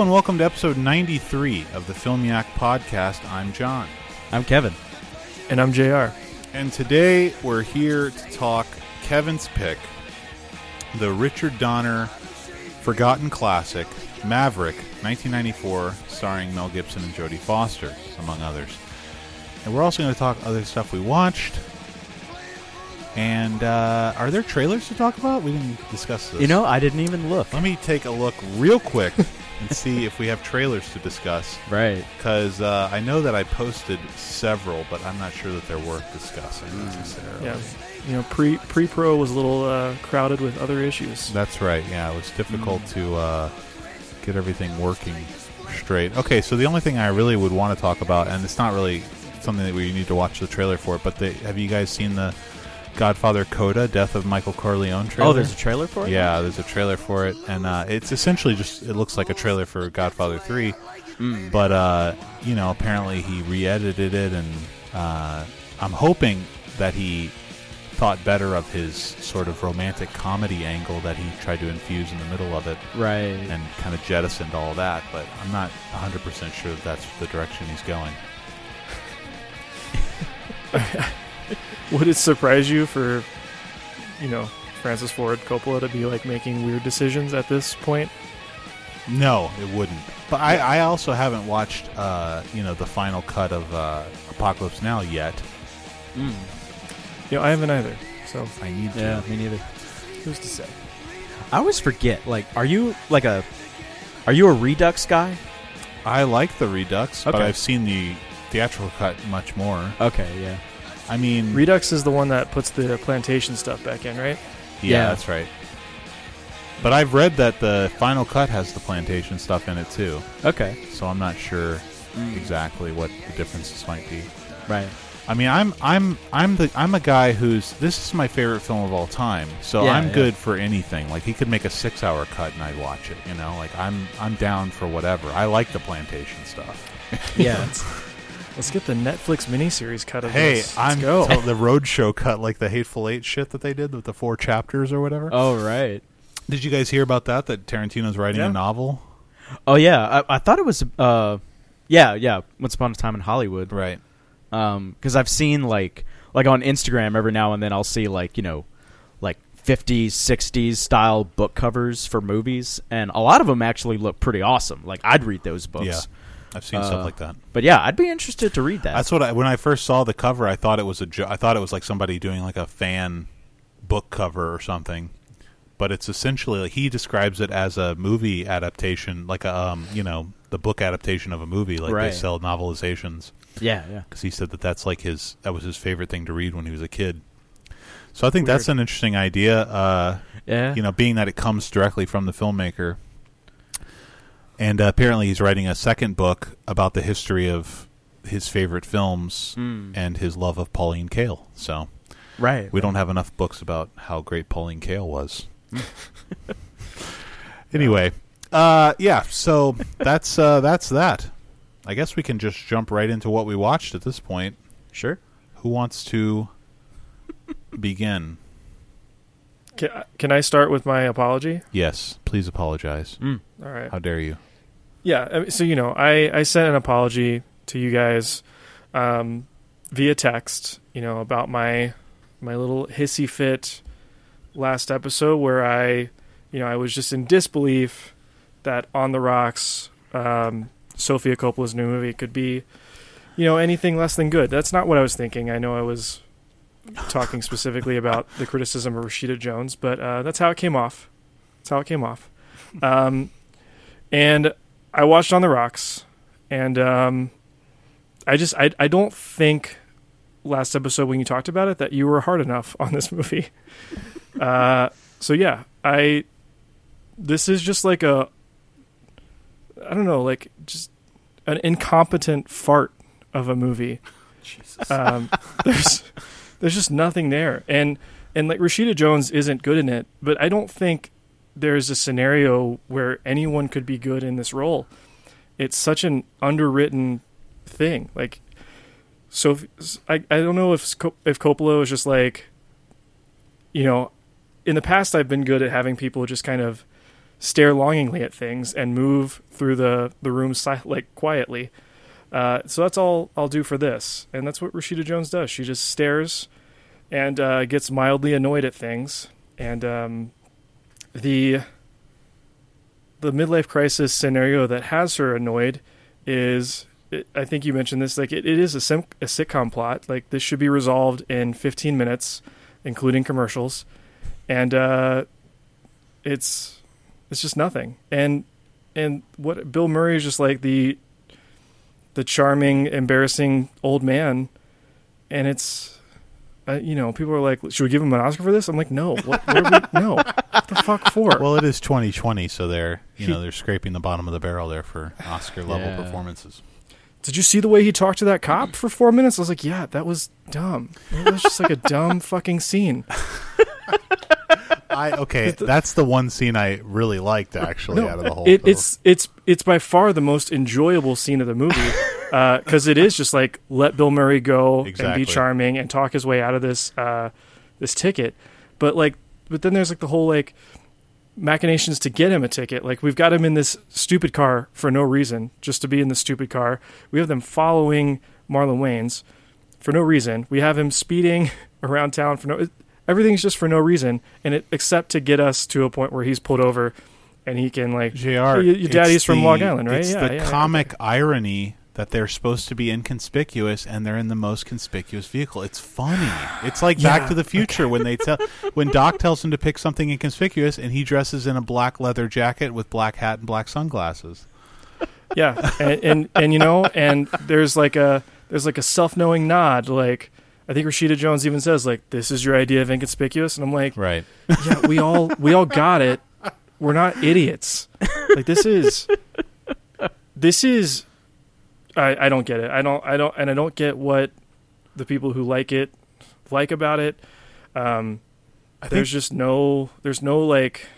and welcome to episode 93 of the Filmiac podcast. I'm John. I'm Kevin. And I'm JR. And today we're here to talk Kevin's pick, the Richard Donner forgotten classic, Maverick, 1994, starring Mel Gibson and Jodie Foster, among others. And we're also going to talk other stuff we watched. And uh, are there trailers to talk about? We didn't discuss this. You know, I didn't even look. Let me take a look real quick and see if we have trailers to discuss. Right. Because uh, I know that I posted several, but I'm not sure that they're worth discussing Hmm. necessarily. Yeah, you know, pre pre pro was a little uh, crowded with other issues. That's right. Yeah, it was difficult Hmm. to uh, get everything working straight. Okay, so the only thing I really would want to talk about, and it's not really something that we need to watch the trailer for, but the, have you guys seen the Godfather Coda, Death of Michael Corleone trailer? Oh, there's a trailer for it. Yeah, there's a trailer for it, and uh, it's essentially just it looks like a trailer for Godfather Three, Mm. but uh, you know apparently he re-edited it, and uh, I'm hoping that he thought better of his sort of romantic comedy angle that he tried to infuse in the middle of it, Right. and kind of jettisoned all that. But I'm not 100 percent sure that that's the direction he's going. Would it surprise you for, you know, Francis Ford Coppola to be like making weird decisions at this point? No, it wouldn't. But I, I also haven't watched, uh, you know, the final cut of uh, Apocalypse Now yet. Mm. You know, I haven't either. So I need to. Yeah, me neither. who's to say? I always forget. Like, are you like a? Are you a Redux guy? I like the Redux, but I've seen the theatrical cut much more. Okay. Yeah. I mean, Redux is the one that puts the plantation stuff back in, right? yeah, Yeah. that's right. But I've read that the final cut has the plantation stuff in it too, Okay. so I'm not sure Mm. exactly what the differences might be. Right. I mean, I'm I'm I'm the I'm a guy who's this is my favorite film of all time, so Yeah, I'm yeah. good for anything. Like he could make a six-hour cut and I'd watch it. You know, like I'm I'm down for whatever. I like the plantation stuff. Yeah. Let's get the Netflix miniseries cut of Hey, this. Let's I'm go. tell- the roadshow cut like the Hateful Eight shit that they did with the four chapters or whatever. oh right. Did you guys hear about that? That Tarantino's writing Yeah. a novel. Oh yeah. I, I thought it was. Uh. Yeah. Yeah. Once upon a time in Hollywood. Right. Um. Because I've seen like like on Instagram every now and then I'll see like you know like 50s 60s style book covers for movies and a lot of them actually look pretty awesome like i'd read those books Yeah. I've seen Uh, stuff like that. But yeah, I'd be interested to read that. That's what I when I first saw the cover, I thought it was a jo- I thought it was like somebody doing like a fan book cover or something. But it's essentially like he describes it as a movie adaptation, like a um, you know, the book adaptation of a movie. Like Right. they sell novelizations yeah, yeah. because he said that that's like his that was his favorite thing to read when he was a kid. So I think that's an interesting idea. Uh, Yeah. you know, being that it comes directly from the filmmaker. And uh, apparently, he's writing a second book about the history of his favorite films Mm. and his love of Pauline Kael. So right. we don't have enough books about how great Pauline Kael was. anyway, uh, yeah. So that's uh, that's that. I guess we can just jump right into what we watched at this point. Sure. Who wants to begin? Can, can I start with my apology? Yes, please apologize. Mm. All right. How dare you? Yeah. So you know, I I sent an apology to you guys um, via text. You know about my my little hissy fit last episode where I you know I was just in disbelief that On the Rocks, um, Sofia Coppola's new movie, could be you know anything less than good. That's not what I was thinking. I know I was talking specifically about the criticism of Rashida Jones, but uh, that's how it came off. That's how it came off. Um, and I watched On the Rocks, and um, I just I I don't think last episode when you talked about it that you were hard enough on this movie. uh, so yeah, I this is just like a I don't know, like just an incompetent fart of a movie. Um, there's there's just nothing there, and and like Rashida Jones isn't good in it, but I don't think there's a scenario where anyone could be good in this role. It's such an underwritten thing. Like, so if, I I don't know if if Coppola was just like, you know, in the past I've been good at having people just kind of stare longingly at things and move through the the room si- like quietly. Uh, so that's all I'll do for this, and that's what Rashida Jones does. She just stares and uh, gets mildly annoyed at things, and um, the the midlife crisis scenario that has her annoyed is it, I think you mentioned this like it, it is a, sim- a sitcom plot. Like this should be resolved in 15 minutes including commercials. And uh, it's it's just nothing. And and what Bill Murray is just like the the charming embarrassing old man. And it's uh, you know people are like should we give him an Oscar for this I'm like no what, what are we no what the fuck for Well, it is 2020, so they're you know they're scraping the bottom of the barrel there for Oscar level Yeah. performances. Did you see the way he talked to that cop for four minutes? I was like, yeah, that was dumb. It was just like a dumb fucking scene. I okay, that's the one scene I really liked actually out of the whole. it, it's it's it's by far the most enjoyable scene of the movie because it is just like let Bill Murray go and be charming and talk his way out of this uh, this ticket. But like, but then there's like the whole like machinations to get him a ticket. Like we've got him in this stupid car for no reason, just to be in the stupid car. We have them following Marlon Wayans for no reason. We have him speeding around town for no. Everything's just for no reason, and it except to get us to a point where he's pulled over, and he can like. Jr. "Hey, your daddy's it's from the- Long Island, right? It's yeah, the yeah, comic irony that they're supposed to be inconspicuous and they're in the most conspicuous vehicle. It's funny. It's like Yeah, Back to the Future when they tell when Doc tells him to pick something inconspicuous and he dresses in a black leather jacket with black hat and black sunglasses. yeah, and, and and you know, and there's like a there's like a self knowing nod, like. I think Rashida Jones even says like, "This is your idea of inconspicuous," and I'm like, Right. yeah, we all we all got it. We're not idiots. Like this is this is I I don't get it. I don't I don't and I don't get what the people who like it like about it. Um there's just no there's no like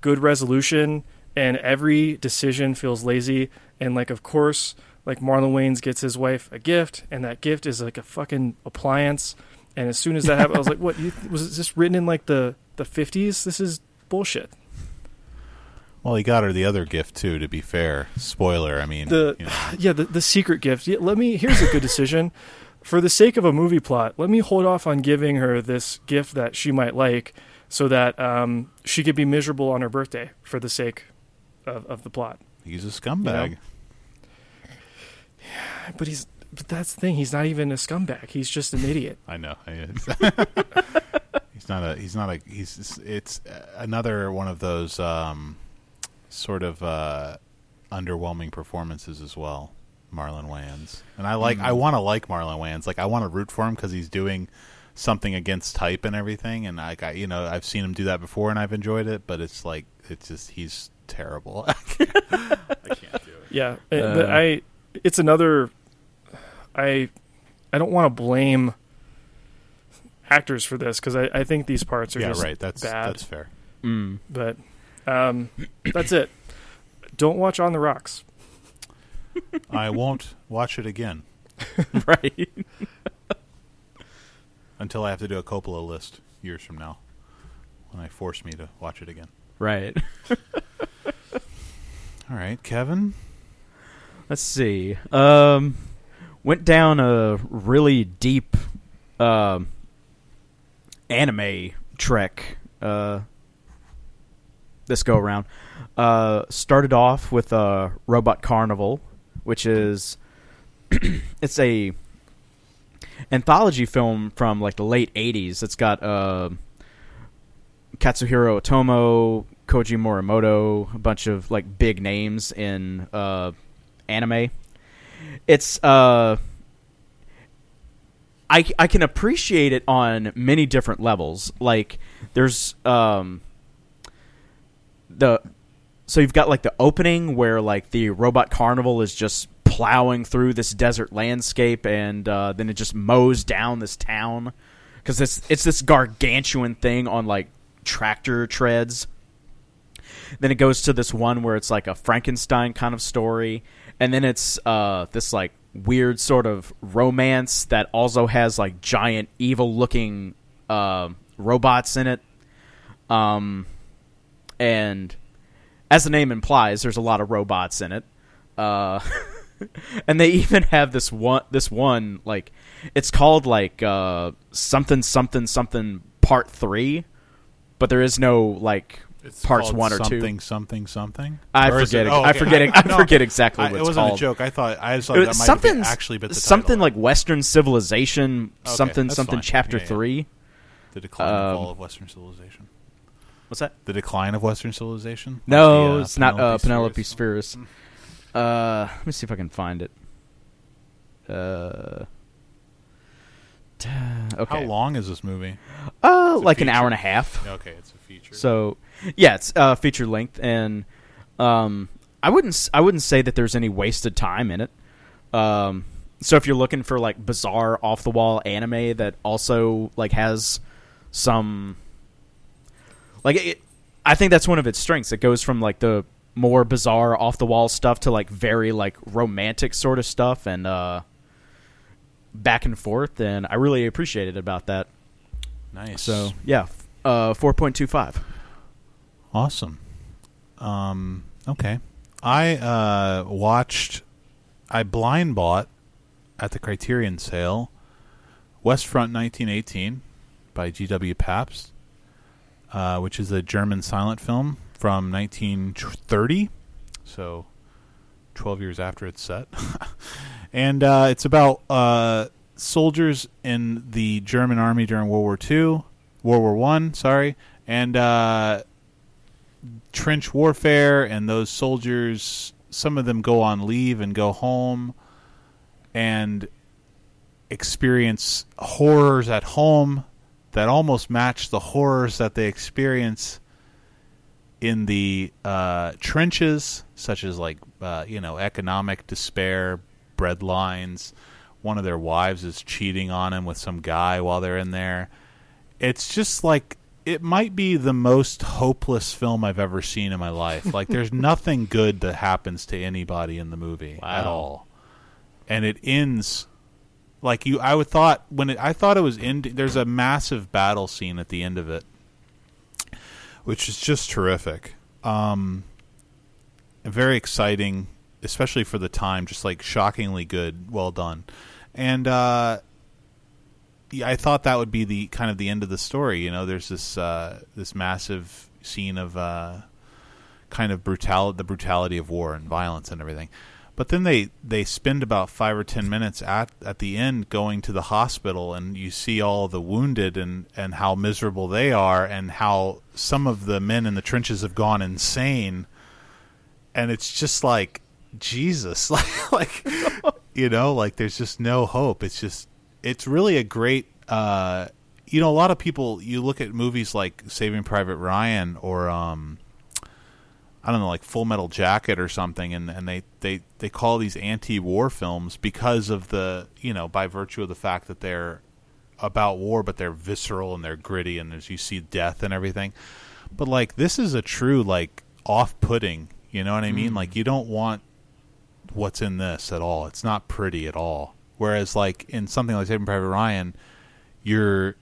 good resolution and every decision feels lazy and like of course like Marlon Wayans gets his wife a gift and that gift is like a fucking appliance and as soon as that happened I was like what you, was this written in like the the 50s this is bullshit well, he got her the other gift too. To be fair, spoiler. I mean, the you know, yeah the, the secret gift yeah, let me here's a good decision for the sake of a movie plot let me hold off on giving her this gift that she might like so that um, she could be miserable on her birthday for the sake of, of the plot he's a scumbag. but he's but that's the thing he's not even a scumbag he's just an idiot I know. he's not a. He's not a. He's. It's another one of those um, sort of uh, underwhelming performances as well. Marlon Wayans, and I like. I want to like Marlon Wayans. Like I want to root for him because he's doing something against type and everything. And I, I, you know, I've seen him do that before, and I've enjoyed it. But it's like it's just he's terrible. I can't do it. Yeah, uh, but Uh. I it's another I I don't want to blame actors for this because I, I think these parts are Yeah, just right. That's bad. that's fair. Mm. But um, that's it. Don't watch On the Rocks. I won't watch it again right. until I have to do a Coppola list years from now when I force me to watch it again. Right. All right, Kevin. Let's see. Um, went down a really deep um anime trek uh, this go around. Uh, started off with uh, Robot Carnival, which is it's a anthology film from like the late '80s. It's got uh, Katsuhiro Otomo, Koji Morimoto, a bunch of like big names in uh, anime. It's uh I I can appreciate it on many different levels. Like there's um the so you've got like the opening where like the robot carnival is just plowing through this desert landscape and uh, then it just mows down this town. Because it's it's this gargantuan thing on like tractor treads. Then it goes to this one where it's like a Frankenstein kind of story, and then it's uh, this like weird sort of romance that also has like giant evil looking uh, robots in it. Um, and as the name implies, there's a lot of robots in it. Uh, and they even have this one this one like it's called like uh, something something something part three, but there is no like It's parts one or two. something, something, something. I Or forget. it- it- oh, I forget. I, no, forget exactly I- what it it's wasn't called. a joke. I thought I just thought It that was might something have actually the something title. like Western Civilization, Okay, something something fine. chapter Yeah, yeah. three. the decline and um, fall of Western civilization. What's that? The decline of Western civilization. No, the, uh, it's not uh, Penelope Spheeris? Spheeris. Uh, let me see if I can find it. Uh, t- okay. How long is this movie? Uh, like an hour and a half. Okay, it's a feature. So, yeah, it's uh, feature length, and um, I wouldn't I wouldn't say that there's any wasted time in it. Um, so if you're looking for like bizarre off the wall anime that also like has some like it, I think that's one of its strengths. It goes from like the more bizarre off the wall stuff to like very like romantic sort of stuff and uh back and forth and I really appreciated about that. nice. So, yeah, f- uh 4.25. Awesome. Um, okay. I uh, watched, I blind bought at the Criterion sale West Front 1918 by G.W. Pabst, uh, which is a German silent film from 1930. So 12 years after it's set. and uh, it's about uh, soldiers in the German army during World War II, World War One, sorry, and uh, trench warfare. And those soldiers, some of them go on leave and go home, and experience horrors at home that almost match the horrors that they experience in the uh, trenches, such as like uh, you know economic despair, bread lines. One of their wives is cheating on him with some guy while they're in there. It's just like it might be the most hopeless film I've ever seen in my life. Like there's nothing good that happens to anybody in the movie at all, and it ends like you. I would thought when it, I thought it was end. There's a massive battle scene at the end of it, which is just terrific. Um, very exciting, especially for the time. Just like shockingly good, well done, and uh, yeah, I thought that would be the kind of the end of the story. You know, there's this uh, this massive scene of uh, kind of brutality, the brutality of war and violence and everything. But then they they spend about five or ten minutes at at the end going to the hospital, and you see all the wounded and and how miserable they are, and how some of the men in the trenches have gone insane, and it's just like Jesus, like like you know, like there's just no hope. It's just it's really a great. uh you know, a lot of people. You look at movies like Saving Private Ryan or um, I don't know, like Full Metal Jacket or something, and, and they, they, they call these anti-war films because of the you know by virtue of the fact that they're about war, but they're visceral and they're gritty, and as you see death and everything. But like this is a true like off-putting. You know what I mean? Mm. Like you don't want what's in this at all. It's not pretty at all. Whereas like in something like Saving Private Ryan, you're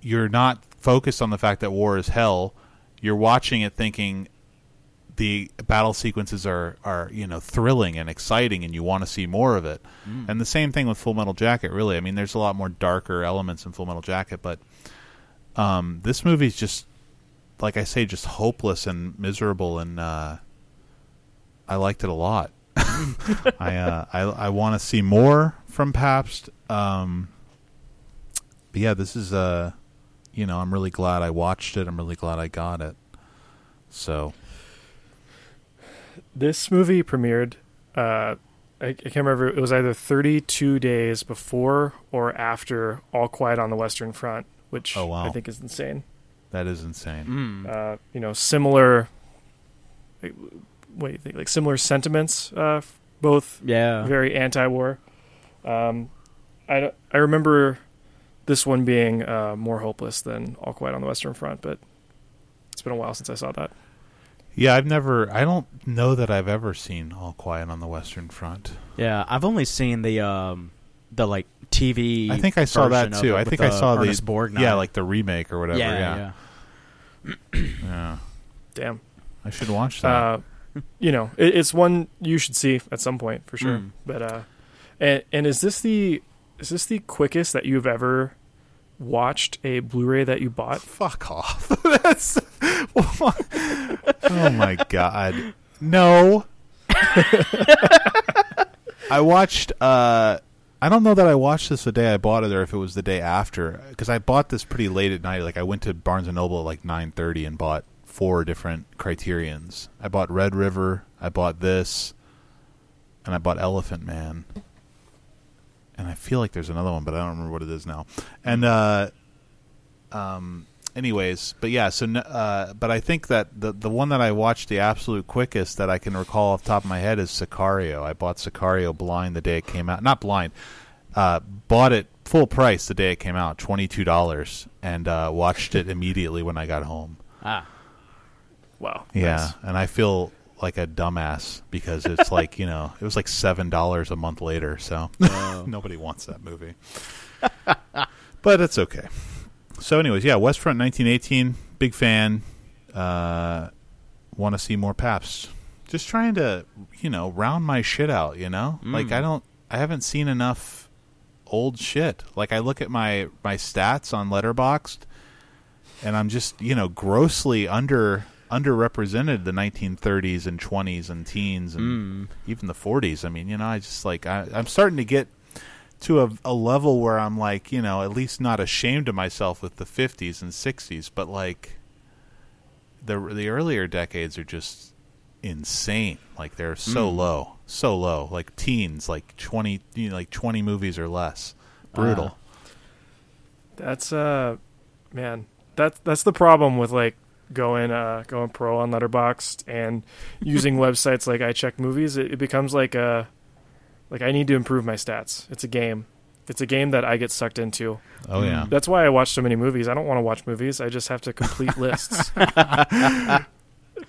you're not focused on the fact that war is hell. You're watching it thinking the battle sequences are are you know thrilling and exciting and you want to see more of it. And the same thing with Full Metal Jacket really. I mean there's a lot more darker elements in Full Metal Jacket, but um, this movie's just like I say just hopeless and miserable and uh, I liked it a lot. I uh, I I want to see more from Pabst. Um, but yeah, this is uh, you know, I'm really glad I watched it. I'm really glad I got it. So This movie premiered. Uh, I, I can't remember. It was either 32 days before or after All Quiet on the Western Front, which Oh, wow. I think is insane. that is insane. Mm. Uh, you know, similar. What do you think? Like similar sentiments. Uh, both Yeah. very anti-war. Um, I I remember this one being uh, more hopeless than All Quiet on the Western Front, but it's been a while since I saw that. Yeah, I've never. I don't know that I've ever seen All Quiet on the Western Front. Yeah, I've only seen the um the like TV. I think I saw that too. I with think I the saw Ernest the Borgnine. yeah, like the remake or whatever. yeah, Yeah, yeah. yeah. damn. I should watch that. Uh, you know, it, it's one you should see at some point for sure. Mm. But uh, and and is this the is this the quickest that you've ever watched a Blu-ray that you bought? Fuck off. That's Oh my god. No. I watched uh I don't know that I watched this the day I bought it or if it was the day after cuz I bought this pretty late at night like I went to Barnes and Noble at like 9:30 and bought four different criterions. I bought Red River, I bought this, and I bought Elephant Man. And I feel like there's another one, but I don't remember what it is now. And uh um anyways, but yeah, so uh, but I think that the the one that I watched the absolute quickest that I can recall off the top of my head is Sicario. I bought Sicario blind the day it came out. Not blind. Uh, bought it full price the day it came out, twenty two dollars, and uh, watched it immediately when I got home. Ah. Wow. Yeah, Nice. and I feel like a dumbass because it's like you know it was like seven dollars a month later, so nobody wants that movie. but it's okay. So, anyways, yeah, West Front 1918, big fan. Uh, Want to see more Pabst? Just trying to you know round my shit out. You know, Mm. like I don't, I haven't seen enough old shit. Like I look at my my stats on Letterboxd, and I'm just you know grossly under underrepresented the 1930s and 20s and teens and Mm. even the 40s. I mean, you know, I just like I, I'm starting to get to a, a level where I'm like, you know, at least not ashamed of myself with the 50s and 60s, but like the the earlier decades are just insane. Like they're so Mm. low, so low. Like teens, like 20, you know, like 20 movies or less. Brutal. That's uh, man, that's that's the problem with like going uh going pro on Letterboxd and using websites like I Check Movies. It, it becomes like a like I need to improve my stats. It's a game. It's a game that I get sucked into. oh yeah. That's why I watch so many movies. I don't want to watch movies. I just have to complete lists.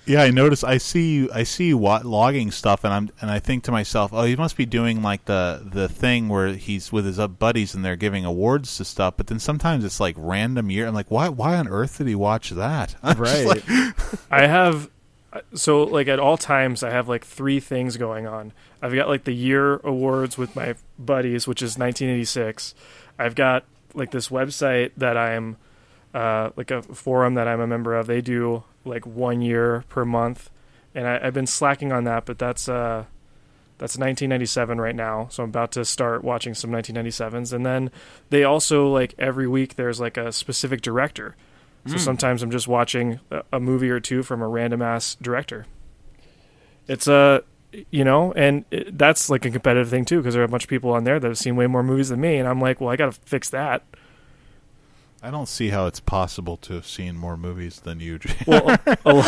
Yeah, I notice. I see you. I see you wa- logging stuff, and I'm and I think to myself, oh, he must be doing like the the thing where he's with his buddies and they're giving awards to stuff. But then sometimes it's like random year. I'm like, why? Why on earth did he watch that? I'm Right. like, I have so like at all times I have like three things going on. I've got like the year awards with my buddies, which is 1986. I've got like this website that I'm uh, like a forum that I'm a member of. They do like one year per month, and I, I've been slacking on that. But that's uh, that's 1997 right now, so I'm about to start watching some 1997s. And then they also like every week there's like a specific director. So Mm. sometimes I'm just watching a, a movie or two from a random ass director. It's a, you know, and it, that's like a competitive thing too because there are a bunch of people on there that have seen way more movies than me, and I'm like, well, I got to fix that. I don't see how it's possible to have seen more movies than you. Jay. Well, a, a, lo-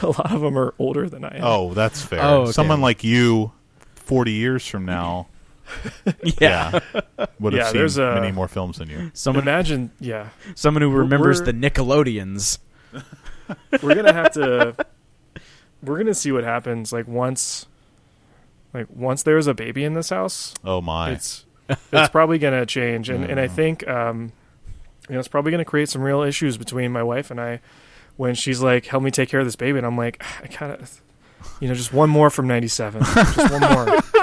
a lot of them are older than I am. oh, that's fair. Oh, okay. Someone like you, forty years from now, Yeah. would have Yeah, there's seen a- many more films than you. Someone Imagine, yeah, someone who remembers we're- the Nickelodeons. we're gonna have to. We're gonna see what happens. Like once, like once there's a baby in this house, Oh my! it's it's probably going to change and, and i Mm. think um, you know it's probably going to create some real issues between my wife and i when she's like help me take care of this baby and i'm like i gotta you know just one more from 97 just one more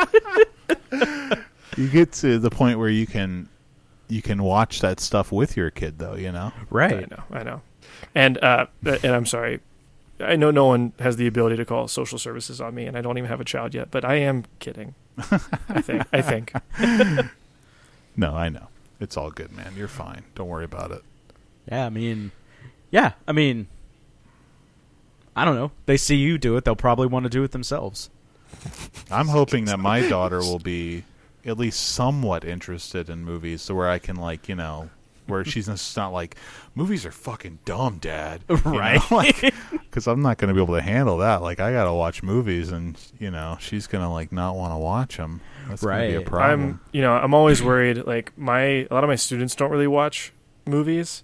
you get to the point where you can you can watch that stuff with your kid, though. You know. right i know i know and uh and i'm sorry i know no one has the ability to call social services on me and i don't even have a child yet but i am kidding i think i think No, I know. It's all good, man. You're fine. Don't worry about it. Yeah, I mean, yeah, I mean, I don't know. They see you do it, they'll probably want to do it themselves. I'm hoping that my daughter will be at least somewhat interested in movies, so where I can like, you know, where she's just not like, movies are fucking dumb, Dad. You know? Right. Like, because I'm not going to be able to handle that. Like, I got to watch movies, and you know, she's going to like not want to watch them. That's going to be a problem. I'm, you know, I'm always worried. Like my, a lot of my students don't really watch movies,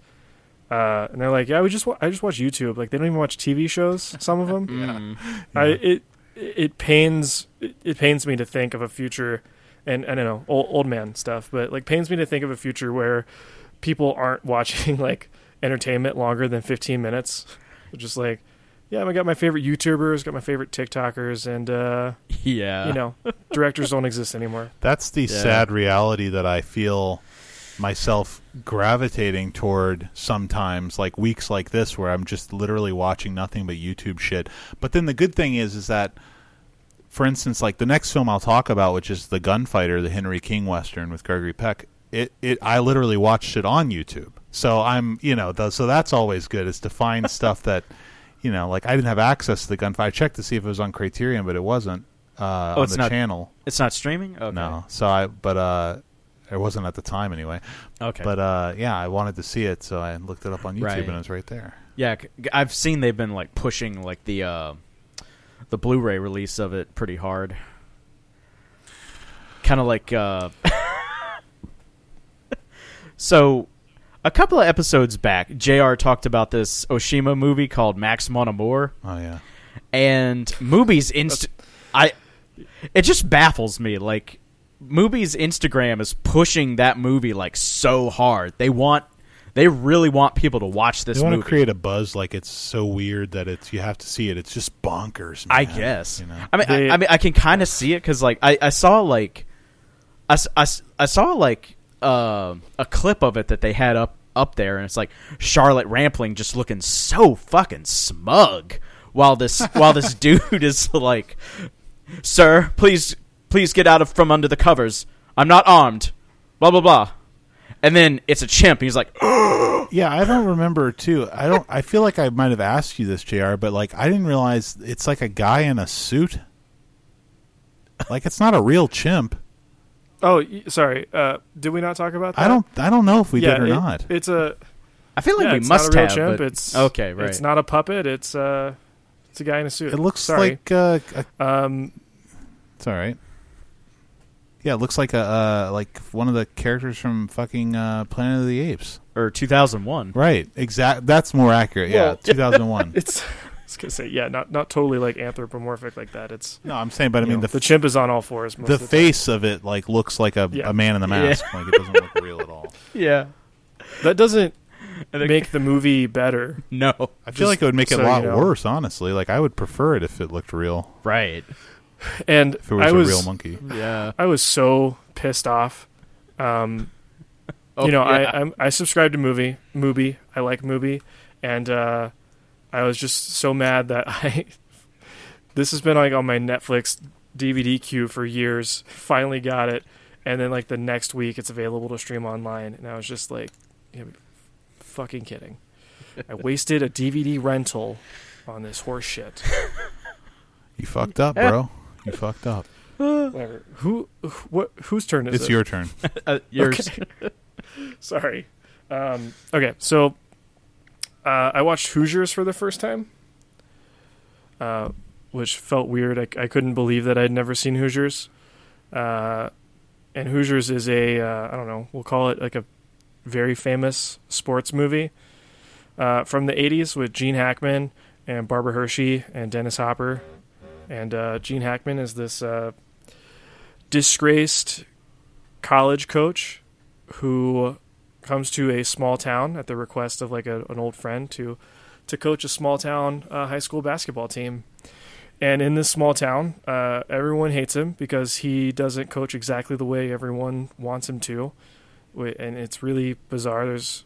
uh, and they're like, "Yeah, we just, wa- I just watch YouTube." Like they don't even watch TV shows. Some of them. Mm. I, it, it pains, it, it pains me to think of a future, and I don't know, old, old man stuff, but like pains me to think of a future where people aren't watching like entertainment longer than 15 minutes. Just like, yeah, I got my favorite YouTubers, got my favorite TikTokers, and uh, Yeah. you know, directors don't exist anymore. That's the Yeah. sad reality that I feel myself gravitating toward sometimes like weeks like this where I'm just literally watching nothing but YouTube shit. But then the good thing is is that for instance like the next film I'll talk about which is The Gunfighter, the Henry King western with Gregory Peck, it it I literally watched it on YouTube. So I'm, you know, th- so that's always good is to find stuff that you know, like I didn't have access to the gunfight. I checked to see if it was on Criterion, but it wasn't uh, Oh, on the not- channel. It's not streaming? Okay. No, so I but uh, it wasn't at the time anyway. Okay. But uh, yeah, I wanted to see it, so I looked it up on YouTube Right. and it was right there. yeah, I've seen they've been like pushing like the uh the Blu-ray release of it pretty hard. Kind of like uh So a couple of episodes back, JR talked about this Oshima movie called Max Mon Amour. Oh yeah, and movies inst I it just baffles me like movies Instagram is pushing that movie like so hard. They want they really want people to watch this they want movie. to create a buzz like it's so weird that it's you have to see it. It's just bonkers. I guess. you know. I mean, They- I, I mean, I can kind of see it because, like, I, I saw like, I, I, I saw like uh, a clip of it that they had up up there, and it's like Charlotte Rampling just looking so fucking smug while this while this dude is like, "Sir, please, please get out of from under the covers. I'm not armed." Blah blah blah. And then it's a chimp. And He's like, Yeah, I don't remember too. I don't. I feel like I might have asked you this, Jr. But like, I didn't realize it's like a guy in a suit. Like it's not a real chimp. Oh, sorry. Uh, did we not talk about that? I don't. I don't know if we yeah, did or it- not. It's a. I feel like yeah, we it's must not a real have." chimp. but- It's okay, right. It's not a puppet. It's uh, it's a guy in a suit. It looks sorry. like uh, a, um, it's all right. Yeah, it looks like a uh, like one of the characters from fucking uh, Planet of the Apes. or 2001. Right. Exact. That's more accurate. Yeah, Well- two thousand one. it's. I was gonna say yeah, not not totally like anthropomorphic like that. It's No, I'm saying, but I mean know, the the chimp is on all fours. Most the of the time. face of it like looks like a, Yeah. a man in the mask. Like it doesn't look real at all. Yeah. that doesn't make the movie better. no. I feel like it would make it so a lot you know. worse. Honestly, like I would prefer it if it looked real. Right. And If it was I a was real monkey. Yeah. I was so pissed off. Um, Oh, you know, yeah. I I'm, I subscribe to movie Mubi. I like Mubi, and uh, I was just so mad that I. this has been like on my Netflix DVD queue for years. Finally got it, and then like the next week it's available to stream online, and I was just like, you fucking kidding. I wasted a DVD rental on this horse shit. You fucked up, bro. You fucked up. Whatever. Who? What? Whose turn is it? It's it? your turn. Uh, yours. Okay. Sorry. Um, okay, so uh, I watched Hoosiers for the first time, uh, which felt weird. I, I couldn't believe that I'd never seen Hoosiers. Uh, and Hoosiers is a uh, I don't know. We'll call it like a very famous sports movie uh, from the '80s with Gene Hackman and Barbara Hershey and Dennis Hopper. And uh, Gene Hackman is this uh, disgraced college coach who comes to a small town at the request of like a, an old friend to to coach a small town uh, high school basketball team. And in this small town, uh, everyone hates him because he doesn't coach exactly the way everyone wants him to, and it's really bizarre. There's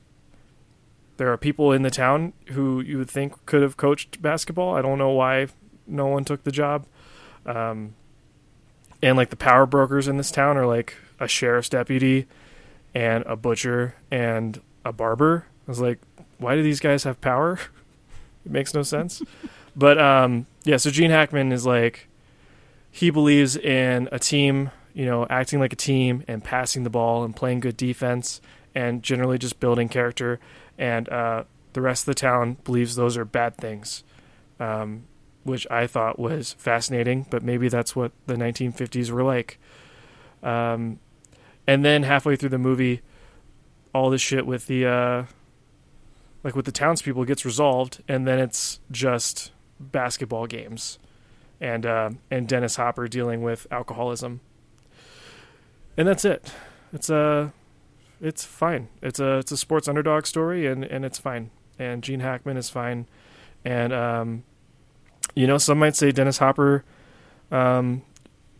there are people in the town who you would think could have coached basketball. I don't know why no one took the job. Um, and like the power brokers in this town are like a sheriff's deputy and a butcher and a barber. I was like, why do these guys have power? it makes no sense. but um, yeah, so Gene Hackman is like, he believes in a team, you know, acting like a team and passing the ball and playing good defense and generally just building character. And uh, the rest of the town believes those are bad things, um, which I thought was fascinating. But maybe that's what the 1950s were like. Um, and then halfway through the movie, all this shit with the uh, like with the townspeople gets resolved, and then it's just basketball games, and uh, and Dennis Hopper dealing with alcoholism, and that's it. It's a, it's fine. It's a it's a sports underdog story, and and it's fine. And Gene Hackman is fine, and um, you know, some might say Dennis Hopper um,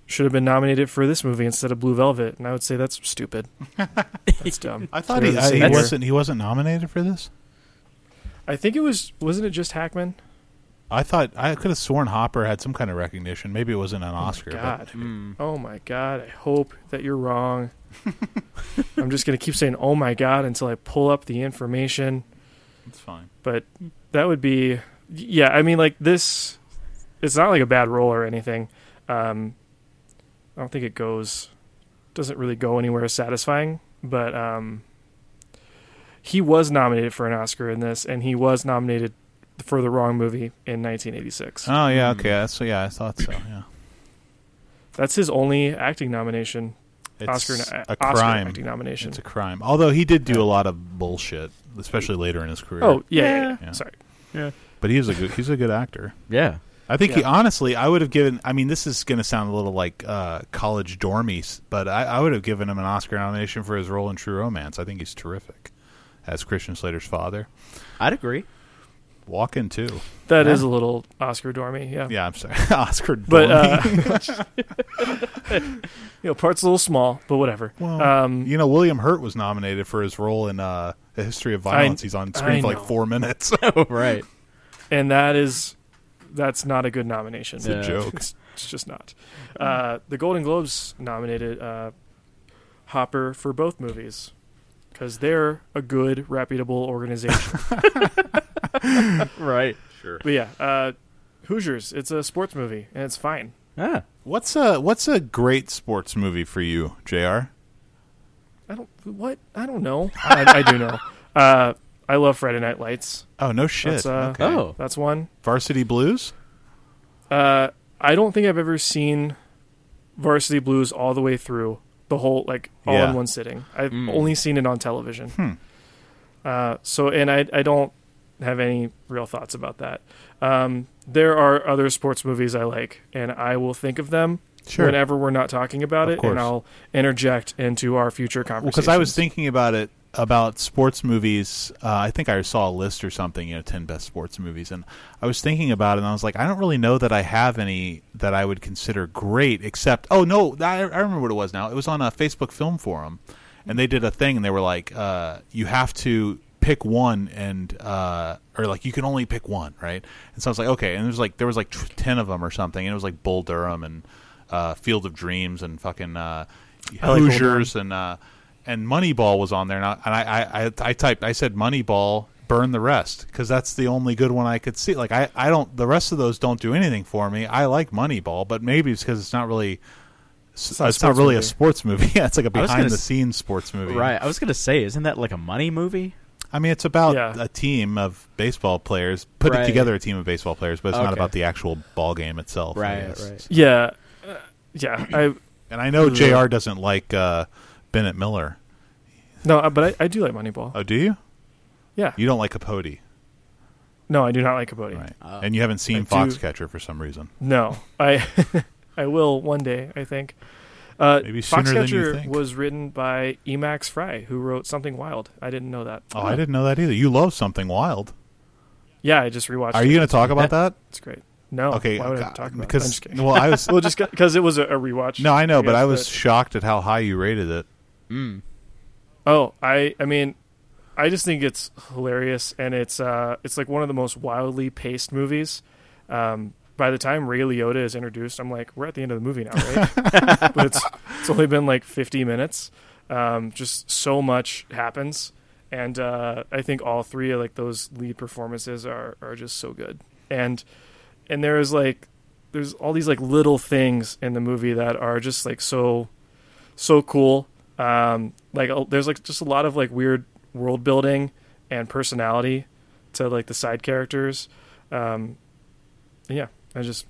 should have been nominated for this movie instead of Blue Velvet, and I would say that's stupid. that's dumb. I thought he, I, he wasn't. He wasn't nominated for this. I think it was wasn't it just Hackman? I thought I could have sworn Hopper had some kind of recognition. Maybe it wasn't an Oscar. Oh my God. Mm. Oh my god! I hope that you're wrong. I'm just gonna keep saying "Oh my god" until I pull up the information. it's fine. But that would be, yeah. I mean, like this. It's not like a bad role or anything. Um, I don't think it goes. Doesn't really go anywhere satisfying. But um, he was nominated for an Oscar in this, and he was nominated for the wrong movie in 1986. Oh yeah, Hmm. okay. That's, yeah, I thought so. Yeah, That's his only acting nomination. it's Oscar, a Oscar crime. acting nomination. It's a crime. Although he did do Yeah. a lot of bullshit, especially later in his career. Oh yeah, yeah, Yeah. yeah. Yeah. but he's a good. He's a good actor. Yeah. I think he honestly, I would have given. I mean, this is going to sound a little like uh, college dormies, but I, I would have given him an Oscar nomination for his role in True Romance. I think he's terrific as Christian Slater's father. I'd agree. Walk in too. That is Yeah. a little Oscar dormy, yeah. Yeah, I'm sorry, Oscar. But Dormy. uh, you know, part's a little small, but whatever. Well, um, you know, William Hurt was nominated for his role in uh, A History of Violence. he's on screen I for like know. four minutes. right. and that is that's not a good nomination. It's a joke. It's, it's just not. Uh, the Golden Globes nominated uh, Hopper for both movies because they're a good, reputable organization. Right. Sure. but yeah, uh, Hoosiers. It's a sports movie, and it's fine. Ah. What's a What's a great sports movie for you, Jr. I don't what I don't know. I, I do know. I love Friday Night Lights. Oh no shit. That's, uh, okay. Oh. That's one. Varsity Blues. Uh, I don't think I've ever seen Varsity Blues all the way through the whole like all Yeah. in one sitting. I've Mm. only seen it on television. Hmm. Uh, so and I I don't have any real thoughts about that. Um, there are other sports movies I like, and I will think of them Sure. whenever we're not talking about Of it, course. and I'll interject into our future conversation. because I was thinking about it about sports movies. Uh, I think I saw a list or something, you know, ten best sports movies, and I was thinking about it, and I was like, I don't really know that I have any that I would consider great, except oh no, I, I remember what it was now. It was on a Facebook film forum, and they did a thing, and they were like, uh, you have to pick one and uh or like you can only pick one right and so i was like okay and there was like there was like tw- 10 of them or something and it was like bull durham and uh field of dreams and fucking uh I like hoosiers and uh and moneyball was on there and i and i i, I, I typed i said moneyball burn the rest because that's the only good one i could see like i i don't the rest of those don't do anything for me i like moneyball but maybe it's because it's not really it's, not a it's not sports really a movie. sports movie yeah it's like a behind the scenes sports movie Right. I was gonna say, isn't that like a money movie? I mean, it's about Yeah. a team of baseball players putting Right. together a team of baseball players, but it's not about the actual ball game itself. Right, right. yeah, uh, yeah. I And I know Jr. doesn't like uh, Bennett Miller. no, uh, but I, I do like Moneyball. Oh, do you? yeah, You don't like Capote, no, I do not like Capote. right? Oh. and you haven't seen I do- Foxcatcher for some reason. No, I I will one day. I think. Uh, Maybe sooner than you think. was written by Emax Fry, who wrote Something Wild. I didn't know that. Oh, I didn't know that either. You love something wild. Yeah, I just rewatched. Are it. you going to talk about that? It's great. No. okay, Why would I God, talk about it? I'm because well, I was well, just because it was a, a rewatch. no, I know, but guess, I was shocked at how high you rated it. Mm. Oh, I I mean, I just think it's hilarious, and it's uh it's like one of the most wildly paced movies. Um, by the time Ray Liotta is introduced, I'm like, we're at the end of the movie now, right? but it's it's only been like 50 minutes. Um, just so much happens, and uh, I think all three of like those lead performances are are just so good. And and there is like there's all these like little things in the movie that are just like so so cool. Um, like there's like just a lot of like weird world building and personality to like the side characters. Um, yeah, I just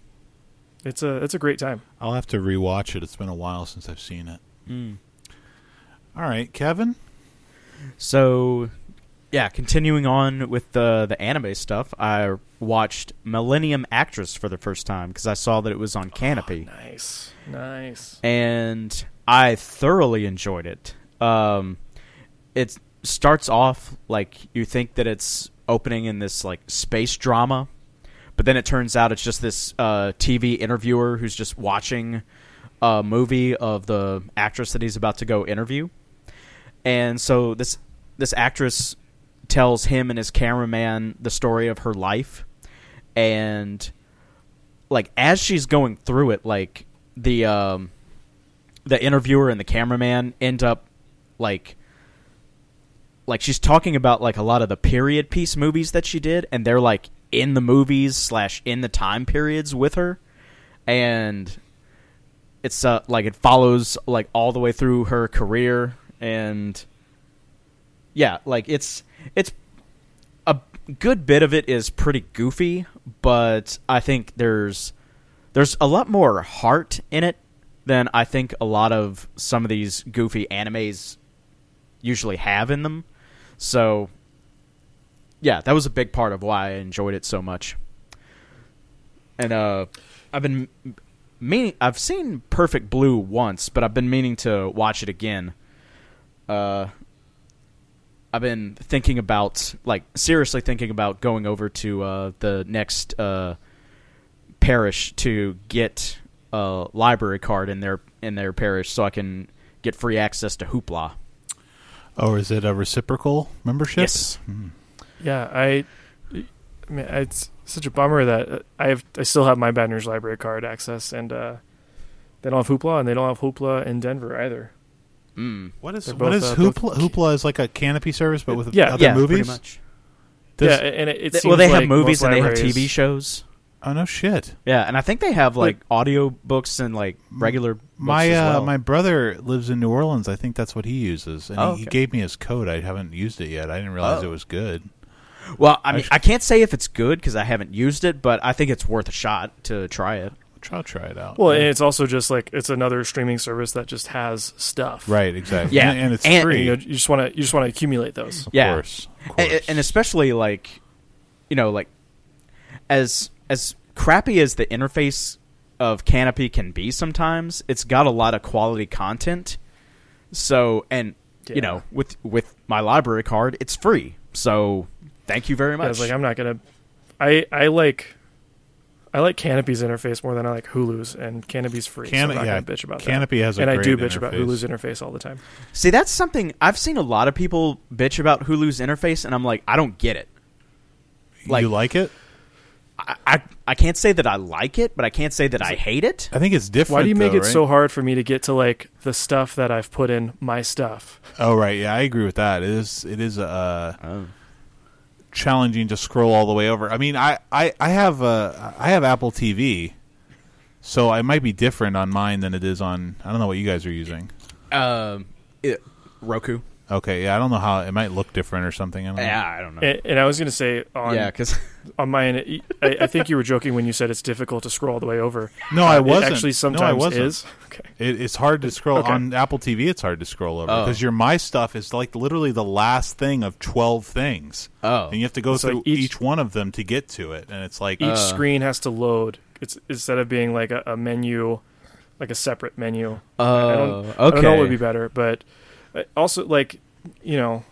it's a it's a great time. I'll have to rewatch it. It's been a while since I've seen it. Mm. All right, Kevin. So, yeah, continuing on with the the anime stuff, I watched Millennium Actress for the first time because I saw that it was on Kanopy, Nice, nice. and I thoroughly enjoyed it. Um, it starts off like you think that it's opening in this like space drama, but then it turns out it's just this uh, TV interviewer who's just watching a movie of the actress that he's about to go interview, and so this this actress tells him and his cameraman the story of her life, and like as she's going through it, like the um, the interviewer and the cameraman end up like like she's talking about like a lot of the period piece movies that she did and they're like in the movies slash in the time periods with her. And it's uh like it follows like all the way through her career. And yeah like it's it's a good bit of it is pretty goofy but i think there's there's a lot more heart in it than i think a lot of some of these goofy animes usually have in them. So yeah that was a big part of why i enjoyed it so much. And uh i've been meaning i've seen perfect blue once but i've been meaning to watch it again. Uh I've been thinking about like seriously thinking about going over to uh, the next uh, parish to get a library card in their in their parish so I can get free access to Hoopla. Oh, is it a reciprocal membership? Yes. Yeah, I, I mean, it's such a bummer that I have I still have my Baton Rouge Library card access, and uh, they don't have Hoopla, and they don't have Hoopla in Denver either. Mm. What is They're what both, is uh, both- Hoopla? Hoopla is like a Kanopy service, but with Yeah, other yeah, movies. pretty much. Does- yeah, and it, it seems well, they have movies and they have TV shows. Oh no, shit. Yeah, and I think they have like audio books and like regular books My as uh, my brother lives in New Orleans. I think that's what he uses, and Oh, he, he gave me his code. I haven't used it yet. I didn't realize Oh. it was good. well, I mean, sh- I can't say if it's good because I haven't used it, but I think it's worth a shot to try it. I'll try it out. Well, and it's also just like it's another streaming service that just has stuff. right, exactly. Yeah, and, and it's and- free. You, know, you just want to you just want to accumulate those. of Yeah. course, of and, course. and especially like you know like as as crappy as the interface of Kanopy can be sometimes it's got a lot of quality content so and Yeah. you know with with my library card it's free so thank you very much. I was like, I'm not gonna. I I like. I like Kanopy's interface more than I like Hulu's, and Kanopy's free. Can- so I'm not yeah, gonna bitch about Canopy that. has a and I do bitch about. Hulu's interface all the time. see that's something i've seen a lot of people bitch about hulu's interface and i'm like i don't get it like- you like it? I, I i can't say that i like it but i can't say that i hate it I think it's different. Why do you make though, it right? so hard for me to get to like the stuff that I've put in my stuff? Oh right, yeah, I agree with that. It is it is uh, oh. challenging to scroll all the way over. I mean, I I, I have uh, I have Apple TV, so it might be different on mine than it is on. I don't know what you guys are using. um it, roku Okay, yeah, I don't know how it might look different or something. I yeah i don't know And, and I was gonna say on yeah because on mine, it- I, I think you were joking when you said it's difficult to scroll all the way over. No, I Uh, wasn't. It actually, No, I sometimes wasn't. is. Okay. It, it's hard to scroll Okay. on Apple TV. It's hard to scroll over Oh. because your My Stuff is like literally the last thing of twelve things, oh and you have to go It's like through each- each, one of them to get to it. And it's like Each Uh. screen has to load. It's instead of being like a, a menu, like a separate menu. Oh, I don't, okay. I don't know what would be better, but also like you know,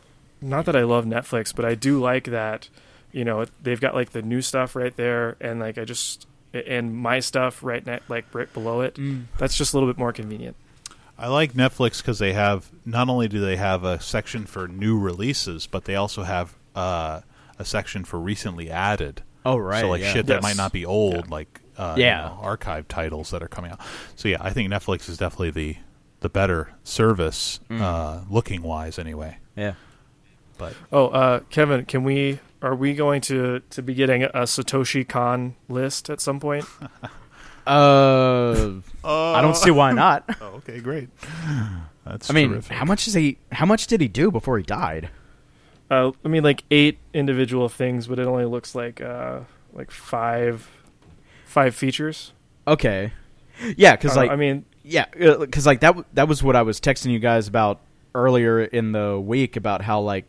not that I love Netflix, but I do like that. You know, they've got like the new stuff right there, and like I just and my stuff right ne- like right below it. Mm. That's just a little bit more convenient. I like Netflix because they have not only do they have a section for new releases, but they also have uh, a section for recently added. Oh right. so like yeah. shit that might not be old, Yeah. like uh, Yeah. you know, archive titles that are coming out. So yeah, I think Netflix is definitely the the better service, Mm. uh, looking wise, anyway. Yeah. But Oh, uh, Kevin, can we? Are we going to to be getting a Satoshi Kon list at some point? Uh, I don't see why not. Oh, okay, great. That's I mean, terrific. how much is he? How much did he do before he died? Uh, I mean, like eight individual things, but it only looks like uh, like five five features. Okay. Yeah, because Uh, like I mean, yeah, because like that that was what I was texting you guys about earlier in the week about how like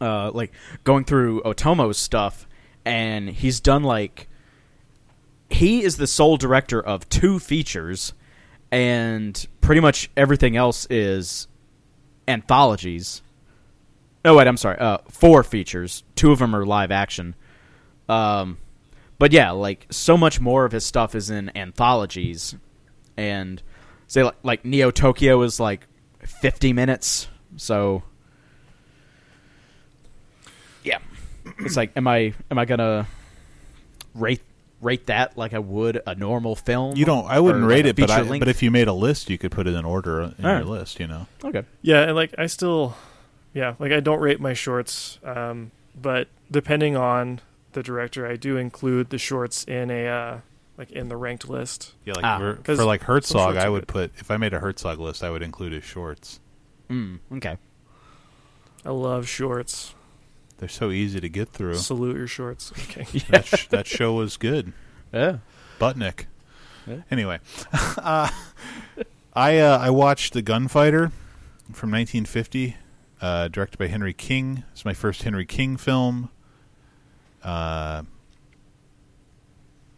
uh like going through Otomo's stuff and he's done like he is the sole director of two features and pretty much everything else is anthologies. No, wait, I'm sorry. Uh, four features. Two of them are live action. Um, but yeah, like so much more of his stuff is in anthologies, and say like, like Neo Tokyo is like fifty minutes. So yeah, it's like, am I am I gonna rate rate that like I would a normal film? You don't. I wouldn't rate like it, but I, length? but if you made a list, you could put it in order in All your right. list. You know. okay, Yeah, and like I still, yeah, like I don't rate my shorts, um, but depending on the director, I do include the shorts in a uh, like in the ranked list. Yeah, like Ah. for, 'Cause for like Herzog, I would good. put if I made a Herzog list, I would include his shorts. mm, okay. I love shorts. They're so easy to get through. Salute your shorts. Okay. that, sh- that show was good. Yeah. Budnick. Yeah. Anyway, uh, I uh, I watched The Gunfighter from 1950, uh, directed by Henry King. It's my first Henry King film. Uh,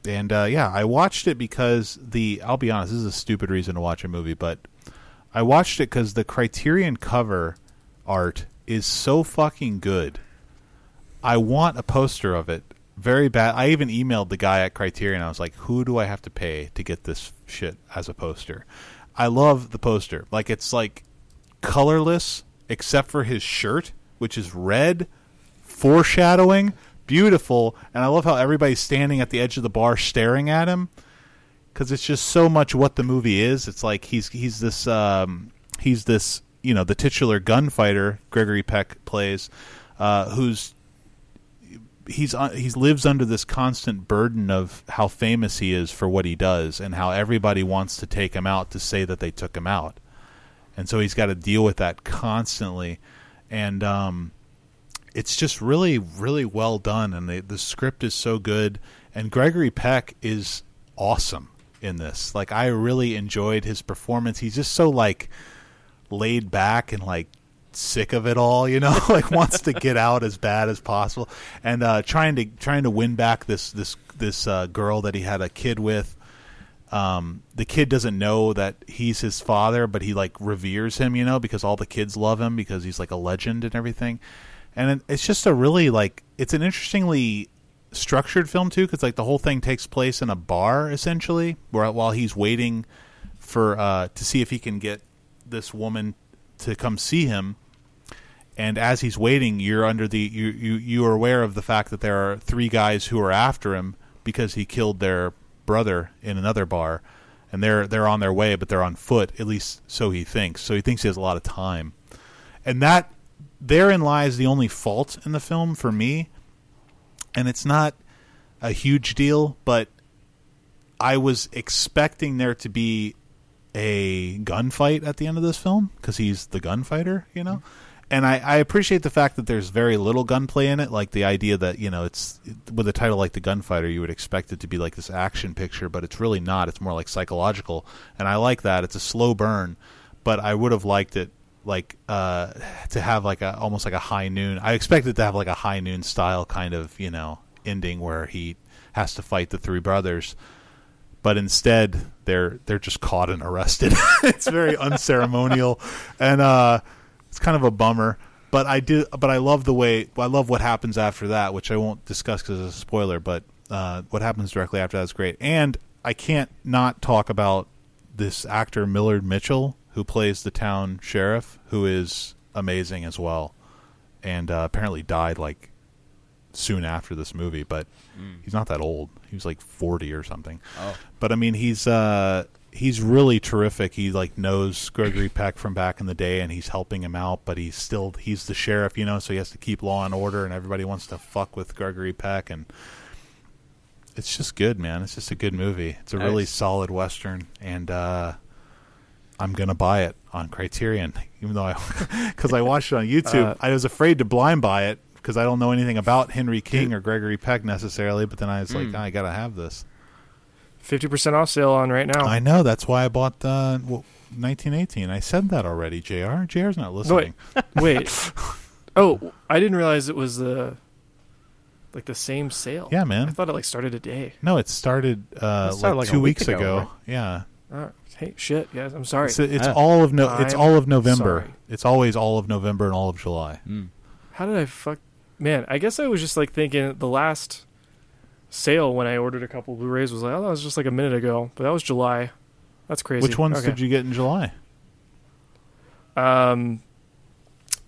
and uh, yeah, I watched it because the. I'll be honest, this is a stupid reason to watch a movie, but I watched it because the Criterion cover art is so fucking good. I want a poster of it very bad. I even emailed the guy at Criterion. I was like, "Who do I have to pay to get this shit as a poster?" I love the poster. Like it's like colorless except for his shirt, which is red, foreshadowing, beautiful, and I love how everybody's standing at the edge of the bar staring at him because it's just so much what the movie is. It's like he's he's this um, he's this you know the titular gunfighter Gregory Peck plays, uh, who's he's uh, he lives under this constant burden of how famous he is for what he does and how everybody wants to take him out to say that they took him out, and so he's got to deal with that constantly, and um, it's just really really well done, and the the script is so good, and Gregory Peck is awesome in this. Like I really enjoyed his performance. He's just so like laid back and like sick of it all, you know, like wants to get out as bad as possible, and uh, trying to trying to win back this this this uh, girl that he had a kid with. Um, the kid doesn't know that he's his father, but he like reveres him, you know, because all the kids love him because he's like a legend and everything. And it's just a really like it's an interestingly structured film too, because like the whole thing takes place in a bar essentially, where while he's waiting for uh, to see if he can get this woman to come see him. And as he's waiting, you're under the you you you are aware of the fact that there are three guys who are after him because he killed their brother in another bar, and they're they're on their way, but they're on foot. At least so he thinks. So he thinks he has a lot of time, and that therein lies the only fault in the film for me. And it's not a huge deal, but I was expecting there to be a gunfight at the end of this film because he's the gunfighter, you know. And I, I appreciate the fact that there's very little gunplay in it, like the idea that you know it's with a title like the gunfighter, you would expect it to be like this action picture, but it's really not. It's more like psychological, and I like that. It's a slow burn, but I would have liked it like uh, to have like a almost like a high noon. I expected to have like a high noon style kind of you know ending where he has to fight the three brothers but instead they're they're just caught and arrested. it's very unceremonial, and uh, it's kind of a bummer. But I do, but I love the way I love what happens after that, which I won't discuss because it's a spoiler. But uh, what happens directly after that is great, and I can't not talk about this actor Millard Mitchell who plays the town sheriff, who is amazing as well, and uh, apparently died like soon after this movie, but he's not that old. He was like 40 or something. Oh. But I mean, he's uh he's really terrific. He like knows Gregory Peck from back in the day and he's helping him out, but he's still he's the sheriff, you know, so he has to keep law and order and everybody wants to fuck with Gregory Peck and it's just good, man. It's just a good movie. It's a really solid western and uh I'm going to buy it on Criterion even though I cuz I watched it on YouTube. Uh, I was afraid to blind buy it because I don't know anything about Henry King or Gregory Peck necessarily, but then I was like, Mm. I got to have this. Fifty percent off sale on right now. I know. That's why I bought the well, 1918. I said that already, JR. JR's not listening. Wait. wait. oh, I didn't realize it was the like the same sale. Yeah, man. I thought it like started a day. No, it started, uh, It started like, like two week weeks ago, ago. right? Yeah. Oh, hey, shit, guys. I'm sorry. It's, it's Ah. all of no. It's I'm all of November. sorry. It's always all of November and all of July. Mm. How did I fuck? Man, I guess I was just like thinking the last sale when I ordered a couple Blu-rays was like, oh, that was just like a minute ago, but that was July. That's crazy. Which ones Okay. did you get in July? Um,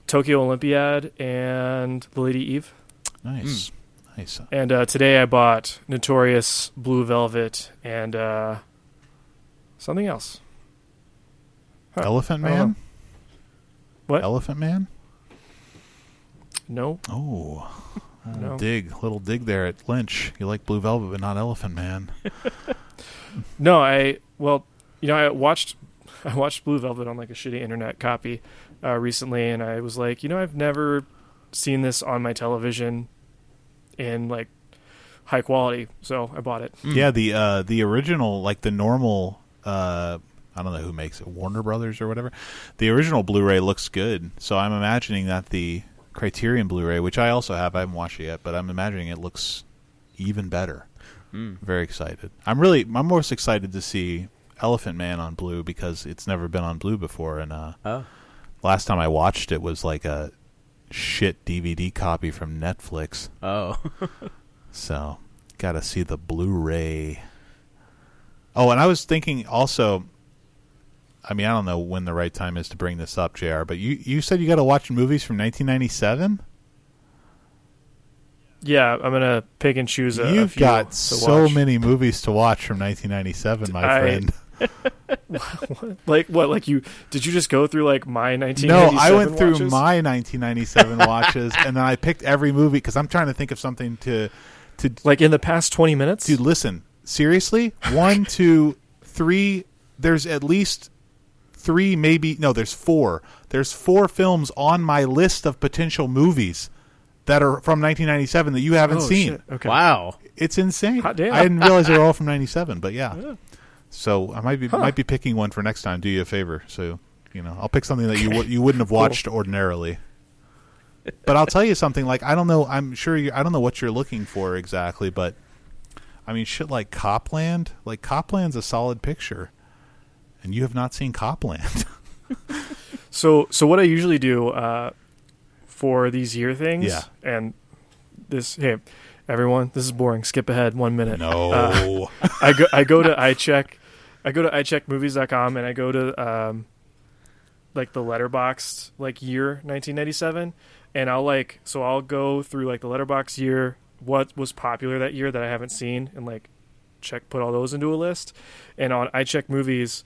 Tokyo Olympiad and The Lady Eve. Nice, nice. And uh, today I bought Notorious Blue Velvet and uh, something else. Huh. Elephant Man. What? Elephant Man. No, Oh, No. dig, little dig there at Lynch. You like Blue Velvet, but not Elephant Man. no. I well, you know, I watched I watched Blue Velvet on like a shitty internet copy uh, recently, and I was like, you know, I've never seen this on my television in like high quality, so I bought it. Yeah, the uh, the original, like the normal. Uh, I don't know who makes it, Warner Brothers or whatever. The original Blu-ray looks good, so I'm imagining that the Criterion Blu-ray, which I also have, I haven't watched it yet, but I'm imagining it looks even better. Mm. Very excited. I'm really, I'm most excited to see Elephant Man on Blue because it's never been on Blue before, and uh, Oh. last time I watched it was like a shit DVD copy from Netflix. Oh. So, got to see the Blu-ray. Oh, and I was thinking also. I mean, I don't know when the right time is to bring this up, Jr. But you you said you got to watch movies from 1997. Yeah, I'm gonna pick and choose a. a You've few got so many movies to watch from 1997, my I- friend. Like what? Like you? Did you just go through like my 1997? No, I went through my 1997 watches, and then I picked every movie because I'm trying to think of something to to like in the past 20 minutes. Dude, listen. Seriously? One, two, three. There's at least three, maybe. No, there's four. There's four films on my list of potential movies that are from 1997 that you haven't oh, seen. shit. Okay. Wow. It's insane. Hot damn. I didn't realize they were all from 97, but yeah. Yeah. So I might be Huh. might be picking one for next time. Do you a favor. So, you know, I'll pick something that you Okay. would you wouldn't have Cool. watched ordinarily. But I'll tell you something. Like I don't know. I'm sure you. I don't know what you're looking for exactly, but I mean, shit like Copland. Like Copland's a solid picture, and you have not seen Copland. So, so what I usually do uh, for these year things, Yeah. and this, hey, everyone, this is boring. Skip ahead one minute. no. I go, I go to iCheck, I go to iCheckMovies.com, and I go to um, like the Letterboxd like year 1997, and I'll like, so I'll go through like the Letterboxd year, what was popular that year that I haven't seen, and like check put all those into a list, and on iCheckMovies.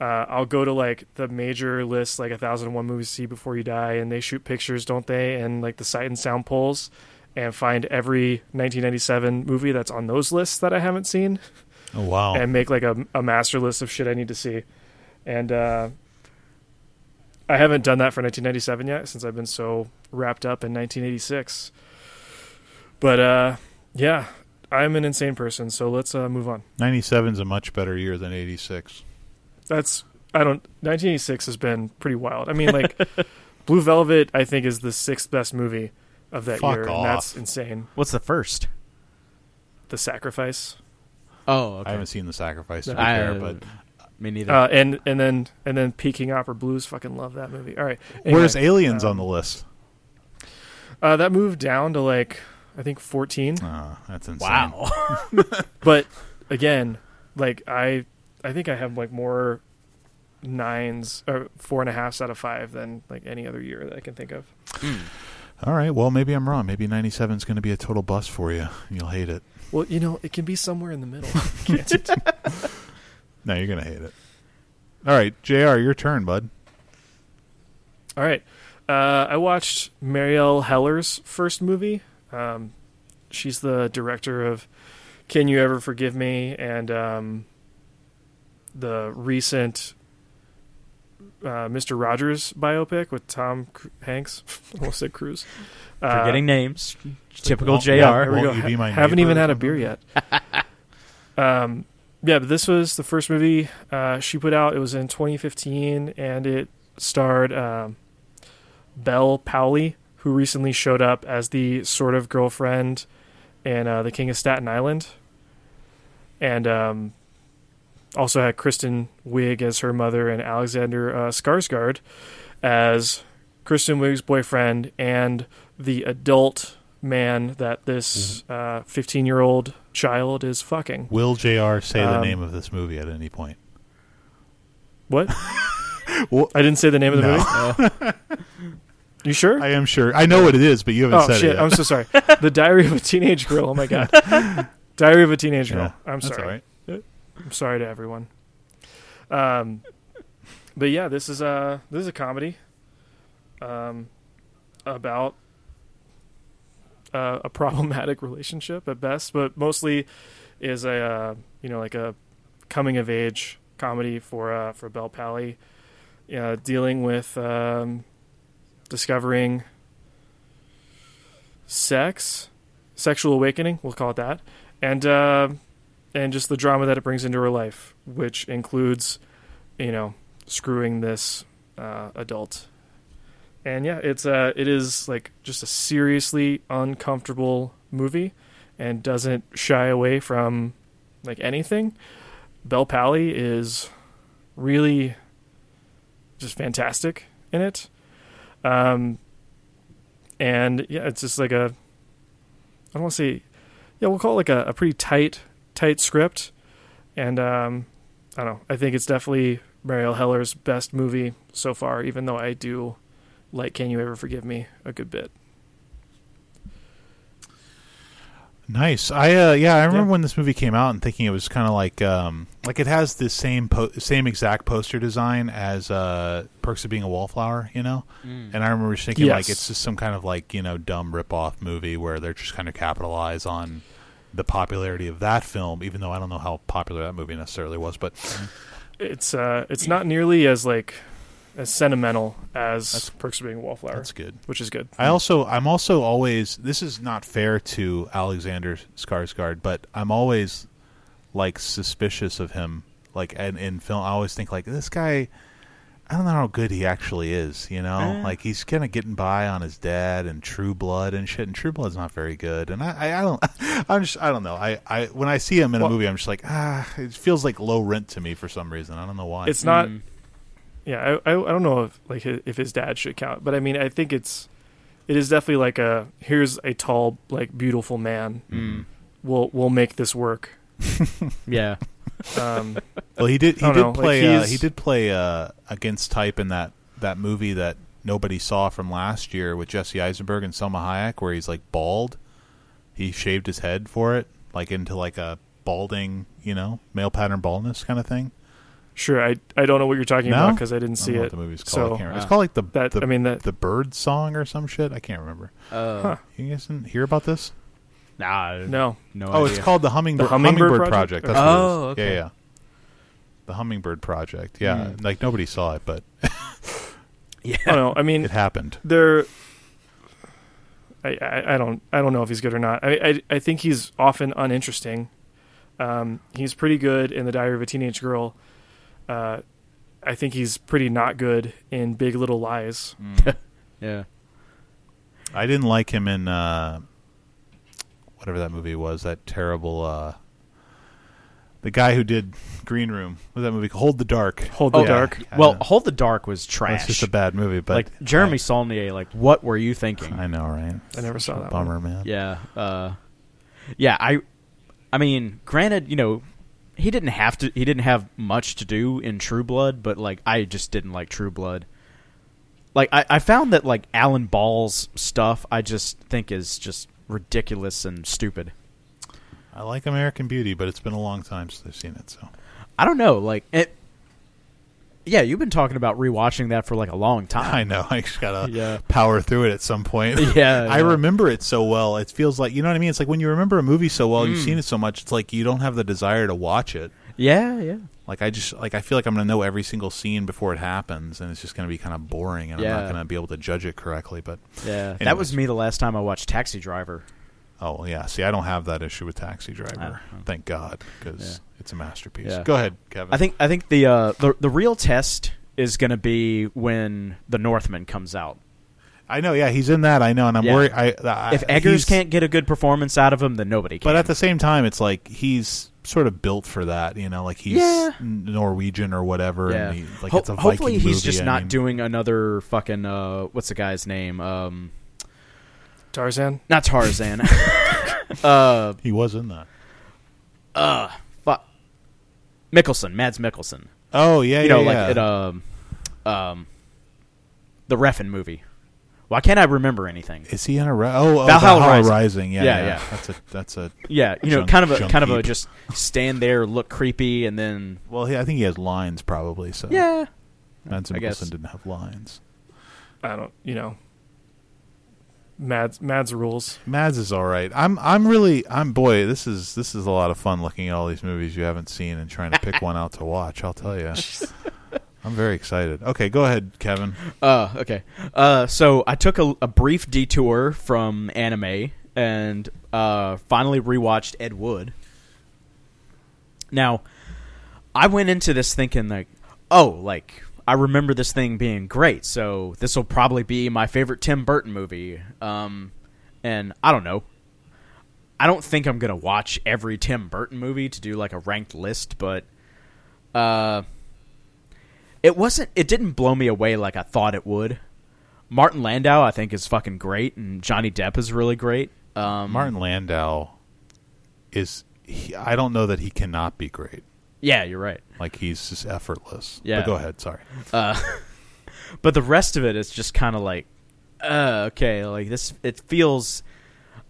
Uh, I'll go to like the major lists, like a thousand and one movies to see before you die, and they shoot pictures, don't they? And like the sight and sound polls, and find every 1997 movie that's on those lists that I haven't seen, oh wow. and make like a, a master list of shit I need to see. And uh, I haven't done that for 1997 yet, since I've been so wrapped up in 1986. But uh, yeah, I'm an insane person, so let's uh, move on. 97 is a much better year than 86. That's I don't. 1986 has been pretty wild. I mean, like Blue Velvet, I think is the sixth best movie of that Fuck year, off. and that's insane. What's the first? The Sacrifice, Oh, I haven't seen The Sacrifice to be I, fair, but me neither. uh, and and then and then Peking Opera Blues. Fucking love that movie. All right, where's Aliens um, on the list? Uh, that moved down to like I think 14. Oh, that's insane. wow. But again, like I I think I have like more nines or four and a halfs out of five than like any other year that I can think of. Hmm. All right. Well, maybe I'm wrong. Maybe 97 is going to be a total bust for you. You'll hate it. Well, you know, it can be somewhere in the middle. Can't it? No, you're going to hate it. All right, JR, your turn, bud. All right. Uh, I watched Marielle Heller's first movie. Um, she's the director of Can You Ever Forgive Me and um, the recent uh, Mr. Rogers biopic with Tom Cru- Hanks. Almost said Cruise. Uh, Forgetting names. Typical won't- JR. yeah, There we Won't go. you be my Haven't even had a beer yet. um, yeah, but this was the first movie uh, she put out. It was in 2015, and it starred um, Bel Powley, who recently showed up as the sort of girlfriend in uh, The King of Staten Island, and um, also had Kristen Wiig as her mother and Alexander uh, Skarsgård as Kristen Wiig's boyfriend and the adult man that this uh, 15 year old child is fucking. Will Jr. say the Um, name of this movie at any point? What? Well- I didn't say the name of the No. movie. You sure? I am sure. I know what it is, but you haven't oh said shit! it. Yet. I'm so sorry. the Diary of a Teenage Girl. Oh my god. Diary of a Teenage Girl. Yeah, I'm sorry. right. I'm sorry to everyone. Um, but yeah, this is a this is a comedy, um, about uh, a problematic relationship at best, but mostly is a uh, you know like a coming of age comedy for uh, for Bel Powley, uh, dealing with um, discovering sex, sexual awakening. We'll call it that, and. Uh, and just the drama that it brings into her life, which includes, you know, screwing this uh, adult. And yeah, it's uh, it is like just a seriously uncomfortable movie, and doesn't shy away from like anything. Bel Powley is really just fantastic in it. Um, and yeah, it's just like a I don't want to say yeah, we'll call it like a, a pretty tight tight script, and um, I don't know. I think it's definitely Marielle Heller's best movie so far. Even though I do like "Can You Ever Forgive Me" a good bit. Nice. I uh, yeah, I remember Yeah. when this movie came out and thinking it was kind of like um, like it has the same po- same exact poster design as uh, Perks of Being a Wallflower, you know. Mm. And I remember just thinking like it's just some kind of like you know dumb rip off movie where they're just kind of capitalize on the popularity of that film, even though I don't know how popular that movie necessarily was, but It's uh, it's not nearly as like as sentimental as That's- Perks of Being a Wallflower, that's good. which is good. I also I'm also always this is not fair to Alexander Skarsgård, but I'm always like suspicious of him. Like in, in film, I always think like this guy. I don't know how good he actually is. You know, Eh. like he's kind of getting by on his dad and True Blood and shit. And True Blood's not very good. And I, I, I don't, I'm just, I don't know. I, I, when I see him in a Well- movie, I'm just like, ah, it feels like low rent to me for some reason. I don't know why. It's not. Mm. Yeah, I, I I don't know if like if his dad should count, but I mean I think it's it is definitely like a here's a tall like beautiful man. Mm. We'll we'll make this work. Yeah. Um, Well, he did. He did know, like, play. uh, he did play uh, against type in that that movie that nobody saw from last year with Jesse Eisenberg and Salma Hayek, where he's like bald. He shaved his head for it, like into like a balding, you know, male pattern baldness kind of thing. Sure, I I don't know what you're talking No? about because I didn't I don't see know it. what the movie's called. I So can't remember. It's Ah. called like the that the, I mean that the bird song or some shit. I can't remember. Uh, Huh. You guys didn't hear about this? Nah. no. No. Oh, it's called the Hummingbird, The Hummingbird Project. Project? That's Oh, what it is. okay. Yeah, yeah. The Hummingbird Project. Yeah, Hmm. like nobody saw it, but Yeah. I don't know. I mean it happened. there. I, I I don't I don't know if he's good or not. I I, I think he's often uninteresting. Um, he's pretty good in the Diary of a Teenage Girl. Uh, I think he's pretty not good in Big Little Lies. Yeah. I didn't like him in uh, whatever that movie was. That terrible. Uh, the guy who did Green Room. What was that movie? Hold the Dark. Hold the Oh, Dark. I Well, know. Hold the Dark was trash. That's just a bad movie. But like Jeremy Saulnier, like what were you thinking? I, I know, right? I never saw a that Bummer, man. Yeah. Uh, yeah. I. I mean, granted, you know, he didn't have to. He didn't have much to do in True Blood, but like, I just didn't like True Blood. Like, I, I found that like Alan Ball's stuff, I just think is just ridiculous and stupid. I like American Beauty, but it's been a long time since I've seen it. So I don't know, like it. Yeah, you've been talking about rewatching that for like a long time. I know I just gotta Yeah. power through it at some point. Yeah, I yeah. remember it so well. It feels like you know what I mean. It's like when you remember a movie so well, you've Mm. seen it so much. It's like you don't have the desire to watch it. Yeah, yeah. Like I just like I feel like I'm gonna know every single scene before it happens, and it's just gonna be kind of boring, and I'm not gonna be able to judge it correctly. But Yeah, that was me the last time I watched Taxi Driver. Oh yeah, see, I don't have that issue with Taxi Driver. Thank God, because Yeah. it's a masterpiece. Yeah. Go ahead, Kevin. I think I think the uh, the the real test is going to be when the Northman comes out. I know. Yeah, he's in that. I know, and I'm Yeah. worried. I, I, If Eggers can't get a good performance out of him, then nobody can. But at the same time, it's like he's sort of built for that, you know, like he's Yeah. Norwegian or whatever. yeah, And he, like Ho- it's a hopefully he's movie, just I not mean. doing another fucking uh, what's the guy's name? Um, Tarzan. not Tarzan. uh, He was in that. uh, fuck. Mikkelsen, Mads Mikkelsen. Oh yeah, You know, yeah, like it, um, um, the Refn movie. Why can't I remember anything? Is he in a? Ra- oh, oh Valhalla Valhalla Rising. Rising. Yeah, Yeah, yeah, yeah. That's a. That's a. Yeah, you know, Junk- kind of a junk kind of a just stand there, look creepy, and then Well, he, I think he has lines probably. So yeah, Mads I guess. Mikkelsen didn't have lines. I don't. You know. Mads Mads rules. Mads is all right. I'm. I'm really. I'm. Boy, this is. This is a lot of fun looking at all these movies you haven't seen and trying to pick one out to watch. I'll tell you. I'm very excited. Okay, go ahead, Kevin. Uh, okay. Uh, so I took a, a brief detour from anime and uh, finally rewatched Ed Wood. Now, I went into this thinking like, oh, like I remember this thing being great, so this will probably be my favorite Tim Burton movie. Um, and I don't know. I don't think I'm gonna watch every Tim Burton movie to do like a ranked list, but uh, it wasn't. It didn't blow me away like I thought it would. Martin Landau, I think, is fucking great, and Johnny Depp is really great. Um, Martin Landau is. He, I don't know that he cannot be great. Yeah, you're right. Like he's just effortless. Yeah. But go ahead. Sorry. Uh, but the rest of it is just kind of like, uh, okay, like this. It feels.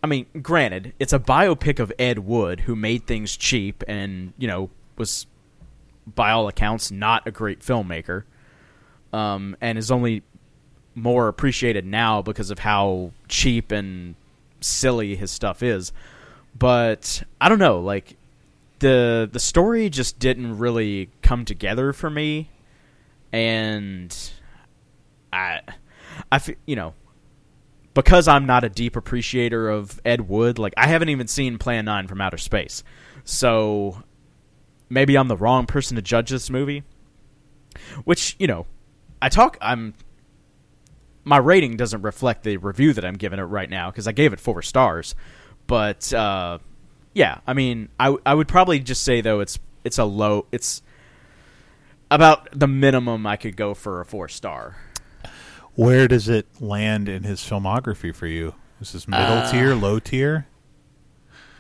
I mean, granted, it's a biopic of Ed Wood, who made things cheap, and you know was, by all accounts, not a great filmmaker, um, and is only more appreciated now because of how cheap and silly his stuff is. But I don't know, like the the story just didn't really come together for me and I, I, you know, because I'm not a deep appreciator of Ed Wood, like I haven't even seen Plan Nine from Outer Space, so maybe I'm the wrong person to judge this movie. Which you know, I talk. I'm my rating doesn't reflect the review that I'm giving it right now because I gave it four stars, but uh, yeah, I mean, I w- I would probably just say though it's it's a low it's about the minimum I could go for a four star. Where does it land in his filmography for you? Is this middle Uh, tier, low tier?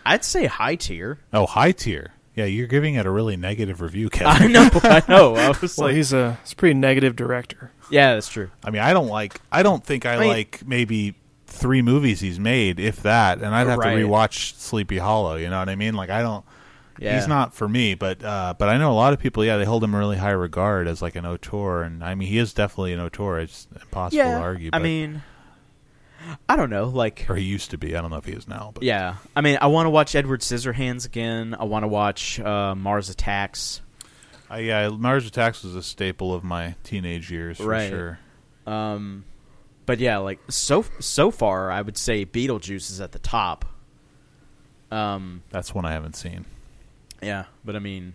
I'd say high tier. Oh, high tier. Yeah, you're giving it a really negative review, I Kevin. know, I know. I was Well, like, he's a he's a pretty negative director. yeah, that's true. I mean, I don't like. I don't think I, I mean- like maybe three movies he's made, if that. And I'd have Right. to rewatch Sleepy Hollow. You know what I mean? Like, I don't. Yeah, He's not for me, but uh, but I know a lot of people. Yeah, they hold him really high regard as like an auteur, and I mean, he is definitely an auteur. It's impossible Yeah, to argue. I mean, I don't know. Like, or he used to be. I don't know if he is now. But yeah, I mean, I want to watch Edward Scissorhands again. I want to watch uh, Mars Attacks. I, yeah, Mars Attacks was a staple of my teenage years for Right. sure. Um, but yeah, like so so far, I would say Beetlejuice is at the top. Um, That's one I haven't seen. Yeah, but I mean,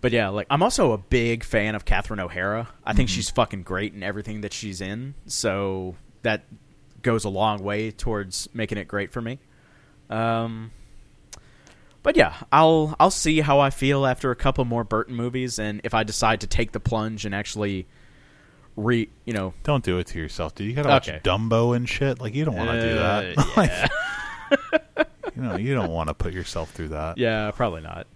but yeah, like I'm also a big fan of Catherine O'Hara. I think Mhm. she's fucking great in everything that she's in. So that goes a long way towards making it great for me. Um, but yeah, I'll I'll see how I feel after a couple more Burton movies, and if I decide to take the plunge and actually re, you know, Don't do it to yourself, dude. You gotta watch Okay. Dumbo and shit. Like you don't want to do that. uh, Like, yeah, you know, you don't want to put yourself through that. yeah, probably not.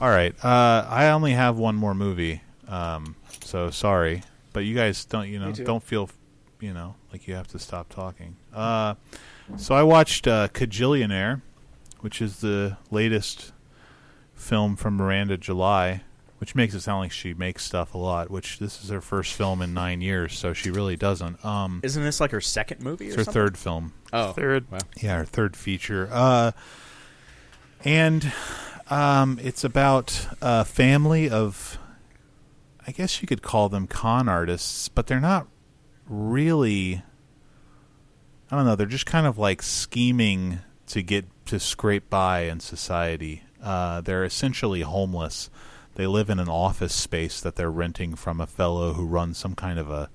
All right. Uh, I only have one more movie, um, so sorry, but you guys don't. You know, don't feel, you know, like you have to stop talking. Uh, so I watched uh, Kajillionaire, which is the latest film from Miranda July, which makes it sound like she makes stuff a lot. Which this is her first film in nine years, so she really doesn't. Um, Isn't this like her second movie? it's or her something? third film. Oh, Third. Wow. Yeah, her third feature. Uh, and um, it's about a family of, I guess you could call them con artists, but they're not really. I don't know. They're just kind of like scheming to get to scrape by in society. Uh, they're essentially homeless. They live in an office space that they're renting from a fellow who runs some kind of a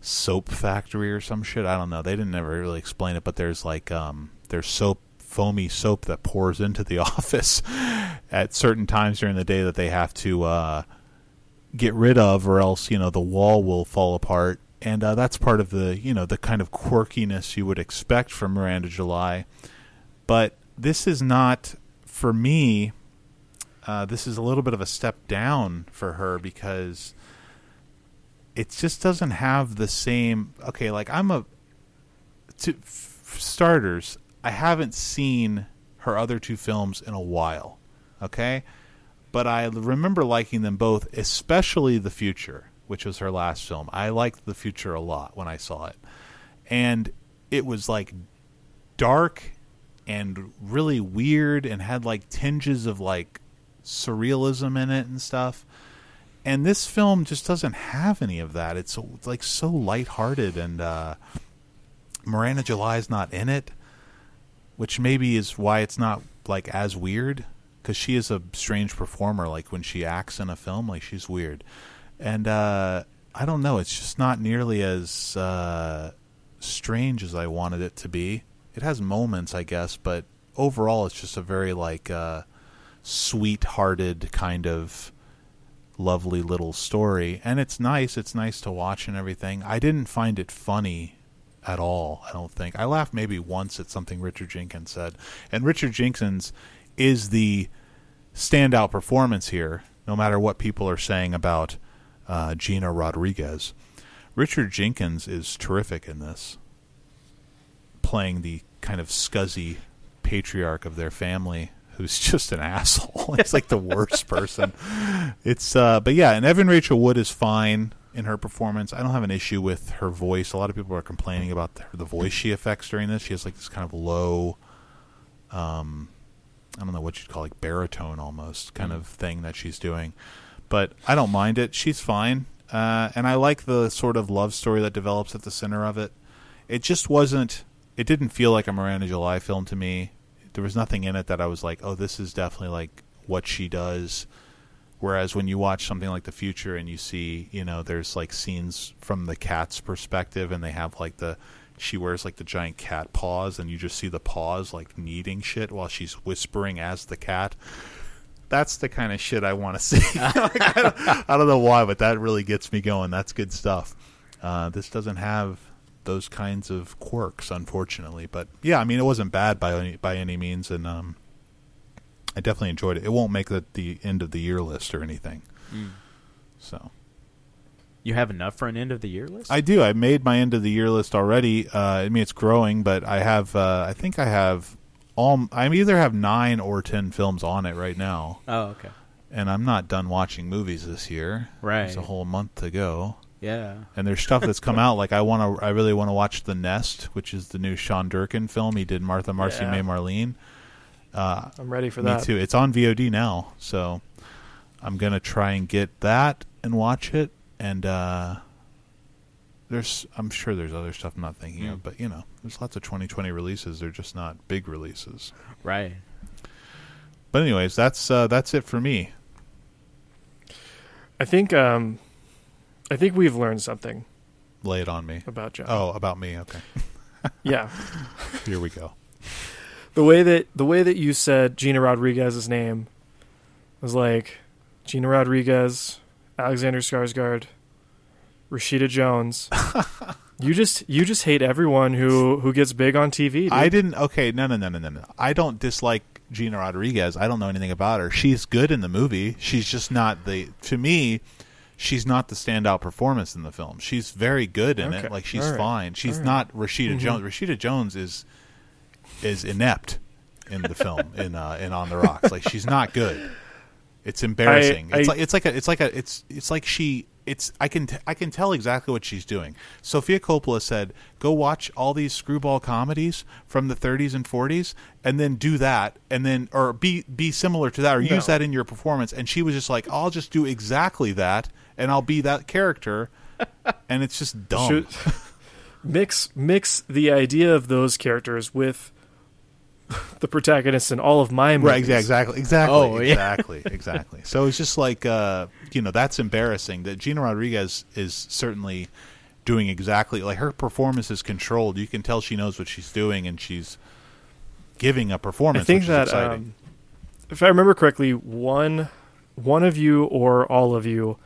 soap factory or some shit. I don't know. They didn't ever really explain it, but there's like um there's soap foamy soap that pours into the office at certain times during the day that they have to uh get rid of or else, you know, the wall will fall apart and uh, that's part of the you know the kind of quirkiness you would expect from Miranda July. But this is not for me. Uh, this is a little bit of a step down for her because it just doesn't have the same. Okay, like I'm a to f- starters. I haven't seen her other two films in a while. Okay, but I remember liking them both, especially The Future, which was her last film. I liked The Future a lot when I saw it, and it was like dark and really weird and had like tinges of like surrealism in it and stuff. And this film just doesn't have any of that. It's, like so lighthearted and uh, Miranda is not in it, which maybe is why it's not like as weird because she is a strange performer. Like when she acts in a film, like she's weird, and uh, I don't know. It's just not nearly as uh, strange as I wanted it to be. It has moments, I guess, but overall, it's just a very like uh, sweet-hearted kind of lovely little story, and it's nice. It's nice to watch and everything. I didn't find it funny at all. I don't think I laughed maybe once at something Richard Jenkins said, and Richard Jenkins is the standout performance here. No matter what people are saying about uh, Gina Rodriguez, Richard Jenkins is terrific in this, playing the kind of scuzzy patriarch of their family who's just an asshole. It's like the worst person. It's uh but yeah, and Evan Rachel Wood is fine in her performance. I don't have an issue with her voice. A lot of people are complaining about the, the voice she affects during this. She has like this kind of low um I don't know what you'd call like baritone almost kind of thing that she's doing. But I don't mind it. She's fine. Uh, and I like the sort of love story that develops at the center of it. It just wasn't it didn't feel like a Miranda July film to me. There was nothing in it that I was like, "Oh, this is definitely like what she does." Whereas when you watch something like The Future and you see, you know, there's like scenes from the cat's perspective and they have like the she wears like the giant cat paws and you just see the paws like kneading shit while she's whispering as the cat. That's the kind of shit I want to see. like, I, don't, I, don't, know why, but that really gets me going. That's good stuff. Uh, this doesn't have those kinds of quirks, unfortunately. But yeah, I mean, it wasn't bad by any, by any means, and um, I definitely enjoyed it. It won't make the, the end of the year list or anything. Mm. So you have enough for an end of the year list? I do. I made my end of the year list already. Uh, I mean, it's growing, but I have. Uh, I think I have all. I either have nine or ten films on it right now. Oh, okay. And I'm not done watching movies this year. Right. There's a whole month to go. Yeah. And there's stuff that's come out. Like I want to. I really want to watch The Nest, which is the new Sean Durkin film. He did Martha, Marcy, yeah. May, Marlene. Uh, I'm ready for that. Me too. It's on VOD now, so I'm gonna try and get that and watch it and uh, there's I'm sure there's other stuff I'm not thinking mm. of, but you know, there's lots of 2020 releases. They're just not big releases, right? But anyways, that's uh, that's it for me. I think um, I think we've learned something. Lay it on me about John. Oh, about me. Okay. yeah. Here we go. The way that the way that you said Gina Rodriguez's name was like Gina Rodriguez, Alexander Skarsgård, Rashida Jones. you just you just hate everyone who who gets big on TV. Dude. I didn't. Okay, no, no, no, no, no, no. I don't dislike Gina Rodriguez. I don't know anything about her. She's good in the movie. She's just not the. To me, she's not the standout performance in the film. She's very good in okay. it. Like she's right. fine. She's right. not Rashida mm-hmm. Jones. Rashida Jones is is inept in the film in uh, in On the Rocks. Like she's not good. It's embarrassing. I, it's I, like it's like a it's like a it's it's like she it's I can t- I can tell exactly what she's doing. Sofia Coppola said, "Go watch all these screwball comedies from the 30s and 40s, and then do that, and then or be be similar to that, or no. use that in your performance." And she was just like, "I'll just do exactly that, and I'll be that character," and it's just dumb. mix mix the idea of those characters with the protagonist in all of my movies. Right, exactly, exactly, oh, exactly, yeah. exactly. So it's just like uh, you know that's embarrassing. That Gina Rodriguez is certainly doing exactly like her performance is controlled. You can tell she knows what she's doing, and she's giving a performance. I think that um, if I remember correctly, one one of you or all of you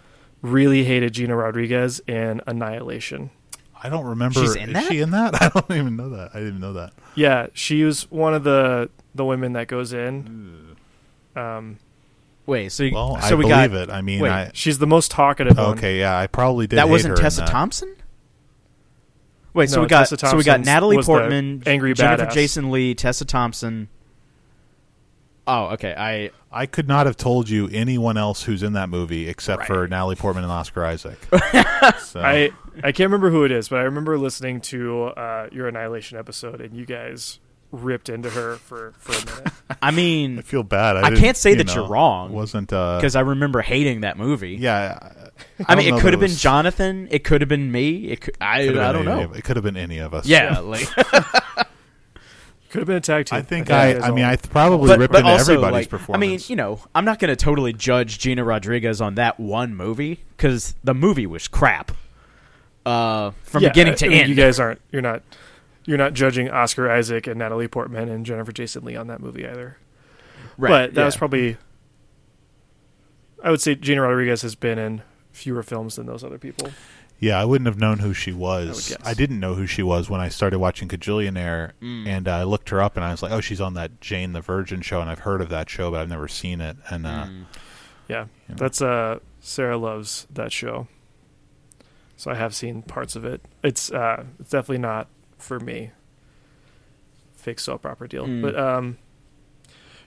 really hated Gina Rodriguez in Annihilation. I don't remember. She's in is that? she in that? I don't even know that. I didn't even know that. Yeah, she was one of the the women that goes in. Um, Wait, so you, Well, so I we believe got it. I mean, wait, I she's the most talkative one. okay, yeah, I probably did. that hate wasn't her in Tessa that. Thompson. Wait, so we got so we got Natalie was the Portman, angry Jennifer badass. Jason Lee, Tessa Thompson. Oh, okay. I I could not have told you anyone else who's in that movie except Right. for Natalie Portman and Oscar Isaac. so, I I can't remember who it is, but I remember listening to uh, your Annihilation episode, and you guys ripped into her for for a minute. I mean I feel bad. I, I can't say you that know, you're wrong. Wasn't uh, because I remember hating that movie. yeah. I, mean, don't it could have been Jonathan. It could have been me. It could, I could have I don't know. of- It could have been any of us. Yeah, like Could have been a tag team. I think you I. I mean, I th- probably but, ripped but into also everybody's like, I mean, you know, I'm not going to totally judge Gina Rodriguez on that one movie because the movie was crap. Uh, from Yeah, beginning I- to I mean, end. You guys aren't. You're not. You're not judging Oscar Isaac and Natalie Portman and Jennifer Jason Lee on that movie either. right, but that yeah. was probably. I would say Gina Rodriguez has been in fewer films than those other people. Yeah, I wouldn't have known who she was. would guess. I, didn't know who she was when I started watching Kajillionaire, Mm. and uh, I looked her up, and I was like, "Oh, she's on that Jane the Virgin show," and I've heard of that show, but I've never seen it. And uh, Mm. Yeah, Yeah. that's uh Sarah loves that show. So I have seen parts of it. It's uh it's definitely not for me. Fake soap opera deal. Mm. But um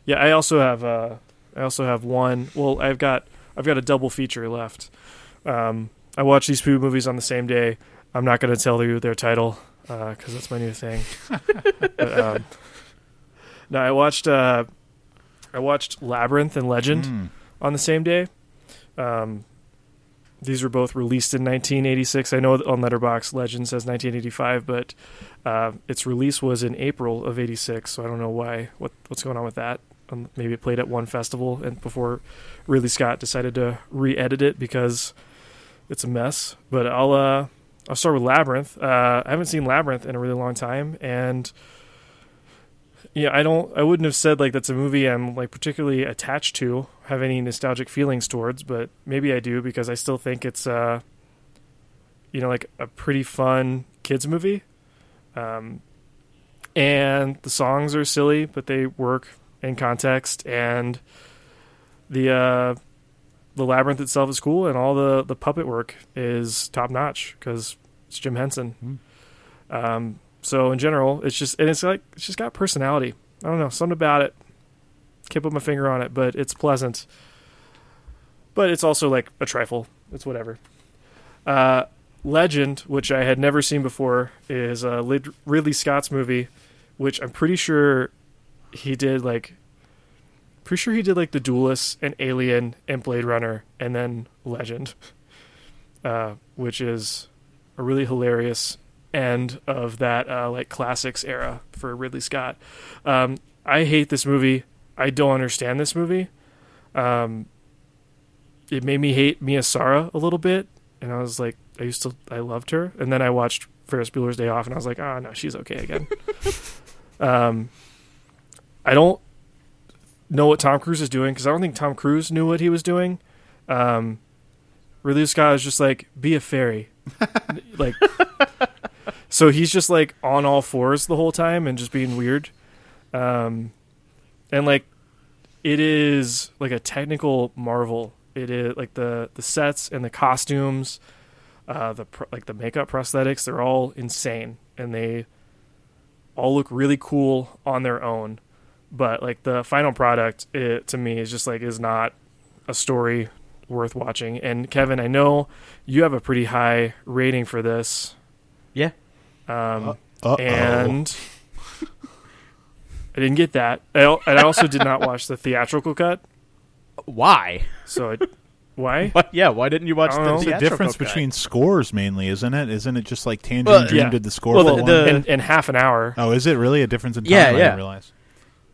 yeah, I also have uh I also have one well I've got I've got a double feature left. Um I watched these two movies on the same day. I'm not going to tell you their title uh cuz that's my new thing. but, um, no, I watched uh I watched Labyrinth and Legend mm, on the same day. Um, these were both released in 1986. I know on Letterboxd Legend says 1985, but uh, its release was in April of '86. So I don't know why. What what's going on with that? Um, maybe it played at one festival and before Ridley Scott decided to re-edit it because it's a mess. But I'll uh, I'll start with Labyrinth. Uh, I haven't seen Labyrinth in a really long time, and yeah, I don't. I wouldn't have said like that's a movie I'm like particularly attached to, have any nostalgic feelings towards, but maybe I do because I still think it's uh, you know, like a pretty fun kids movie. Um, and the songs are silly, but they work in context, and the uh, the labyrinth itself is cool, and all the the puppet work is top notch because it's Jim Henson. Um, so in general, it's just and it's like it's just got personality. I don't know something about it. Can't put my finger on it, but it's pleasant. But it's also like a trifle. It's whatever. Uh, Legend, which I had never seen before, is a Lid- Ridley Scott's movie, which I'm pretty sure he did like. Pretty sure he did like The Duelist and Alien and Blade Runner and then Legend, uh, which is a really hilarious end of that uh, like classics era for Ridley Scott. Um, I hate this movie. I don't understand this movie. Um, it made me hate Mia Sara a little bit, and I was like, I used to, I loved her, and then I watched Ferris Bueller's Day Off, and I was like, oh no, she's okay again. um, I don't know what Tom Cruise is doing because I don't think Tom Cruise knew what he was doing. Um, Ridley Scott is just like, be a fairy, like. So he's just like on all fours the whole time and just being weird. Um, and like it is like a technical marvel. It is like the the sets and the costumes, uh, the like the makeup prosthetics. They're all insane and they all look really cool on their own. But like the final product, it to me is just like is not a story worth watching. And Kevin, I know you have a pretty high rating for this. Yeah. Um, Uh-oh. and I didn't get that. I, and I also did not watch the theatrical cut. Why? So I, why? What? Yeah. Why didn't you watch the know. The difference cut? between scores mainly, isn't it? Isn't it just like Tangerine Well, Dream yeah. did the score Well, for the- one? the- in, in half an hour. oh, is it really a difference in time? Yeah, I yeah. didn't realize.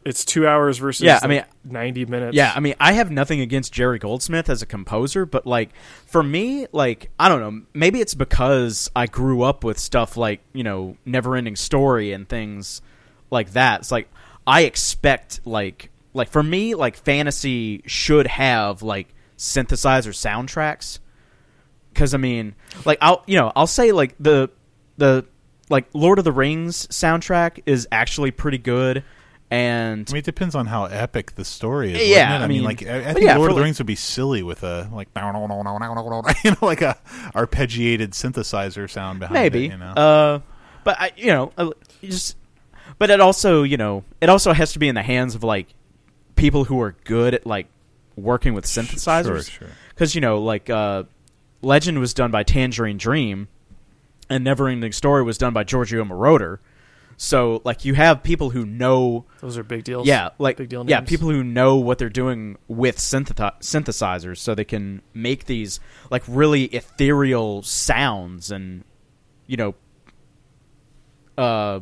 It's two hours versus Yeah, I like, mean- ninety minutes. Yeah, I mean, I have nothing against Jerry Goldsmith as a composer, but like for me, like I don't know, maybe it's because I grew up with stuff like you know Neverending Story and things like that. It's like I expect like like for me, like fantasy should have like synthesizer soundtracks. Because I mean, like I'll you know I'll say like the the like Lord of the Rings soundtrack is actually pretty good, and I mean, it depends on how epic the story is. Yeah? I I mean, mean- like I, I think yeah, Lord of the like- Rings would be silly with a like you know like a arpeggiated synthesizer sound behind maybe. it. You know, Uh, but I, you know, uh, just. But it also, you know, it also has to be in the hands of like people who are good at like working with synthesizers. Sure, sure. because you know like uh, legend was done by tangerine dream and neverending story was done by giorgio moroder so like you have people who know Those are big deals. yeah like big deal. yeah people who know what they're doing with syntheti- synthesizers so they can make these like really ethereal sounds and you know uh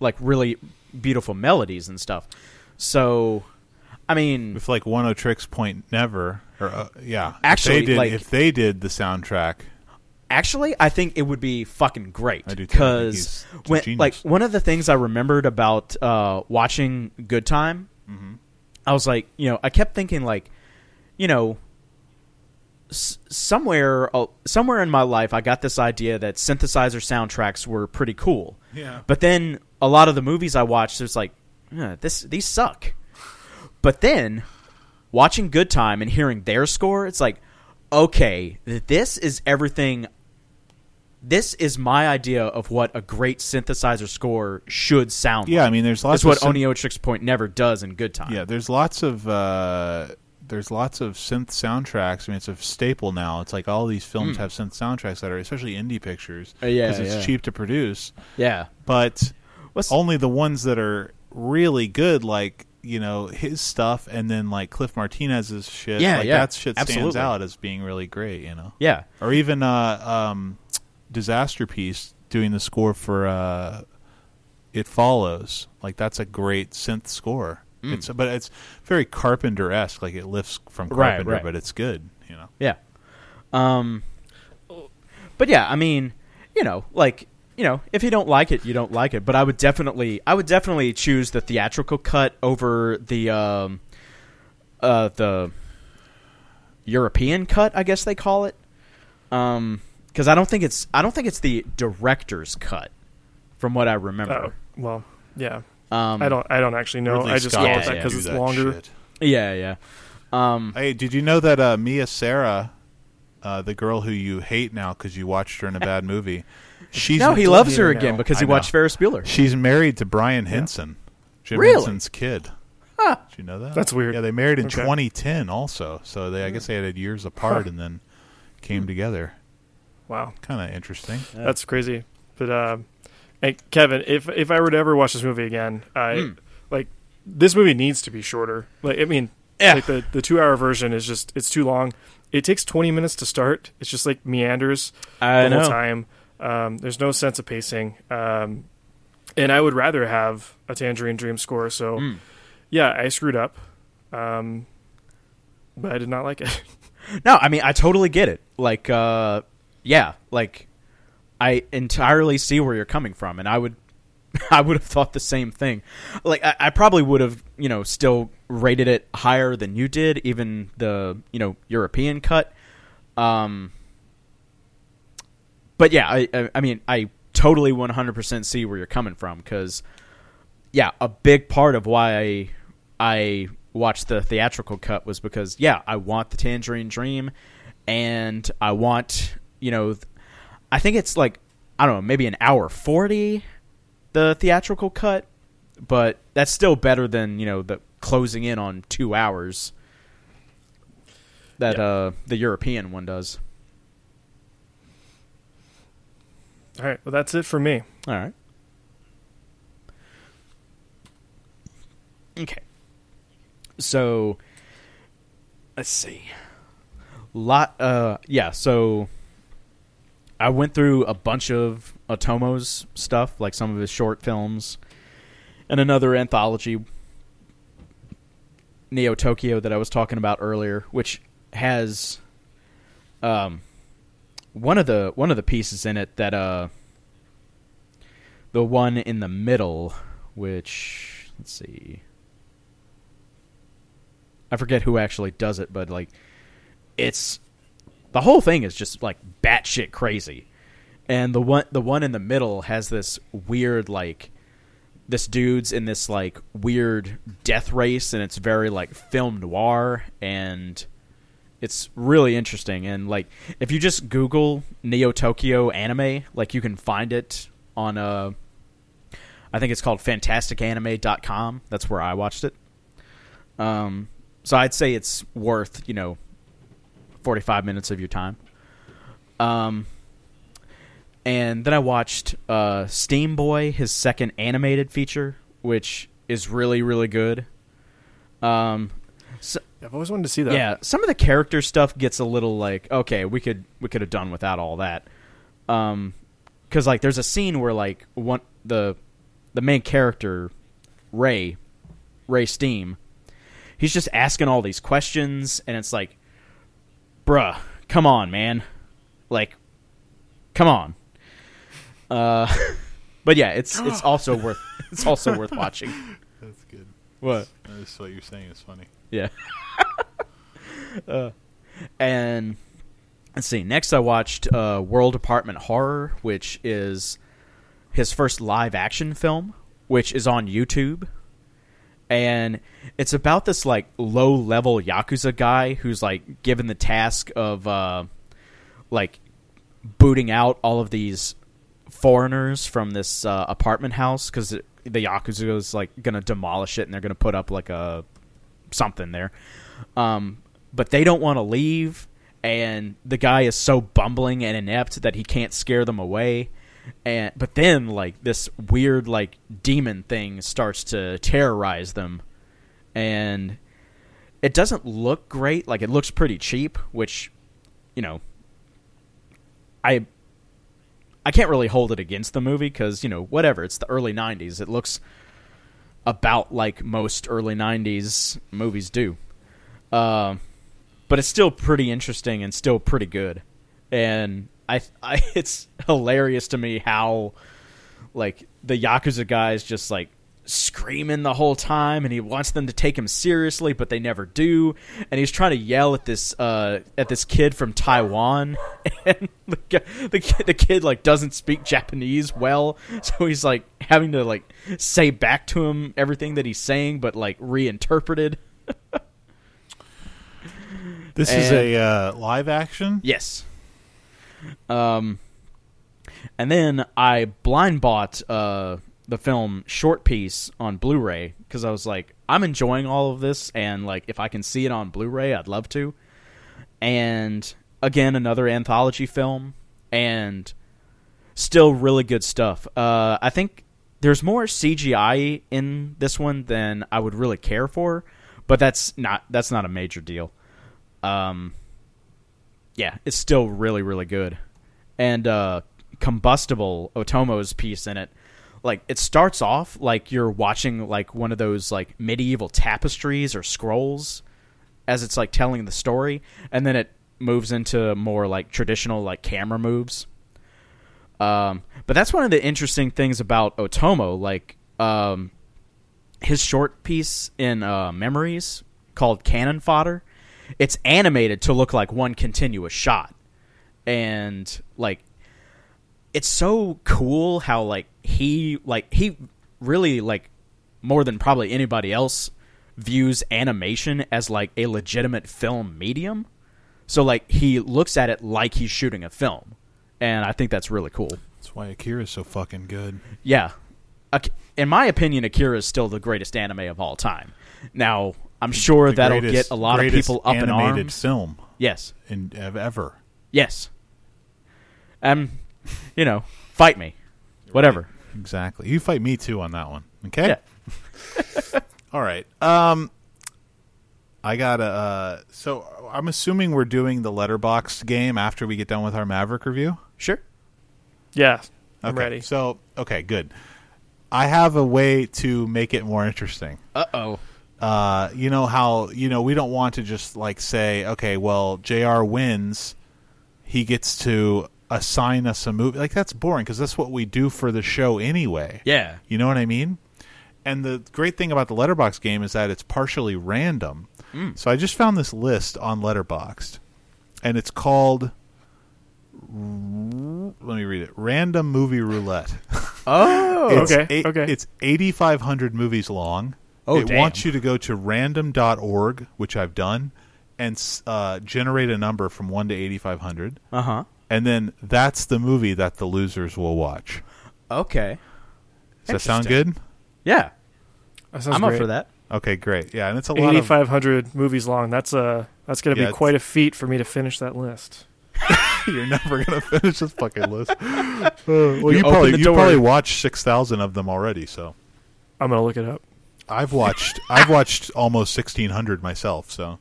like really beautiful melodies and stuff so i mean If like Oneohtrix Point Never, or uh, yeah, Actually, if they did, like- if they did the soundtrack, Actually, I think it would be fucking great I do too. I think because like one of the things I remembered about uh, watching Good Time, Mm-hmm. I was like, you know, I kept thinking like, you know, s- somewhere uh, somewhere in my life, I got this idea that synthesizer soundtracks were pretty cool. Yeah. But then a lot of the movies I watched, it's like, "Eh, this these suck. But then watching Good Time and hearing their score, it's like, okay, this is everything. This is my idea of what a great synthesizer score should sound like. yeah. like. I mean, there's lots That's what of synth- Oneohtrix Point Never does in Good Time. Yeah, there's lots of uh, there's lots of synth soundtracks. I mean, it's a staple now. It's like all these films have synth soundtracks that are especially indie pictures Hmm. Uh, yeah, it's yeah. cheap to produce. Yeah. But What's- only the ones that are really good, like you know his stuff, and then like Cliff Martinez's shit. Yeah, like yeah, that shit stands absolutely. out as being really great. You know, Yeah. or even uh, um, Disasterpeace doing the score for uh, It Follows. Like that's a great synth score. Mm. It's but it's very Carpenter esque. Like it lifts from Right, Carpenter, right. but it's good. You know. Yeah. Um But yeah, I mean, you know, like, you know, if you don't like it, you don't like it, but I would definitely I would definitely choose the theatrical cut over the um uh the European cut, I guess they call it. Um cuz I don't think it's I don't think it's the director's cut from what I Oh, remember. well, yeah. Um I don't. I don't actually know. Ridley I just Scott call it that because do it's that longer. shit. Yeah, yeah. Um Hey, did you know that uh, Mia Sara, uh, the girl who you hate now because you watched her in a bad movie, she's No, he loves her again now. because he watched Ferris Bueller. She's married to Brian Henson, Jim Really? Henson's kid. Huh. Did you know that? That's weird. Yeah, they married in Okay. 2010 also. So they, I guess they had years apart and then came together. Wow, Kind of interesting. Yeah. that's crazy. But uh, hey, Kevin, if if I were to ever watch this movie again, I Mm. like this movie needs to be shorter. Like, I mean, Yeah. like the the two hour version is just it's too long. It takes twenty minutes to start. It's just like meanders I the know. whole time. Um, there's no sense of pacing. Um, and I would rather have a Tangerine Dream score. So Mm. yeah, I screwed up. Um, but I did not like it. No, I mean I totally get it. Like, uh, yeah, like I entirely see where you're coming from, and I would, I would have thought the same thing. Like, I, I probably would have, you know, still rated it higher than you did, even the, you know, European cut. Um, but yeah, I, I, I mean, I totally 100% see where you're coming from because, yeah, a big part of why I, I watched the theatrical cut was because, yeah, I want the Tangerine Dream, and I want, you know, I think it's like, I don't know, maybe an hour 40, the theatrical cut, but that's still better than, you know, the closing in on two hours that Yeah. uh, the European one does. All right, well that's it for me. All right. Okay. So let's see. Lot uh yeah, so I went through a bunch of Otomo's stuff, like some of his short films and another anthology Neo Tokyo that I was talking about earlier, which has um one of the one of the pieces in it that uh the one in the middle which let's see. I forget who actually does it but like it's the whole thing is just like batshit crazy. And the one the one in the middle has this weird like this dude's in this like weird death race and it's very like film noir and it's really interesting. And like if you just google neo tokyo anime like you can find it on a i think it's called fantasticanime.com that's where i watched it. Um so i'd say it's worth you know 45 minutes of your time um and then I watched uh, Steamboy, his second animated feature, which is really really good. Um, so, I've always wanted to see that. yeah, some of the character stuff gets a little like okay, we could we could have done without all that. Um, because like there's a scene where like one the the main character Ray Ray Steam, he's just asking all these questions, and it's like, bruh, come on, man, like, come on. Uh, but yeah, it's it's also worth it's also worth watching. That's good. What? That's what you're saying is funny. Yeah. uh, and let's see. Next, I watched uh, World Apartment Horror, which is his first live action film, which is on YouTube. And it's about this like low level yakuza guy who's like given the task of uh, like booting out all of these foreigners from this uh, apartment house because the yakuza is like gonna demolish it and they're gonna put up like a something there. Um, but they don't want to leave, and the guy is so bumbling and inept that he can't scare them away. And but then like this weird like demon thing starts to terrorize them, and it doesn't look great. Like it looks pretty cheap, which you know, I I can't really hold it against the movie because you know whatever. It's the early '90s. It looks about like most early '90s movies do, uh, but it's still pretty interesting and still pretty good. And I, I, it's hilarious to me how like the yakuza guys just like screaming the whole time and he wants them to take him seriously but they never do and he's trying to yell at this uh at this kid from Taiwan and the the kid, the kid like doesn't speak Japanese well so he's like having to like say back to him everything that he's saying but like reinterpreted This is a uh, live action. Yes. Um, and then I blind bought uh, the film Short Peace on Blu-ray because I was like, I'm enjoying all of this, and like if I can see it on Blu-ray, I'd love to. And again, another anthology film, and still really good stuff. Uh, I think there's more CGI in this one than I would really care for, but that's not that's not a major deal. Um, yeah, it's still really really good. And uh, combustible Otomo's piece in it, like it starts off like you're watching like one of those like medieval tapestries or scrolls as it's like telling the story, and then it moves into more like traditional like camera moves. Um, but that's one of the interesting things about Otomo, like um, his short piece in uh, Memories called Cannon Fodder. It's animated to look like one continuous shot, and like it's so cool how like he like he really like more than probably anybody else views animation as like a legitimate film medium. So like he looks at it like he's shooting a film, and I think that's really cool. That's why akira is so fucking good. Yeah. In my opinion, Akira is still the greatest anime of all time. Now, I'm sure The that'll greatest- get a lot of people up in animated arms. film Yes. in of ever. Yes. Um, you know, fight me. Whatever. Exactly. You fight me too on that one. Okay. Yeah. All right. Um, I got a. Uh, so I'm assuming we're doing the letterbox game after we get done with our Maverick review. Sure. Yeah, I'm okay. ready. So okay, good. I have a way to make it more interesting. Uh-oh. Uh, you know how you know we don't want to just like say, okay, well, Jr. wins, he gets to assign us a movie. Like that's boring because that's what we do for the show anyway. Yeah. You know what I mean? And the great thing about the Letterbox game is that it's partially random. So I just found this list on Letterboxd, and it's called let me read it. Random movie roulette. Oh, It's Okay, eight- okay. It's 8,500 movies long. Oh, it damn. wants you to go to random.org, which I've done, and uh, generate a number from 1 to 8,500. uh huh. And then that's the movie that the losers will watch. Okay. Does that sound good? Yeah, That sounds I'm great. up for that. Okay, great. Yeah, and it's a lot of. 8,500 movies long. That's a that's going to Yeah, be it's- quite a feat for me to finish that list. You're never gonna finish this fucking list. Uh, well, You you, probably you probably watched six thousand of them already. So I'm going to look it up. I've watched I've watched almost sixteen hundred myself. So,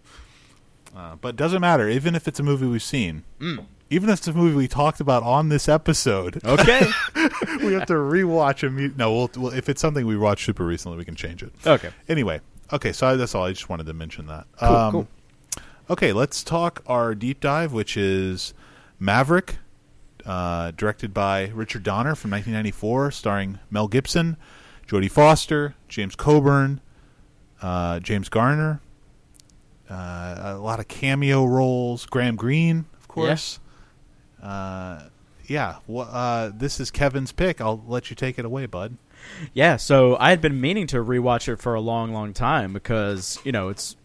uh, but it doesn't matter. Even if it's a movie we've seen, Mm. even if it's a movie we talked about on this episode, Okay. we have to rewatch a mu- No, we'll, we'll, if it's something we watched super recently, we can change it. okay. Anyway, okay, so that's all. I just wanted to mention that. Cool, Um, cool. Okay, let's talk our deep dive, which is Maverick, uh, directed by Richard Donner from 1994, starring Mel Gibson, Jodie Foster, James Coburn, uh, James Garner, uh, a lot of cameo roles. Graham Greene, of course. Uh, yeah, uh, this is Kevin's pick. I'll let you take it away, bud. Yeah, so I had been meaning to rewatch it for a long, long time because you know it's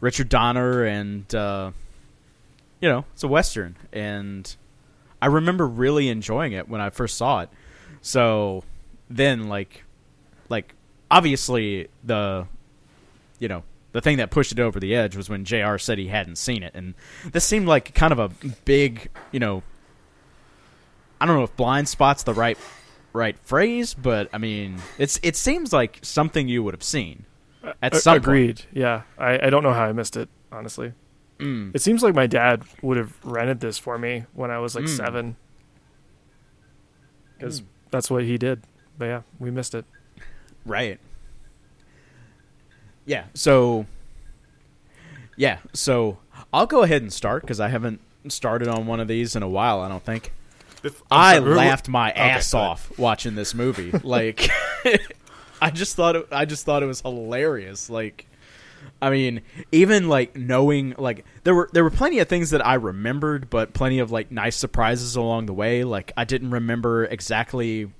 Richard Donner and uh, you know it's a western, and I remember really enjoying it when I first saw it. So then, like, like obviously the you know the thing that pushed it over the edge was when Jr. said he hadn't seen it, and this seemed like kind of a big you know I don't know if blind spot's the right right phrase, but I mean, it's it seems like something you would have seen at some point. Agreed. Yeah. I, I don't know how I missed it, honestly. Mm. It seems like my dad would have rented this for me when I was like Mm. seven. Because Mm. that's what he did. But yeah, we missed it. Right. Yeah. So. Yeah. So I'll go ahead and start because I haven't started on one of these in a while. I don't think. I laughed my ass ahead. off watching this movie. like, I just thought it, I just thought it was hilarious. Like, I mean, even like knowing like there were there were plenty of things that I remembered, but plenty of like nice surprises along the way. Like, I didn't remember exactly,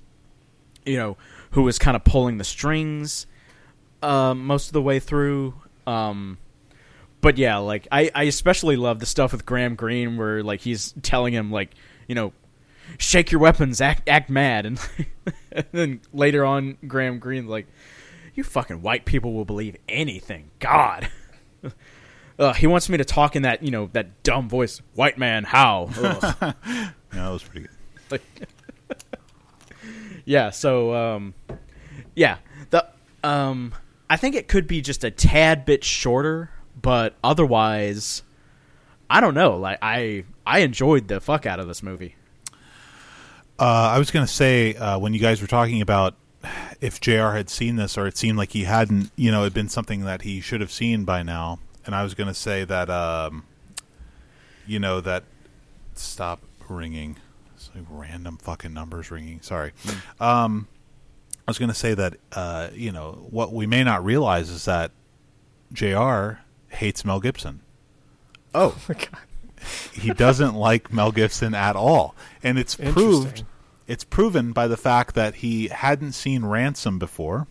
you know, who was kind of pulling the strings um, most of the way through. Um, but yeah, like I, I especially love the stuff with Graham Greene where like he's telling him like you know shake your weapons, act act mad, and, and then later on, Graham Greene like, "You fucking white people will believe anything." God, uh, he wants me to talk in that you know that dumb voice, "White man, how?" Yeah, that was pretty good. Like- yeah. So, um, yeah, the um, I think it could be just a tad bit shorter, but otherwise, I don't know. Like I, I enjoyed the fuck out of this movie. Uh, I was to say uh, when you guys were talking about if Jr. had seen this, or it seemed like he hadn't, you know, it'd been something that he should have seen by now. And I was going to say that, um, you know, that stop ringing. It's like random fucking numbers ringing. Sorry. Um, I was going to say that, uh, you know, what we may not realize is that Jr. hates Mel Gibson Oh, my god, he doesn't like Mel Gibson at all, and it's proved. It's proven by the fact that he hadn't seen Ransom before,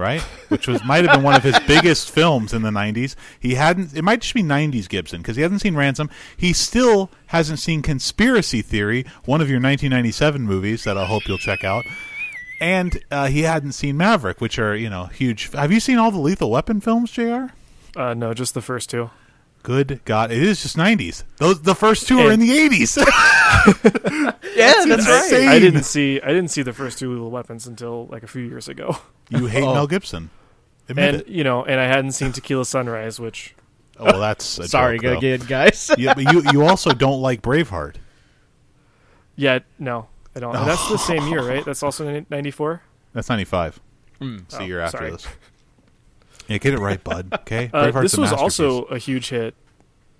right? Which was might have been one of his biggest films in the '90s. He hadn't. It might just be '90s Gibson because he hasn't seen Ransom. He still hasn't seen Conspiracy Theory, one of your 1997 movies that I hope you'll check out. And uh, he hadn't seen Maverick, which are you know huge. Have you seen all the Lethal Weapon films, Jr.? Uh, no, just the first two. Good God, it is just '90s. Those the first two are in the '80s. yeah, that's insane. I didn't see I didn't see the first two Lethal Weapons until like a few years ago. You hate Oh. Mel Gibson. Admit And it. you know, and I hadn't seen Tequila Sunrise, which Oh, well, that's a Sorry joke, again, guys. yeah, but you you also don't like Braveheart. yeah, no, I don't. And that's the same year, right? That's also ninety four. That's ninety five. Mm. It's a Oh, year after sorry. this. Yeah, get it right, bud. Okay, Uh, this was also a huge hit.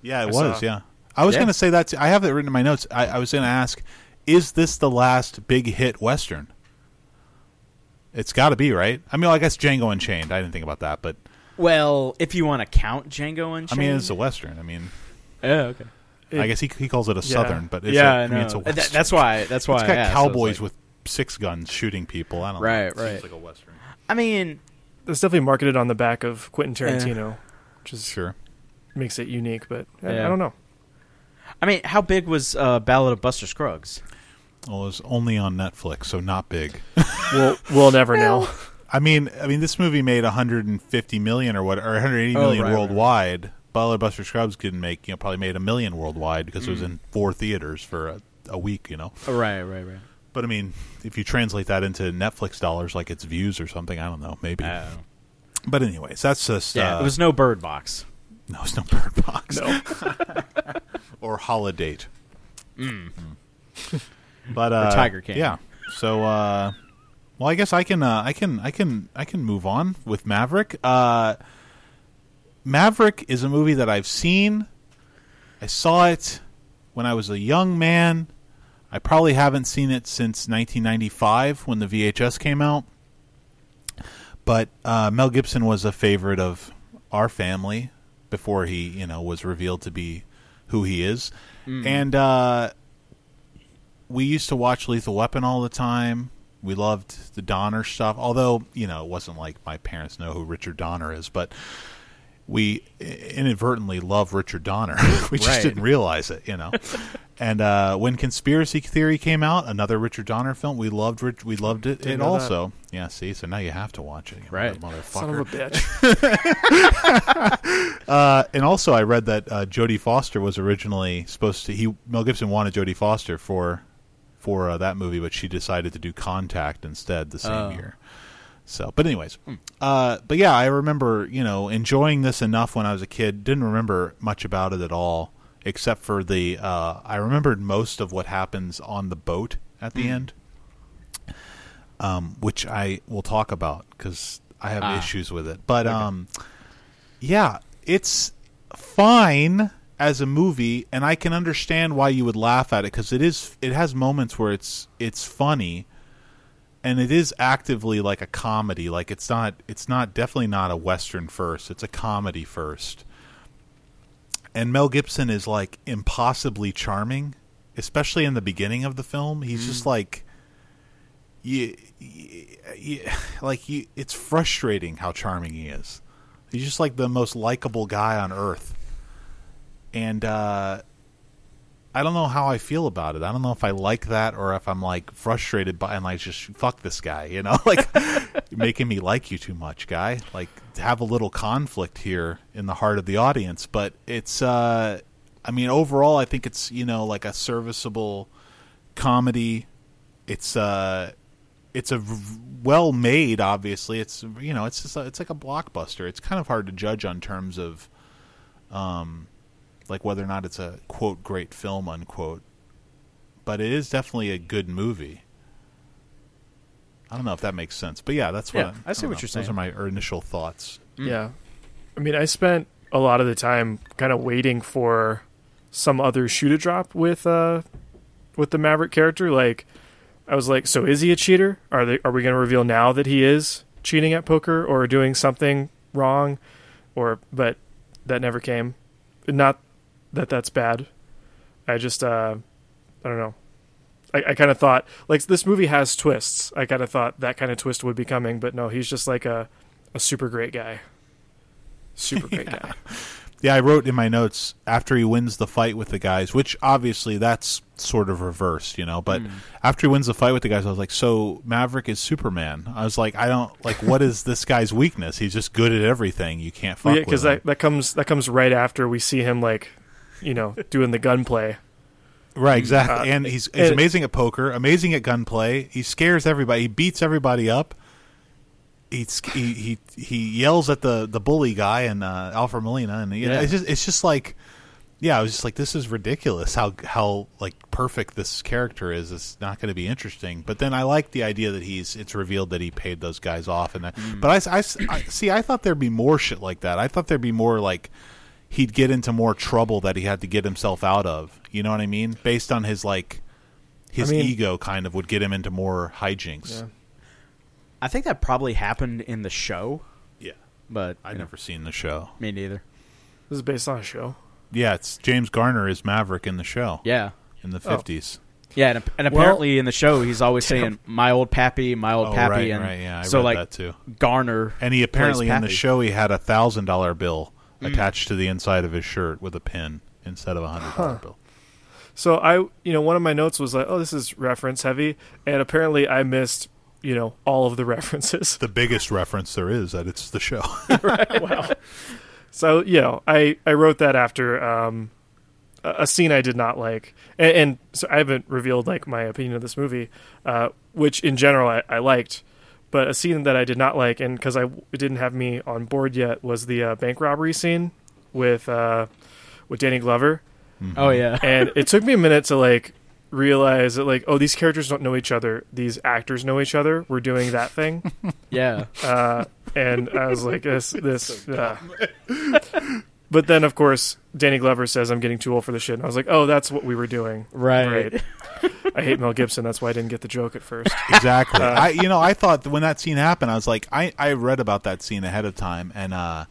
yeah, it I was. saw. Yeah, I was Yeah. going to say that. Too. I have it written in my notes. I, I was going to ask, is this the last big hit Western? It's got to be right. I mean, well, I guess Django Unchained. I didn't think about that, but Well, if you want to count Django Unchained, I mean, it's a Western. I mean, yeah, okay. It- I guess he he calls it a Yeah. southern, but it's yeah, a, I I mean, it's a know. Th- western. that's why. That's why It's got asked. I was cowboys like- with six guns shooting people. I don't know. Right, It seems right. like a western. I mean, It's definitely marketed on the back of Quentin Yeah. Tarantino, which is Sure. makes it unique. But I, Yeah. I don't know. I mean, how big was uh, Ballad of Buster Scruggs? Well, was only on Netflix, so not big. We'll we'll never know. I mean, I mean, this movie made 150 million or what, or 180 Oh, million right, right. worldwide. Ballad of Buster Scruggs didn't make, you know, probably made a million worldwide because it was Mm. in four theaters for a, a week, you know. Oh, right, right, right. But I mean, if you translate that into Netflix dollars, like it's views or something, I don't know, maybe. Uh, but anyways, that's just yeah, uh, it was no Bird Box. no, it's no Bird Box No. or Holiday. Mm. But uh, Tiger King. Yeah. So, uh, well, I guess I can, uh, I can, I can, I can move on with Maverick. Uh, Maverick is a movie that I've seen. I saw it when I was a young man. I probably haven't seen it since 1995 when the VHS came out. But uh, Mel Gibson was a favorite of our family before he, you know, was revealed to be who he is. And uh, we used to watch Lethal Weapon all the time. We loved the Donner stuff, although you know it wasn't like my parents know who Richard Donner is, but we inadvertently love Richard Donner. we just Right. didn't realize it, you know. and uh, when Conspiracy Theory came out, another Richard Donner film, we loved. Rich, we loved it. Didn't It know that. also, yeah. See, so now you have to watch it, you Right. motherfucker. Son of a bitch. Uh, and also, I read that uh, Jodie Foster was originally supposed to. He Mel Gibson wanted Jodie Foster for for uh, that movie, but she decided to do Contact instead the same Oh. year. So, but anyways, uh, but yeah, I remember you know enjoying this enough when I was a kid. Didn't remember much about it at all, except for the. Uh, I remembered most of what happens on the boat at the end, um, which I will talk about because I have Ah. issues with it. But um, yeah, it's fine as a movie, and I can understand why you would laugh at it because it is. It has moments where it's it's funny, and it is actively like a comedy. Like it's not. It's not definitely not a western first. It's a comedy first. And Mel Gibson is like impossibly charming, especially in the beginning of the film. He's just like. You, you, you, like you, it's frustrating how charming he is. He's just like the most likable guy on earth. And uh, I don't know how I feel about it. I don't know if I like that or if I'm like frustrated by and like just fuck this guy, you know, like making me like you too much, guy. Like have a little conflict here in the heart of the audience, but it's uh I mean overall I think it's, you know, like a serviceable comedy. It's uh it's a well made obviously it's you know it's just a, it's like a blockbuster it's kind of hard to judge on terms of um like whether or not it's a quote great film unquote but it is definitely a good movie i don't know if that makes sense but yeah that's what Yeah, I see don't what know. you're saying? those saying. are my initial thoughts Yeah. I mean, I spent a lot of the time kind of waiting for some other shoe to drop with uh with the Maverick character. Like I was like, so is he a cheater? Are they are we going to reveal now that he is cheating at poker or doing something wrong or but that never came. Not that that's bad. I just uh I don't know. I, I kind of thought like this movie has twists. I kind of thought that kind of twist would be coming, but no, he's just like a a super great guy. Super great guy. yeah i wrote in my notes after he wins the fight with the guys which obviously that's sort of reversed you know but after he wins the fight with the guys i was like so maverick is superman i was like i don't like what is this guy's weakness he's just good at everything you can't fuck Well, yeah, with because that that comes that comes right after we see him like, you know, doing the gunplay. Right, exactly. Uh, and he's he's and- amazing at poker, amazing at gunplay. He scares everybody. He beats everybody up. He's, he he he yells at the the bully guy and uh, Alfred Molina, and you know, Yeah. it's just it's just like, yeah, I was just like, this is ridiculous. How how like perfect this character is. It's not going to be interesting. But then I like the idea that he's it's revealed that he paid those guys off, and that, but I, I, I see. I thought there'd be more shit like that. I thought there'd be more like he'd get into more trouble that he had to get himself out of. You know what I mean? Based on his like his I mean- ego kind of would get him into more hijinks. Yeah. I think that probably happened in the show, Yeah. but I've you know, never seen the show. me neither. This is based on a show. yeah, it's James Garner is Maverick in the show Yeah. in the Oh. fifties. Yeah, and, and apparently in the show he's always saying "my old pappy, my old Oh, pappy," right, and right, yeah, I so read like that too. Garner. And he apparently in the show he had a thousand dollar bill Mm. attached to the inside of his shirt with a pin instead of a hundred dollar bill. So I, you know, one of my notes was like, "Oh, this is reference heavy," and apparently I missed, you know, all of the references. The biggest reference there is that it's the show. right. wow. So you know, I I wrote that after um, a, a scene I did not like, and, and so I haven't revealed like my opinion of this movie, uh, which in general I, I liked, but a scene that I did not like, and because I it didn't have me on board yet, was the uh, bank robbery scene with uh, with Danny Glover. Oh yeah, and it took me a minute to like realize that like oh these characters don't know each other these actors know each other we're doing that thing yeah. uh, and i was like this this uh. but then of course danny glover says i'm getting too old for the shit and i was like oh that's what we were doing Right. Right. I hate mel gibson. That's why i didn't get the joke at first. Exactly. Uh, I you know I thought that when that scene happened, I was like, I I read about that scene ahead of time, and uh,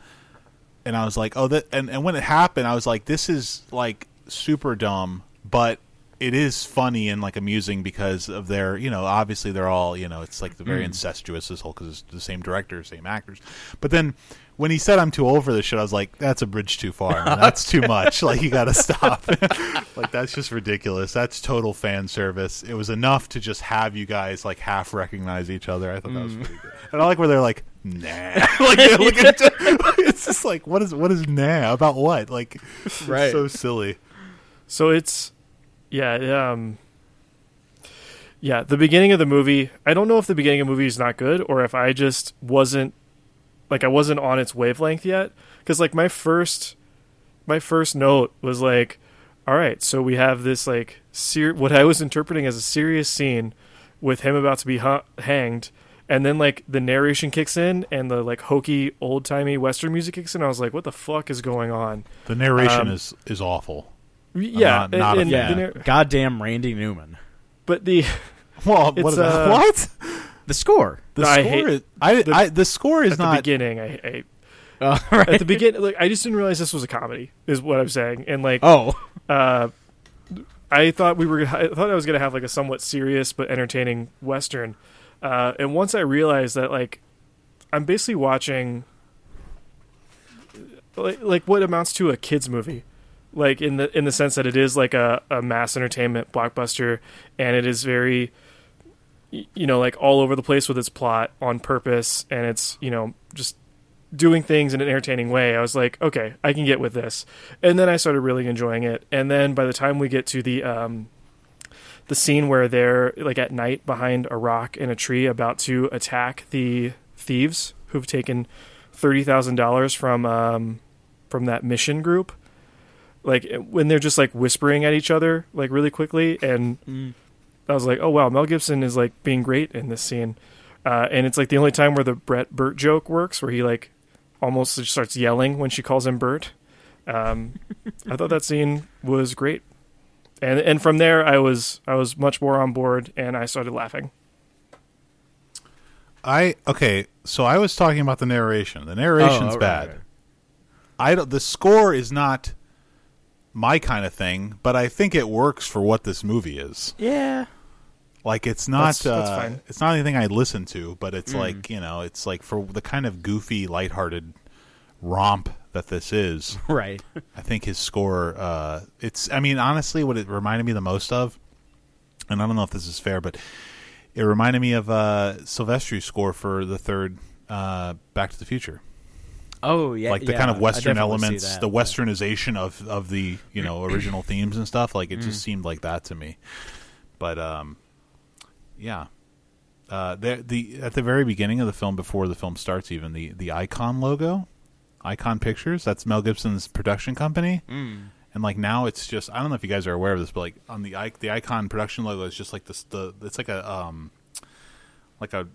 and I was like, oh, that and and when it happened, I was like, this is like super dumb, but it is funny and like amusing because of their you know obviously they're all you know it's like the very incestuous this whole because it's the same director same actors. But then when he said i'm too old for this shit i was like that's a bridge too far man. that's too much. Like you gotta stop. Like that's just ridiculous. That's total fan service. It was enough to just have you guys like half recognize each other. I thought that was pretty good. And i like where they're like nah. Like they look at it's just like what is what is nah about what? Like Right. so silly. So it's yeah um yeah the beginning of the movie i don't know if the beginning of the movie is not good or if i just wasn't like i wasn't on its wavelength yet because like my first my first note was like all right so we have this like ser- what i was interpreting as a serious scene with him about to be hu- hanged and then like the narration kicks in and the like hokey old timey western music kicks in i was like what the fuck is going on the narration Um, is is awful yeah not- not a and- fan. and Yeah. nar- Goddamn Randy Newman. but the well It's, what, uh, what? The score. The I score hate- is I, the- I the score is at the not beginning I, I Oh, right. at the beginning like I just didn't realize this was a comedy is what I'm saying and like oh, uh I thought we were I thought I was gonna have like a somewhat serious but entertaining western uh and once I realized that like I'm basically watching like like what amounts to a kids movie like in the in the sense that it is like a, a mass entertainment blockbuster and it is very y- you know like all over the place with its plot on purpose and it's you know just doing things in an entertaining way. I was like okay i can get with this. And then i started really enjoying it. And then by the time we get to the um the scene where they're like at night behind a rock in a tree about to attack the thieves who've taken thirty thousand dollars from um from that mission group like when they're just like whispering at each other like really quickly and Mm. I was like, oh wow, Mel Gibson is like being great in this scene, uh, and it's like the only time where the Bret Burt joke works, where he like almost just starts yelling when she calls him Bert. Um, I thought that scene was great, and and from there I was I was much more on board, and I started laughing. I okay, so I was talking about the narration. The narration's Oh, right, bad. right. I don't, the score is not my kind of thing, but I think it works for what this movie is. yeah. Like it's not That's- that's uh, it's not anything I listen to, but it's Mm. like, you know, it's like for the kind of goofy, lighthearted romp that this is. Right. I think his score uh it's I mean honestly what it reminded me the most of and I don't know if this is fair but it reminded me of uh Silvestri's score for the third uh Back to the Future. Oh yeah. like the yeah, kind of western elements, that, the but- westernization of of the, you know, original themes and stuff like it Mm. just seemed like that to me. But um yeah. Uh, the, the at the very beginning of the film, before the film starts, even the the Icon logo, Icon Pictures, that's Mel Gibson's production company, Mm. and like now it's just I don't know if you guys are aware of this, but like on the the Icon production logo is just like this the it's like a um like a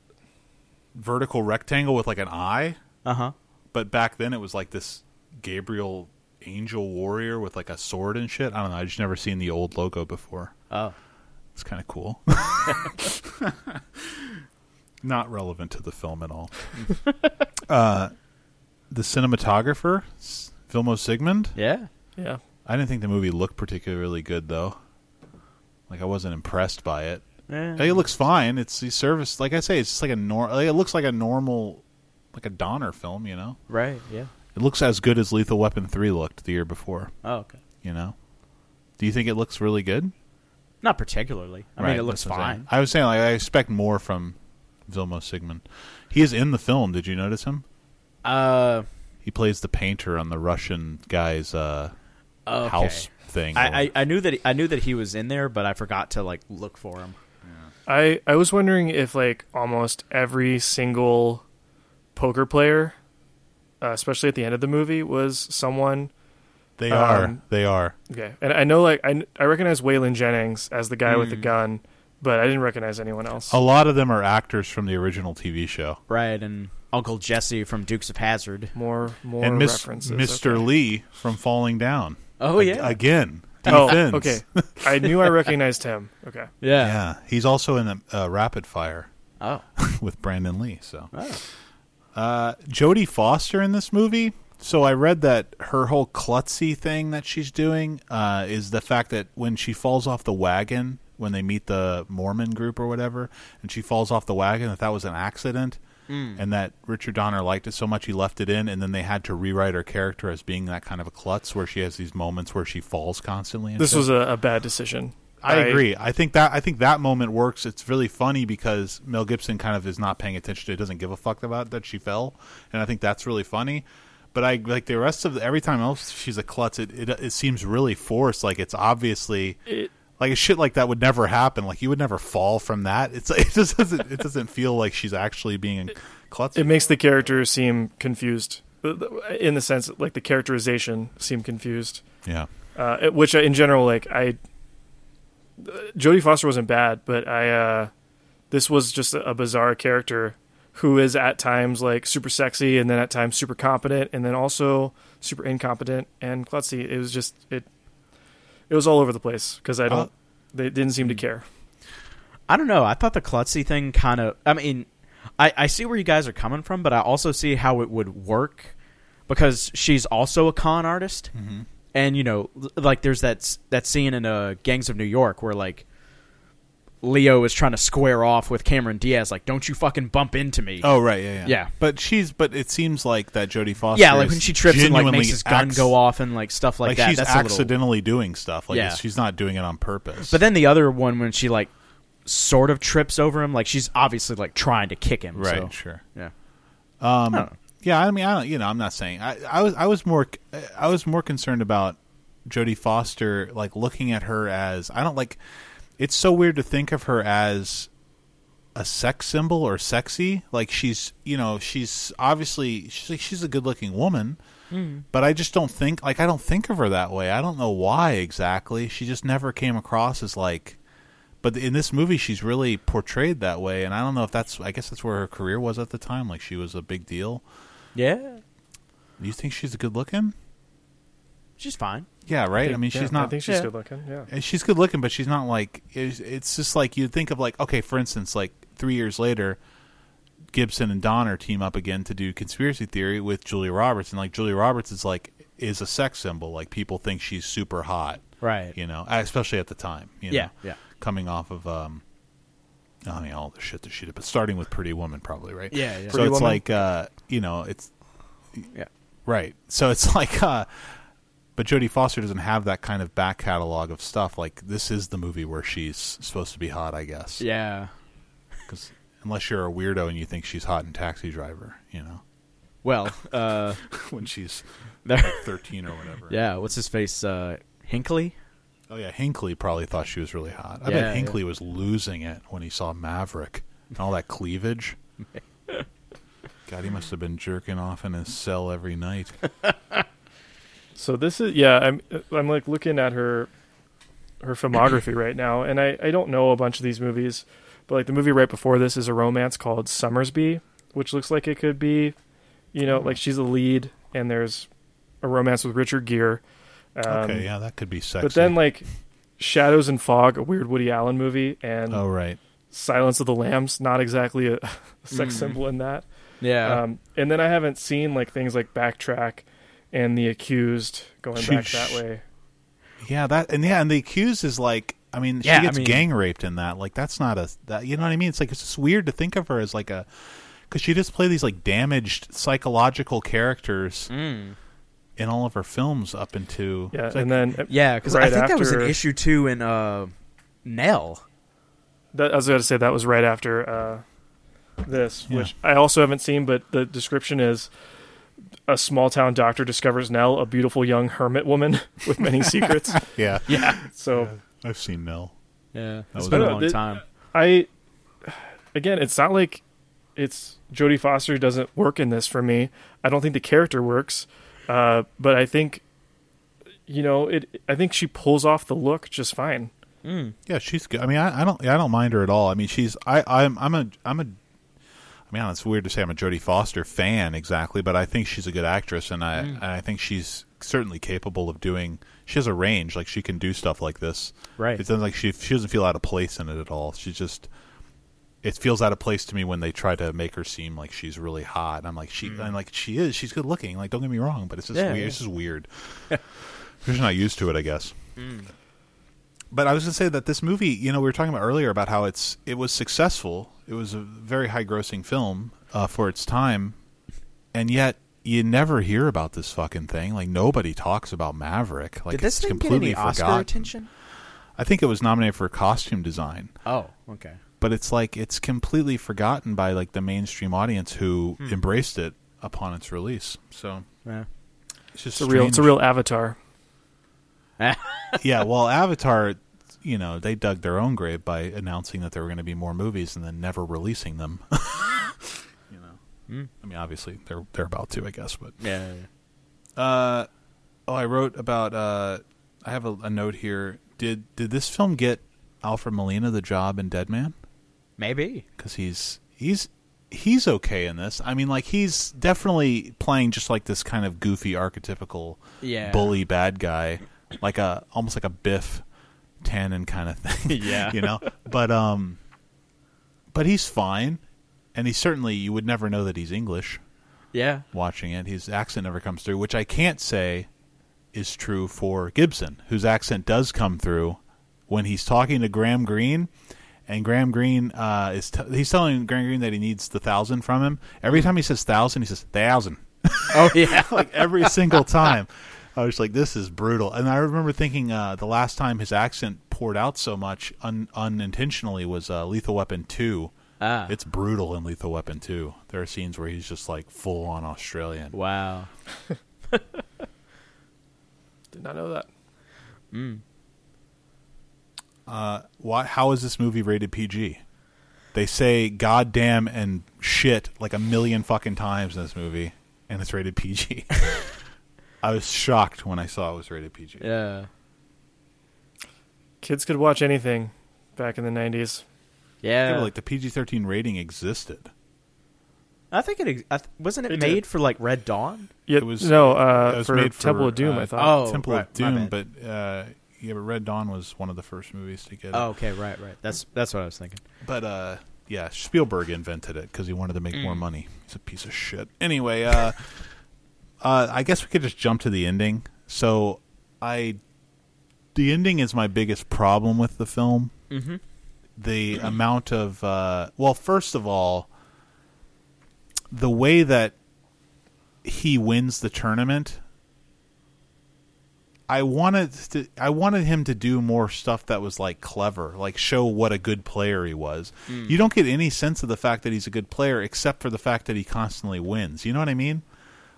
vertical rectangle with like an eye, Uh huh. but back then it was like this Gabriel angel warrior with like a sword and shit. I don't know. I just never seen the old logo before. Oh. It's kind of cool. Not relevant to the film at all. uh, the cinematographer, S- Vilmos Zsigmond. Yeah. Yeah, I didn't think the movie looked particularly good though. Like I wasn't impressed by it. Like, it looks fine. It's the service. Like I say, it's just like a nor. Like, it looks like a normal, like a Donner film. You know, right. Yeah. it looks as good as Lethal Weapon three looked the year before. Oh, okay. You know, do you think it looks really good? Not particularly. I Right, mean, it looks that's what I'm saying. fine. I was saying like I expect more from Vilmos Zsigmond. He is in the film. Did you notice him? Uh, He plays the painter on the Russian guy's uh, okay. house thing. I, I, I knew that I knew that he was in there, but I forgot to like look for him. I I was wondering if like almost every single poker player, uh, especially at the end of the movie, was someone. They are. um, They are. Okay, and I know like I I recognize Waylon Jennings as the guy with the Mm. gun, but I didn't recognize anyone else. A lot of them are actors from the original TV show. Right, and Uncle Jesse from Dukes of Hazzard. More more and Miss, references. Mr. okay. Lee from Falling Down. Oh Ag- yeah, Again. Oh, Defense. okay. I knew I recognized him. Okay. yeah. Yeah. He's also in uh, Rapid Fire Oh, with Brandon Lee. So oh. uh, Jodie Foster in this movie. So I read that her whole klutzy thing that she's doing uh, is the fact that when she falls off the wagon when they meet the Mormon group or whatever, and she falls off the wagon, that that was an accident, and that Richard Donner liked it so much he left it in, and then they had to rewrite her character as being that kind of a klutz where she has these moments where she falls constantly. This stuff. was a, a bad decision. I agree. I think that I think that moment works. It's really funny because Mel Gibson kind of is not paying attention to it, doesn't give a fuck about that she fell, and I think that's really funny. But I like the rest of the, every time else she's a klutz, it, it it seems really forced. Like it's obviously It, like a shit like that would never happen. Like you would never fall from that. It's it just doesn't it doesn't feel like she's actually being klutzy. it makes the character seem confused, in the sense like the characterization seem confused. yeah. uh, which in general, like I, uh, Jodie Foster wasn't bad, but I, uh, this was just a, a bizarre character who is at times like super sexy and then at times super competent and then also super incompetent and klutzy. It was just it, it was all over the place because I don't, Uh, they didn't seem to care. I don't know. I thought the klutzy thing kind of. I mean, I, I see where you guys are coming from, but I also see how it would work because she's also a con artist, Mm-hmm. and you know, like there's that that scene in uh, Gangs of New York where like Leo is trying to square off with Cameron Diaz, like, "Don't you fucking bump into me." Oh right, yeah, yeah, Yeah. But she's but it seems like that Jodie Foster. yeah, like when she trips and like makes his gun acc- go off and like stuff like, Like, that. she's That's a little- accidentally doing stuff. Like Yeah. she's not doing it on purpose. But then the other one when she like sort of trips over him, like she's obviously like trying to kick him. right, so, sure. Yeah. Um, I yeah, I mean, I don't, you know, I'm not saying I, I was, I was more, I was more concerned about Jodie Foster, like looking at her as I don't like. It's so weird to think of her as a sex symbol or sexy. Like she's, you know, she's obviously she's like, she's a good looking woman, mm. but I just don't think like I don't think of her that way. I don't know why exactly. She just never came across as like. But in this movie, she's really portrayed that way, and I don't know if that's. I guess that's where her career was at the time. Like she was a big deal. Yeah. You think she's a good looking? She's fine. Yeah, right. I, think- mean, she's not. I think she's yeah. good looking. Yeah. she's good looking, but she's not like. It's, it's just like you'd think of like okay, for instance, like three years later, Gibson and Donner team up again to do conspiracy theory with Julia Roberts, and like Julia Roberts is like is a sex symbol. Like people think she's super hot, Right. you know, especially at the time. You know, Yeah. Yeah. coming off of um. I mean, all the shit that she did, but starting with Pretty Woman, probably right. Yeah, yeah. So Pretty it's Woman? like, uh, you know, it's Yeah. Right. So it's like, uh, but Jodie Foster doesn't have that kind of back catalog of stuff. Like this is the movie where she's supposed to be hot, I guess. Yeah. Because unless you're a weirdo and you think she's hot in Taxi Driver, you know, Well, uh, when she's there. 13 or whatever. Yeah. What's his face? Uh, Hinckley. Oh yeah, Hinckley probably thought she was really hot. I Yeah, bet Hinckley yeah. was losing it when he saw Maverick and all that cleavage. God, he must have been jerking off in his cell every night. So this is yeah. I'm I'm like looking at her her filmography right now, and I I don't know a bunch of these movies, but like the movie right before this is a romance called Sommersby, which looks like it could be, you know, like she's a lead, and there's a romance with Richard Gere. Um, okay, yeah, that could be sexy. But then like Shadows and Fog, a weird Woody Allen movie, and oh right, Silence of the Lambs, not exactly a, sex Mm. symbol in that. Yeah. Um, and then I haven't seen like things like Backtrack and The Accused going She- back that way. Yeah, that and yeah, and the accused is like, I mean, Yeah, she gets mean- gang raped in that. Like, that's not a that. You know what I mean? It's like it's just weird to think of her as like a because she just play these like damaged psychological characters Mm. in all of her films up into Yeah, like- and then Yeah, because I Right think that was an issue too in uh, Nell. that, I was going to say that was right after uh, this, Yeah. which I also haven't seen, but the description is a small town doctor discovers Nell, a beautiful young hermit woman with many secrets. yeah, Yeah, So I've seen Nell. yeah. That It's was been a long It- time. I, again, it's not like it's Jodie Foster doesn't work in this for me. I don't think the character works, uh, but I think, you know, it. I think she pulls off the look just fine. Mm. Yeah, she's good. I mean, I, I don't, I don't mind her at all. I mean, she's, I, I'm, I'm a, I'm a. I mean, it's weird to say I'm a Jodie Foster fan exactly, but I think she's a good actress, and I, and I think she's certainly capable of doing. She has a range, like she can do stuff like this. Right. It sounds like she, she doesn't feel out of place in it at all. She's just. It feels out of place to me when they try to make her seem like she's really hot. I'm like she, I'm like she is. She's good looking. Like don't get me wrong, but it's just Yeah, weird. yeah. It's just weird. Just not used to it, I guess. Mm. But I was going to say that this movie, you know, we were talking about earlier about how it's it was successful. It was a very high grossing film uh, for its time, and yet you never hear about this fucking thing. Like nobody talks about Maverick. Like Did this it's thing get completely any Oscar forgotten. attention? I think it was nominated for costume design, Oh, okay. but it's like it's completely forgotten by like the mainstream audience who Hmm. embraced it upon its release. So Yeah. it's just It's a real. It's a real avatar. yeah, well, Avatar, you know, they dug their own grave by announcing that there were going to be more movies and then never releasing them. you know, Mm. I mean, obviously they're they're about to, I guess, but Yeah. uh, oh, I wrote about. Uh, I have a, a note here. Did did this film get Alfred Molina the job in Dead Man? Maybe. Because he's he's he's okay in this. I mean, like he's definitely playing just like this kind of goofy, archetypical Yeah. bully bad guy, like a almost like a Biff Tannen kind of thing. Yeah. you know. But um, but he's fine, and he certainly you would never know that he's English Yeah. watching it. His accent never comes through, which I can't say is true for Gibson, whose accent does come through when he's talking to Graham Greene. And Graham Greene uh, is t- he's telling Graham Greene that he needs the thousand from him. Every time he says thousand, he says thousand Oh yeah. like every single time. I was like, this is brutal. And I remember thinking uh, the last time his accent poured out so much un- unintentionally was uh, Lethal Weapon 2. ah. It's brutal in Lethal Weapon 2. There are scenes where he's just like full on Australian. wow. Did not know that. Mm. Uh, why? How is this movie rated PG? They say goddamn and shit like a million fucking times in this movie, and it's rated PG. I was shocked when I saw it was rated PG. Yeah. Kids could watch anything back in the '90s. Yeah, Yeah. like the PG thirteen rating existed. I think it ex- I th- wasn't it, It made did. for like Red Dawn. Yeah, It was- no it uh, was for made for, Temple of Doom. uh, I thought. Oh, Temple right, of Doom, but uh, yeah, but Red Dawn was one of the first movies to get it. Oh, okay, right, right. That's that's what I was thinking. But uh, yeah, Spielberg invented it because he wanted to make more Mm. money. He's a piece of shit. Anyway, uh, uh, I guess we could just jump to the ending. So I, the ending is my biggest problem with the film. Mm-hmm. The amount of uh, well, first of all, the way that he wins the tournament. I wanted to, I wanted him to do more stuff that was like clever, like show what a good player he was. Mm. You don't get any sense of the fact that he's a good player except for the fact that he constantly wins. You know what I mean?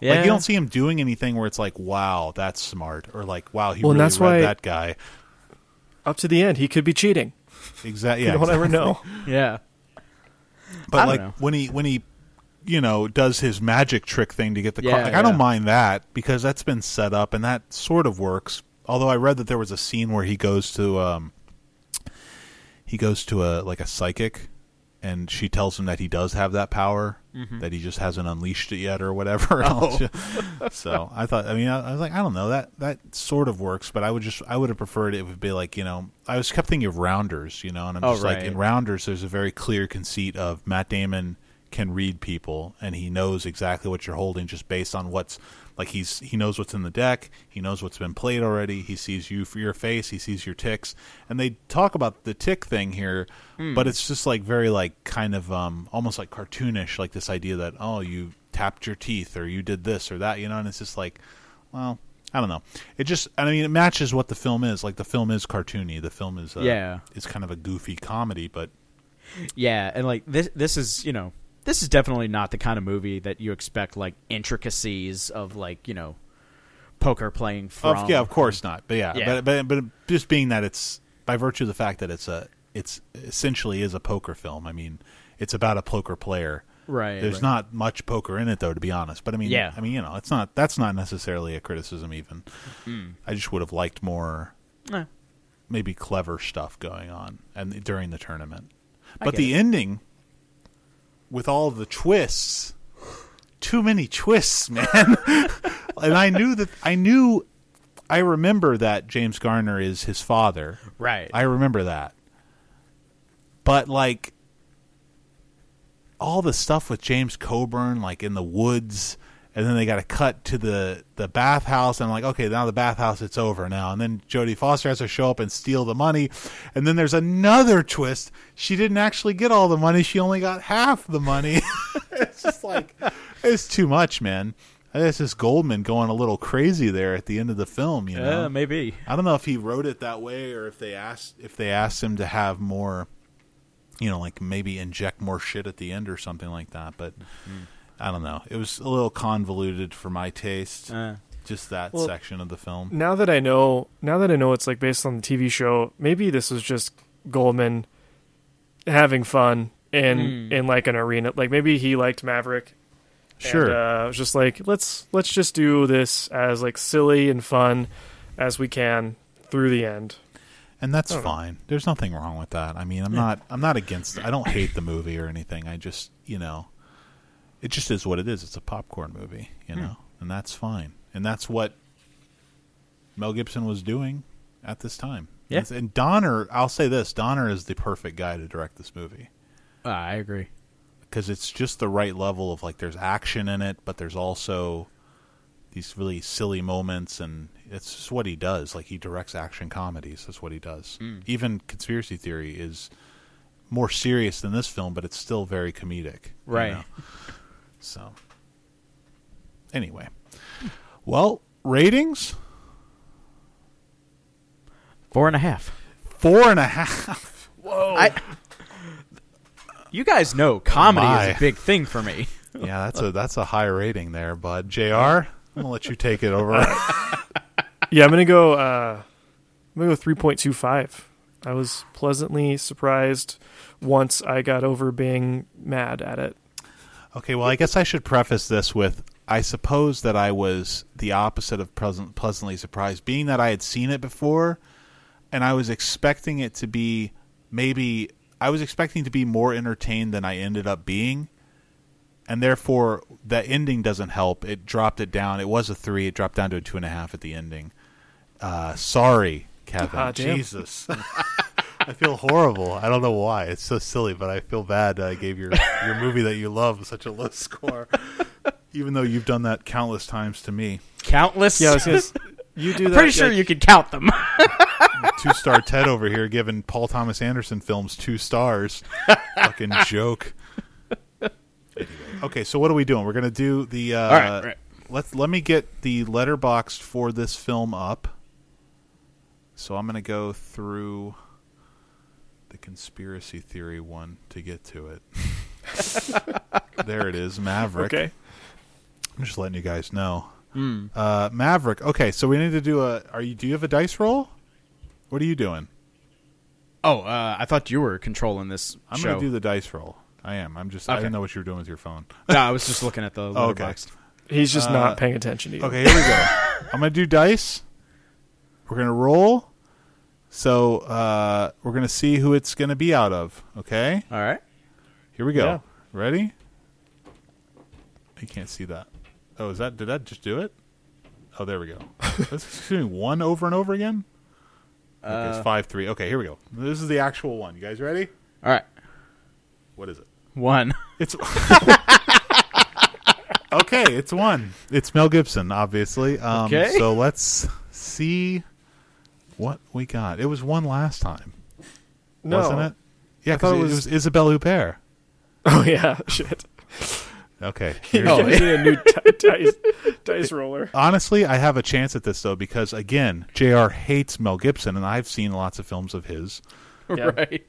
Yeah. Like you don't see him doing anything where it's like, "Wow, that's smart," or like, "Wow, he Well, and really that's read why- that guy." Up to the end, he could be cheating. Exactly. you don't ever know. yeah. But I don't like know. when he when he you know does his magic trick thing to get the car, Yeah, I don't mind that because that's been set up and that sort of works. Although I read that there was a scene where he goes to um he goes to a like a psychic and she tells him that he does have that power Mhm. that he just hasn't unleashed it yet or whatever. Oh. so I thought I mean I, I was like I don't know that that sort of works, but I would just I would have preferred it would be like you know I was kept thinking of Rounders, you know, and I'm Oh, just like in Rounders there's a very clear conceit of Matt Damon can read people and he knows exactly what you're holding just based on what's like he's he knows what's in the deck he knows what's been played already he sees you for your face he sees your ticks and they talk about the tick thing here but it's just like very like kind of um almost like cartoonish like this idea that oh you tapped your teeth or you did this or that you know and it's just like well I don't know. It just, I mean, it matches what the film is. Like the film is cartoony. The film is, uh, Yeah. it's kind of a goofy comedy, but Yeah, and like this this is, you know, this is definitely not the kind of movie that you expect like intricacies of like, you know, poker playing from. of, yeah, of course not. But yeah, Yeah. But, but but just being that it's by virtue of the fact that it's a, it's essentially is a poker film. I mean, it's about a poker player. Right. There's right. not much poker in it though, to be honest. But I mean, Yeah. I mean, you know, it's not. That's not necessarily a criticism. Even Mm. I just would have liked more, Eh, maybe clever stuff going on and during the tournament. But the it. ending, with all the twists, too many twists, man. and I knew that I knew, I remember that James Garner is his father. Right. I remember that. But like all the stuff with James Coburn, like in the woods, and then they got to cut to the the bathhouse, and I'm like, okay, now the bathhouse, it's over now. And then Jodie Foster has to show up and steal the money, and then there's another twist. She didn't actually get all the money; she only got half the money. it's just like it's too much, man. It's just Goldman going a little crazy there at the end of the film, you know. yeah, maybe. I don't know if he wrote it that way or if they asked if they asked him to have more, you know, like maybe inject more shit at the end or something like that. But mm-hmm. I don't know. It was a little convoluted for my taste. Uh, just that Well, section of the film. now that I know, now that I know it's like based on the TV show, maybe this was just Goldman having fun in Hmm. in like an arena. Like maybe he liked Maverick. Sure. And, uh, it was just like let's let's just do this as like silly and fun as we can through the end. and that's I don't know. fine. There's nothing wrong with that. I mean, I'm not I'm not against I don't hate the movie or anything. I just, you know, it just is what it is. It's a popcorn movie, you Hmm. know. And that's fine. And that's what Mel Gibson was doing at this time. Yeah. And- Donner, I'll say this, Donner is the perfect guy to direct this movie uh, I agree. because it's just the right level of like there's action in it, but there's also these really silly moments and it's just what he does. Like he directs action comedies. That's what he does. Even conspiracy theory is more serious than this film, but it's still very comedic. you Right. know? So anyway. Well, ratings? Four and a half. Four and a half. I, you guys know comedy my. is a big thing for me. Yeah, that's a that's a high rating there, bud. JR, I'm gonna let you take it over. Yeah, I'm gonna go. Uh, I'm gonna go three point two five. I was pleasantly surprised once I got over being mad at it. Okay, well, I guess I should preface this with I suppose that I was the opposite of pleasant, pleasantly surprised, being that I had seen it before, and I was expecting it to be maybe I was expecting to be more entertained than I ended up being, and therefore that ending doesn't help. It dropped it down. It was a three. It dropped down to a two and a half at the ending. Uh, sorry, Kevin. Ah. Jesus. I feel horrible. I don't know why. It's so silly, but I feel bad that I gave your your movie that you love such a low score, even though you've done that countless times to me. Countless. Yeah, I was you do I'm that. pretty sure like- you can count them. Two star Ted over here giving Paul Thomas Anderson films two stars. Fucking joke. Anyway, okay, so what are we doing? We're gonna do the. Uh, All right, all right. Let's let me get the Letterboxd for this film up. So I'm gonna go through the conspiracy theory one to get to it. there it is, Maverick. Okay. I'm just letting you guys know. Uh, Maverick. Okay, so we need to do a. Are you? Do you have a dice roll? What are you doing? oh, uh, I thought you were controlling this I'm show. going to do the dice roll. I am. I'm just. I Okay. didn't know what you were doing with your phone. no, I was just looking at the Oh, okay. letterboxd. He's just Uh, not paying attention to you. Okay, here we go. I'm going to do dice. We're going to roll. So uh, we're going to see who it's going to be out of. Okay, All right. here we go. Yeah. Ready? You can't see that. Oh, is that? Did that just do it? Oh, there we go. That's doing one over and over again. Okay, it's Uh, five three. Okay, here we go. This is the actual one. You guys ready? All right. What is it? One. It's okay. It's one. It's Mel Gibson, obviously. Um, Okay. So let's see what we got. It was one last time, No. wasn't it? Yeah, I thought because it it, was- was Isabelle Huppert. Oh yeah, shit. Okay. You're Here's- Oh, getting a new di- dice, dice roller. Honestly, I have a chance at this though because again, Jr. hates Mel Gibson, and I've seen lots of films of his. Yeah. right.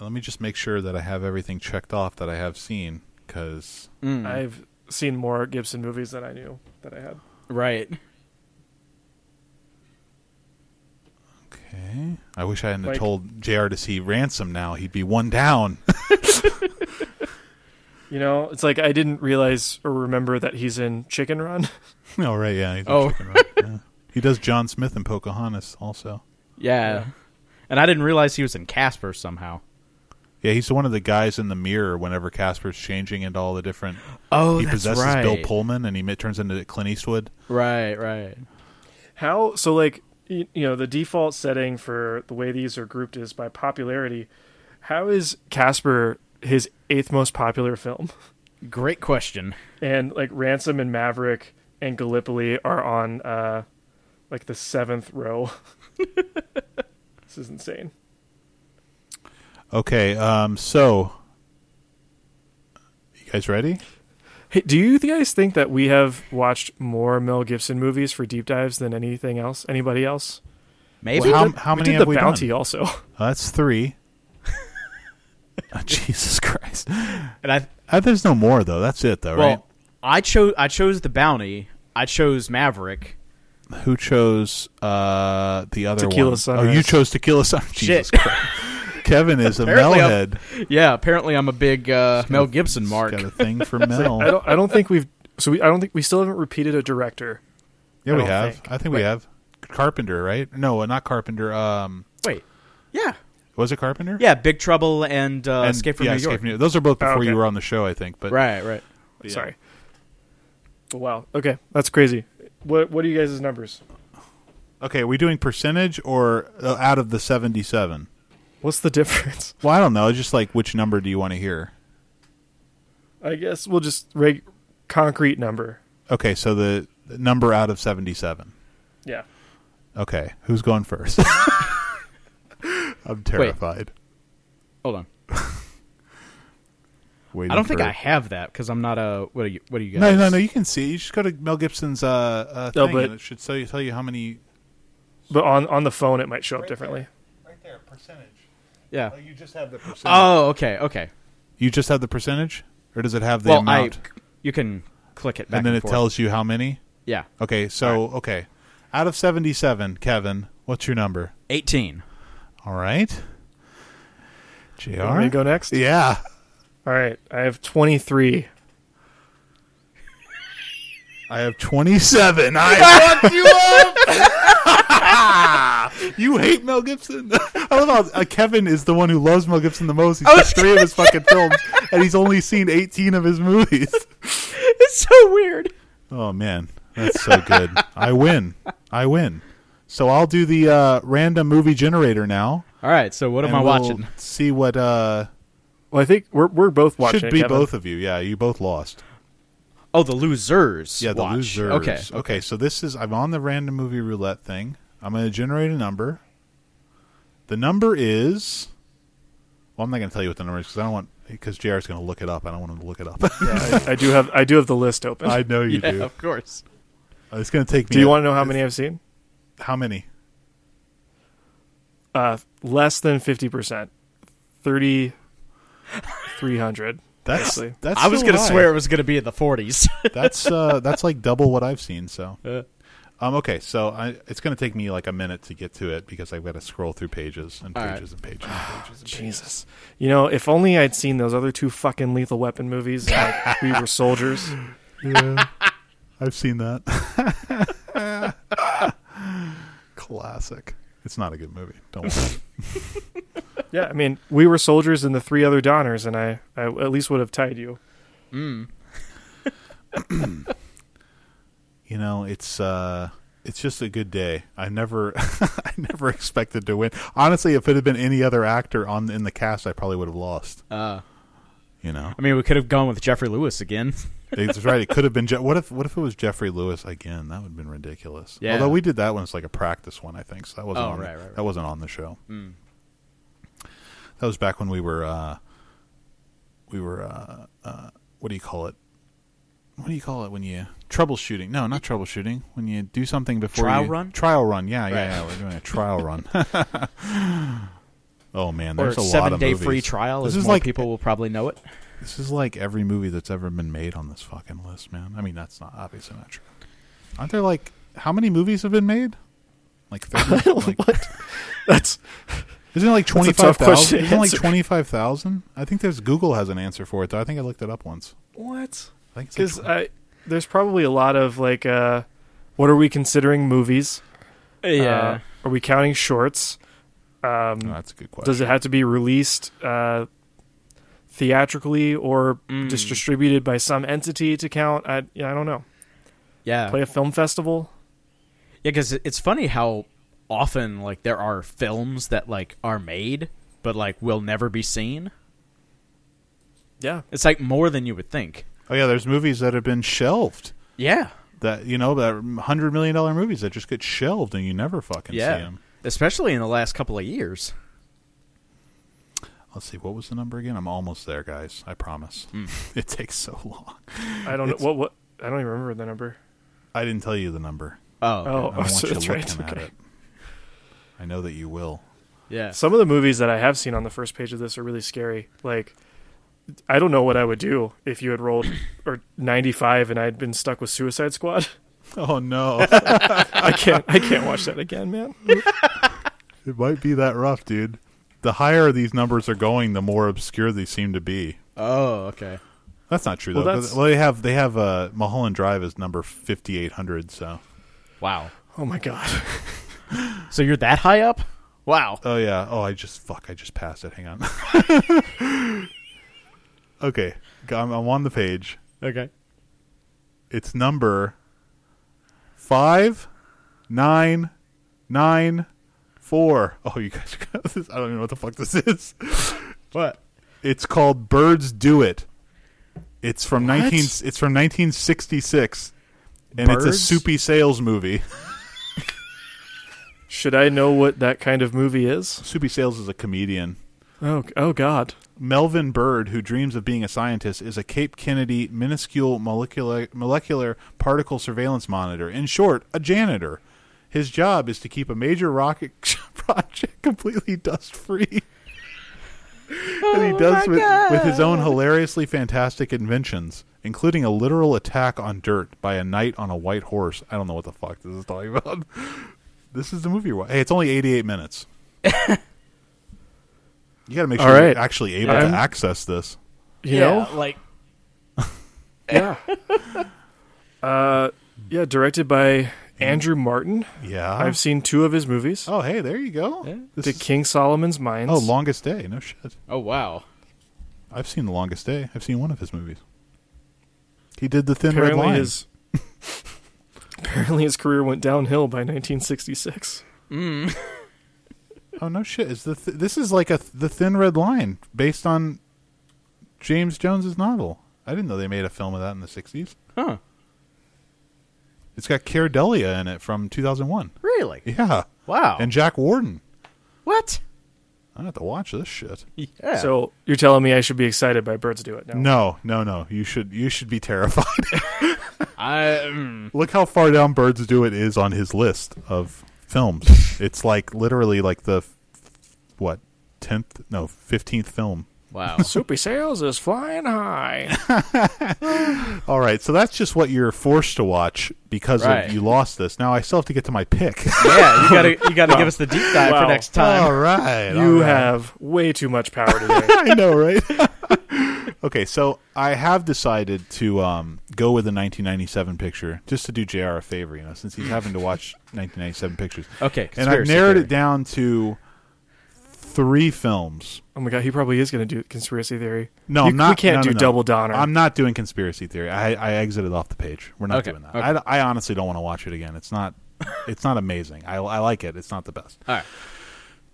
Let me just make sure that I have everything checked off that I have seen because Mm. I've seen more Gibson movies than I knew that I had. right. Okay. I wish I hadn't Like- told Jr. to see Ransom. Now he'd be one down. You know, it's like I didn't realize or remember that he's in Chicken Run. oh right, yeah. He's in Oh. Chicken Run, yeah. He does John Smith and Pocahontas also. Yeah. Yeah. And I didn't realize he was in Casper somehow. Yeah, he's one of the guys in the mirror whenever Casper's changing into all the different. Oh, he that's possesses right. Bill Pullman and he turns into Clint Eastwood. Right, right. How so? Like you, you know, the default setting for the way these are grouped is by popularity. How is Casper his eighth most popular film? Great question. And like Ransom and Maverick and Gallipoli are on uh like the seventh row. this is insane. Okay, um, so you guys ready? Hey, do you guys think that we have watched more Mel Gibson movies for deep dives than anything else? Anybody else? Maybe. Well, how, did- how we many did have the we bounty done? also. Uh, that's three. Oh, Jesus Christ! and I Uh, there's no more though. That's it though, well, I chose I chose the bounty. I chose Maverick. Who chose uh, the other Tequila one? Oh, Sunrise. you chose Tequila Sunrise. Jesus Christ! Kevin is a Apparently I'm- Melhead. Yeah, apparently I'm a big uh, Mel Gibson mark. Got a thing for Mel. I don't. I don't think we've. So we. I don't think we still haven't repeated a director. yeah, I we don't have. think. I think we Wait. have. Carpenter, right? No, not Carpenter. Um, Wait. Yeah. was it Carpenter? Yeah, Big Trouble and, uh, And- Escape from yeah, New Escape York. from New Those are both Oh, before you were on the show, I think. But Right, right. yeah. Sorry. Wow. Okay, that's crazy. What What are you guys' numbers? Okay, are we doing percentage or uh, out of the seventy-seven? What's the difference? Well, I don't know. It's just like which number do you want to hear? I guess we'll just reg- concrete number. Okay, so the, the number out of seventy-seven. Yeah. Okay, who's going first? I'm terrified. Hold on. Waiting I don't think for- I have that because I'm not a. What are you? What are you guys? No, no, no. You can see. You just go to Mel Gibson's uh, uh No, thing, but- and it should tell you tell you how many. But on on the phone, it might show up differently. Right there, percentage. Yeah. you just have the percentage. Oh, okay, okay. you just have the percentage, or does it have the well, amount? I. You can click it back and then it forth. tells you how many. Yeah, Okay, so okay, out of seventy-seven, Kevin, what's your number? eighteen. All right, Jr. You want me to go next? Yeah. All right. I have twenty three. I have 27. I fucked you up. you hate Mel Gibson. I love how uh, Kevin is the one who loves Mel Gibson the most. He's I got was three of his fucking films, and he's only seen 18 of his movies. It's so weird. Oh man, that's so good. I win. I win. So I'll do the uh, random movie generator now. All right, so what am and I we'll watching? See what uh, Well, I think we're we're both watching. should be Kevin. both of you. Yeah, you both lost. Oh, the losers. Yeah, the watch. losers. Okay. Okay. So this is I'm on the random movie roulette thing. I'm going to generate a number. The number is. Well, I'm not going to tell you what the number is because I don't want because Jr. is going to look it up. I don't want him to look it up. Yeah, I, I do have I do have the list open. I know you yeah, do. of course. It's going to take me. do you a- want to know how many I've seen? How many? Uh, less than fifty percent. Thirty three hundred. That's Actually. that's. I was gonna swear it was gonna be in the 40s. That's uh that's like double what I've seen. So Uh, um okay, so I, it's going to take me like a minute to get to it because I've got to scroll through pages and All right. pages and pages and pages. And pages. Jesus. You know, if only I'd seen those other two fucking Lethal Weapon movies. Like we were soldiers. Yeah, I've seen that. Classic. It's not a good movie. Don't worry. Yeah, I mean, we were soldiers and the three other Donners, and I, I at least would have tied you. mm. you know, it's uh it's just a good day. I never, I never expected to win. Honestly, if it had been any other actor on in the cast, I probably would have lost. Uh, You know, I mean, we could have gone with Jeffrey Lewis again. it's right. It could have been. Je- what if? What if it was Jeffrey Lewis again? That would have been ridiculous. Yeah. Although we did that when it's like a practice one, I think. So that wasn't. Oh, on the- right, right, right. That wasn't on the show. Mm. That was back when we were. uh We were. uh, uh What do you call it? What do you call it when you troubleshooting? No, not troubleshooting. When you do something before Trial you, run? Trial run. Yeah, yeah, Right. yeah. We're doing a trial run. oh man, Or there's a lot seven of day movies. free trial, This is more like people will probably know it. this is like every movie that's ever been made on this fucking list, man. I mean, that's not obviously not true. Aren't there like how many movies have been made? Like, 30? like what? That's isn't it like a twenty five thousand? Isn't it like twenty five thousand? I think there's Google has an answer for it. though. I think I looked it up once. what? I think Because like I there's probably a lot of like, uh, what are we considering movies? Uh, are we counting shorts? Um, Oh, that's a good question. does it have to be released uh, theatrically or Mm. just distributed by some entity to count? I yeah, I don't know. yeah, Play a film festival. Yeah, because it's funny how often like there are films that like are made but like will never be seen. Yeah, It's like more than you would think. Oh yeah, there's movies that have been shelved. Yeah, That you know, that hundred million dollar movies that just get shelved and you never fucking Yeah. see them. especially in the last couple of years. Let's see, what was the number again? I'm almost there, guys. I promise. Hmm. It takes so long. I don't know what what. I don't even remember the number. I didn't tell you the number. Oh, Oh, I don't want so you that's looking right. at Okay. it. I know that you will. yeah. Some of the movies that I have seen on the first page of this are really scary. Like, I don't know what I would do if you had rolled or 95 and I'd been stuck with Suicide Squad. Oh no, I can't. I can't watch that again, man. it might be that rough, dude. The higher these numbers are going, the more obscure they seem to be. Oh, okay. That's not true Well, though. that's- Well, they have they have uh, Mulholland Drive is number fifty eight hundred. So, Wow. Oh my god. So you're that high up? Wow. oh yeah. Oh, I just fuck. I just passed it. Hang on. Okay, I'm, I'm on the page. Okay. It's number five nine nine four. Oh, you guys, this, I don't even know what the fuck this is. What? It's called Birds Do It. It's from What? nineteen. It's from nineteen sixty six, and it's a Birds? soupy sales movie. Should I know what that kind of movie is? soupy sales is a comedian. Oh, oh God. Melvin Bird, who dreams of being a scientist, is a Cape Kennedy minuscule molecular molecular particle surveillance monitor. In short, a janitor. His job is to keep a major rocket project completely dust free. and he oh, does with, with his own hilariously fantastic inventions, including a literal attack on dirt by a knight on a white horse. I don't know what the fuck this is talking about. This is the movie. you're Hey, it's only 88 minutes. you got to make sure All you're actually able I'm- to access this. You yeah, know? like Yeah. uh, yeah. Directed by Andrew Marton. Yeah. I've seen two of his movies. oh, hey, there you go. Yeah. This The is- King Solomon's Mines. oh, Longest Day. No shit. Oh wow. I've seen The Longest Day. I've seen one of his movies. He did The Thin Red apparently Line. his apparently his career went downhill by 1966. Oh no shit! Is the th- this is like a th- the Thin Red Line based on James Jones's novel? I didn't know they made a film of that in the '60s. Huh. It's got Keir Dullea in it from 2001. Really? Yeah, Wow. and Jack Warden. what? I have to watch this shit. Yeah. So you're telling me I should be excited by Birds Do It now? No, no, no. You should you should be terrified. I mm, Look how far down Birds Do It is on his list of films. it's like literally like the f- what tenth no fifteenth film. wow. Soupy Sales is flying high. All right, so that's just what you're forced to watch because Right. of you lost this. Now I still have to get to my pick. yeah, you gotta you gotta give us the deep dive Wow. for next time. all right, you all right. have way too much power today. I know, right? okay, so I have decided to um, go with a 1997 picture just to do JR a favor, you know, since he's having to watch 1997 pictures. Okay, and I've narrowed theory. it down to three films. oh my god, he probably is going to do conspiracy theory. No, You- I'm not. We can't no, no, do no. double Donner. I'm not doing conspiracy theory. I, I exited off the page. We're not Okay, doing that. okay. I, I honestly don't want to watch it again. It's not. it's not amazing. I, I like it. It's not the best. All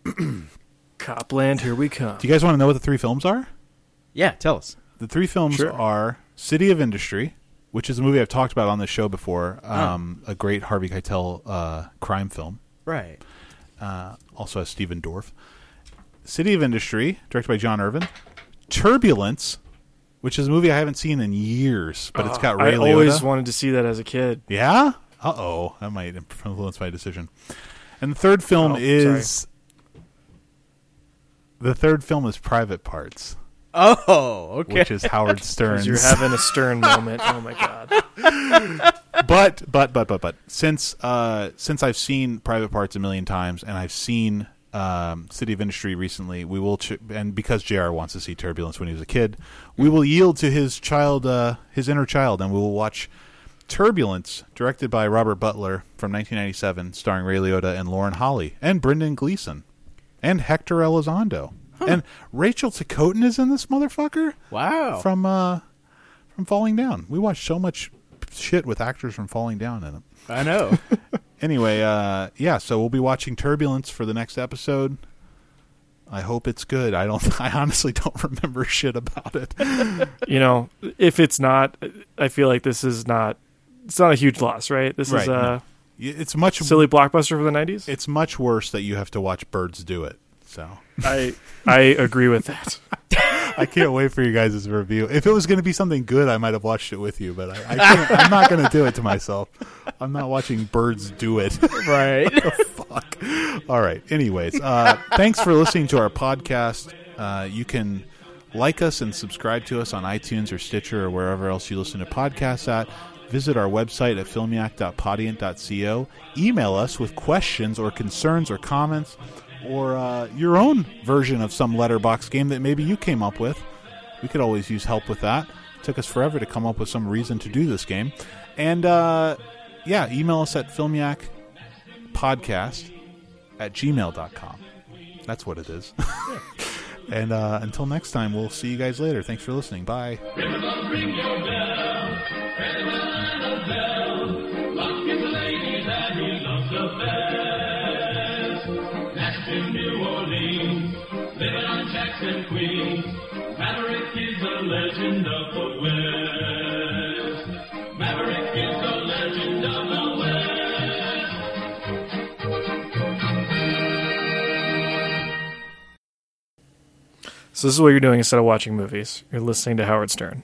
right. Copland, here we come. Do you guys want to know what the three films are? Yeah, tell us. The three films Sure. are City of Industry, which is a movie I've talked about on this show before. Um, A great Harvey Keitel uh, crime film. Right. Uh, also has Stephen Dorff. City of Industry, directed by John Irvin. Turbulence, which is a movie I haven't seen in years, but it's got Ray I Liotta. always wanted to see that as a kid. Yeah. Uh oh, that might influence my decision. And the third film Oh, is the third film is Private Parts, Oh, okay. which is Howard Stern's. You're having a stern moment. Oh my god. but but but but but since uh since I've seen Private Parts a million times and I've seen um, City of Industry recently, we will ch- and because Jr. wants to see Turbulence when he was a kid, we will yield to his child, uh, his inner child, and we will watch Turbulence, directed by Robert Butler from 1997, starring Ray Liotta and Lauren Holly and Brendan Gleeson and Hector Elizondo and Rachel Ticotin is in this motherfucker wow. from uh from Falling Down. We watched so much shit with actors from Falling Down in it. I know. Anyway, uh yeah, so we'll be watching Turbulence for the next episode. I hope it's good. I don't I honestly don't remember shit about it. You know, if it's not, I feel like this is not. It's not a huge loss, right? This Right, is no. a It's much silly blockbuster for the '90s. it's much worse that you have to watch birds do it. So I I agree with that. I can't wait for you guys' review. If it was going to be something good, I might have watched it with you, but I, I can't, I'm not going to do it to myself. I'm not watching birds do it. right. Fuck. All right. Anyways, uh, thanks for listening to our podcast. Uh, you can like us and subscribe to us on iTunes or Stitcher or wherever else you listen to podcasts at. Visit our website at filmiac.podiant.co. Email us with questions or concerns or comments or uh, your own version of some letterbox game that maybe you came up with. We could always use help with that. It took us forever to come up with some reason to do this game. And uh, yeah, email us at filmiac.podcast at gmail.com. That's what it is. and uh, until next time, we'll see you guys later. Thanks for listening. Bye. Jackson, Queens. Maverick is the legend of the West. Maverick is the legend of the West. So this is what you're doing instead of watching movies. You're listening to Howard Stern.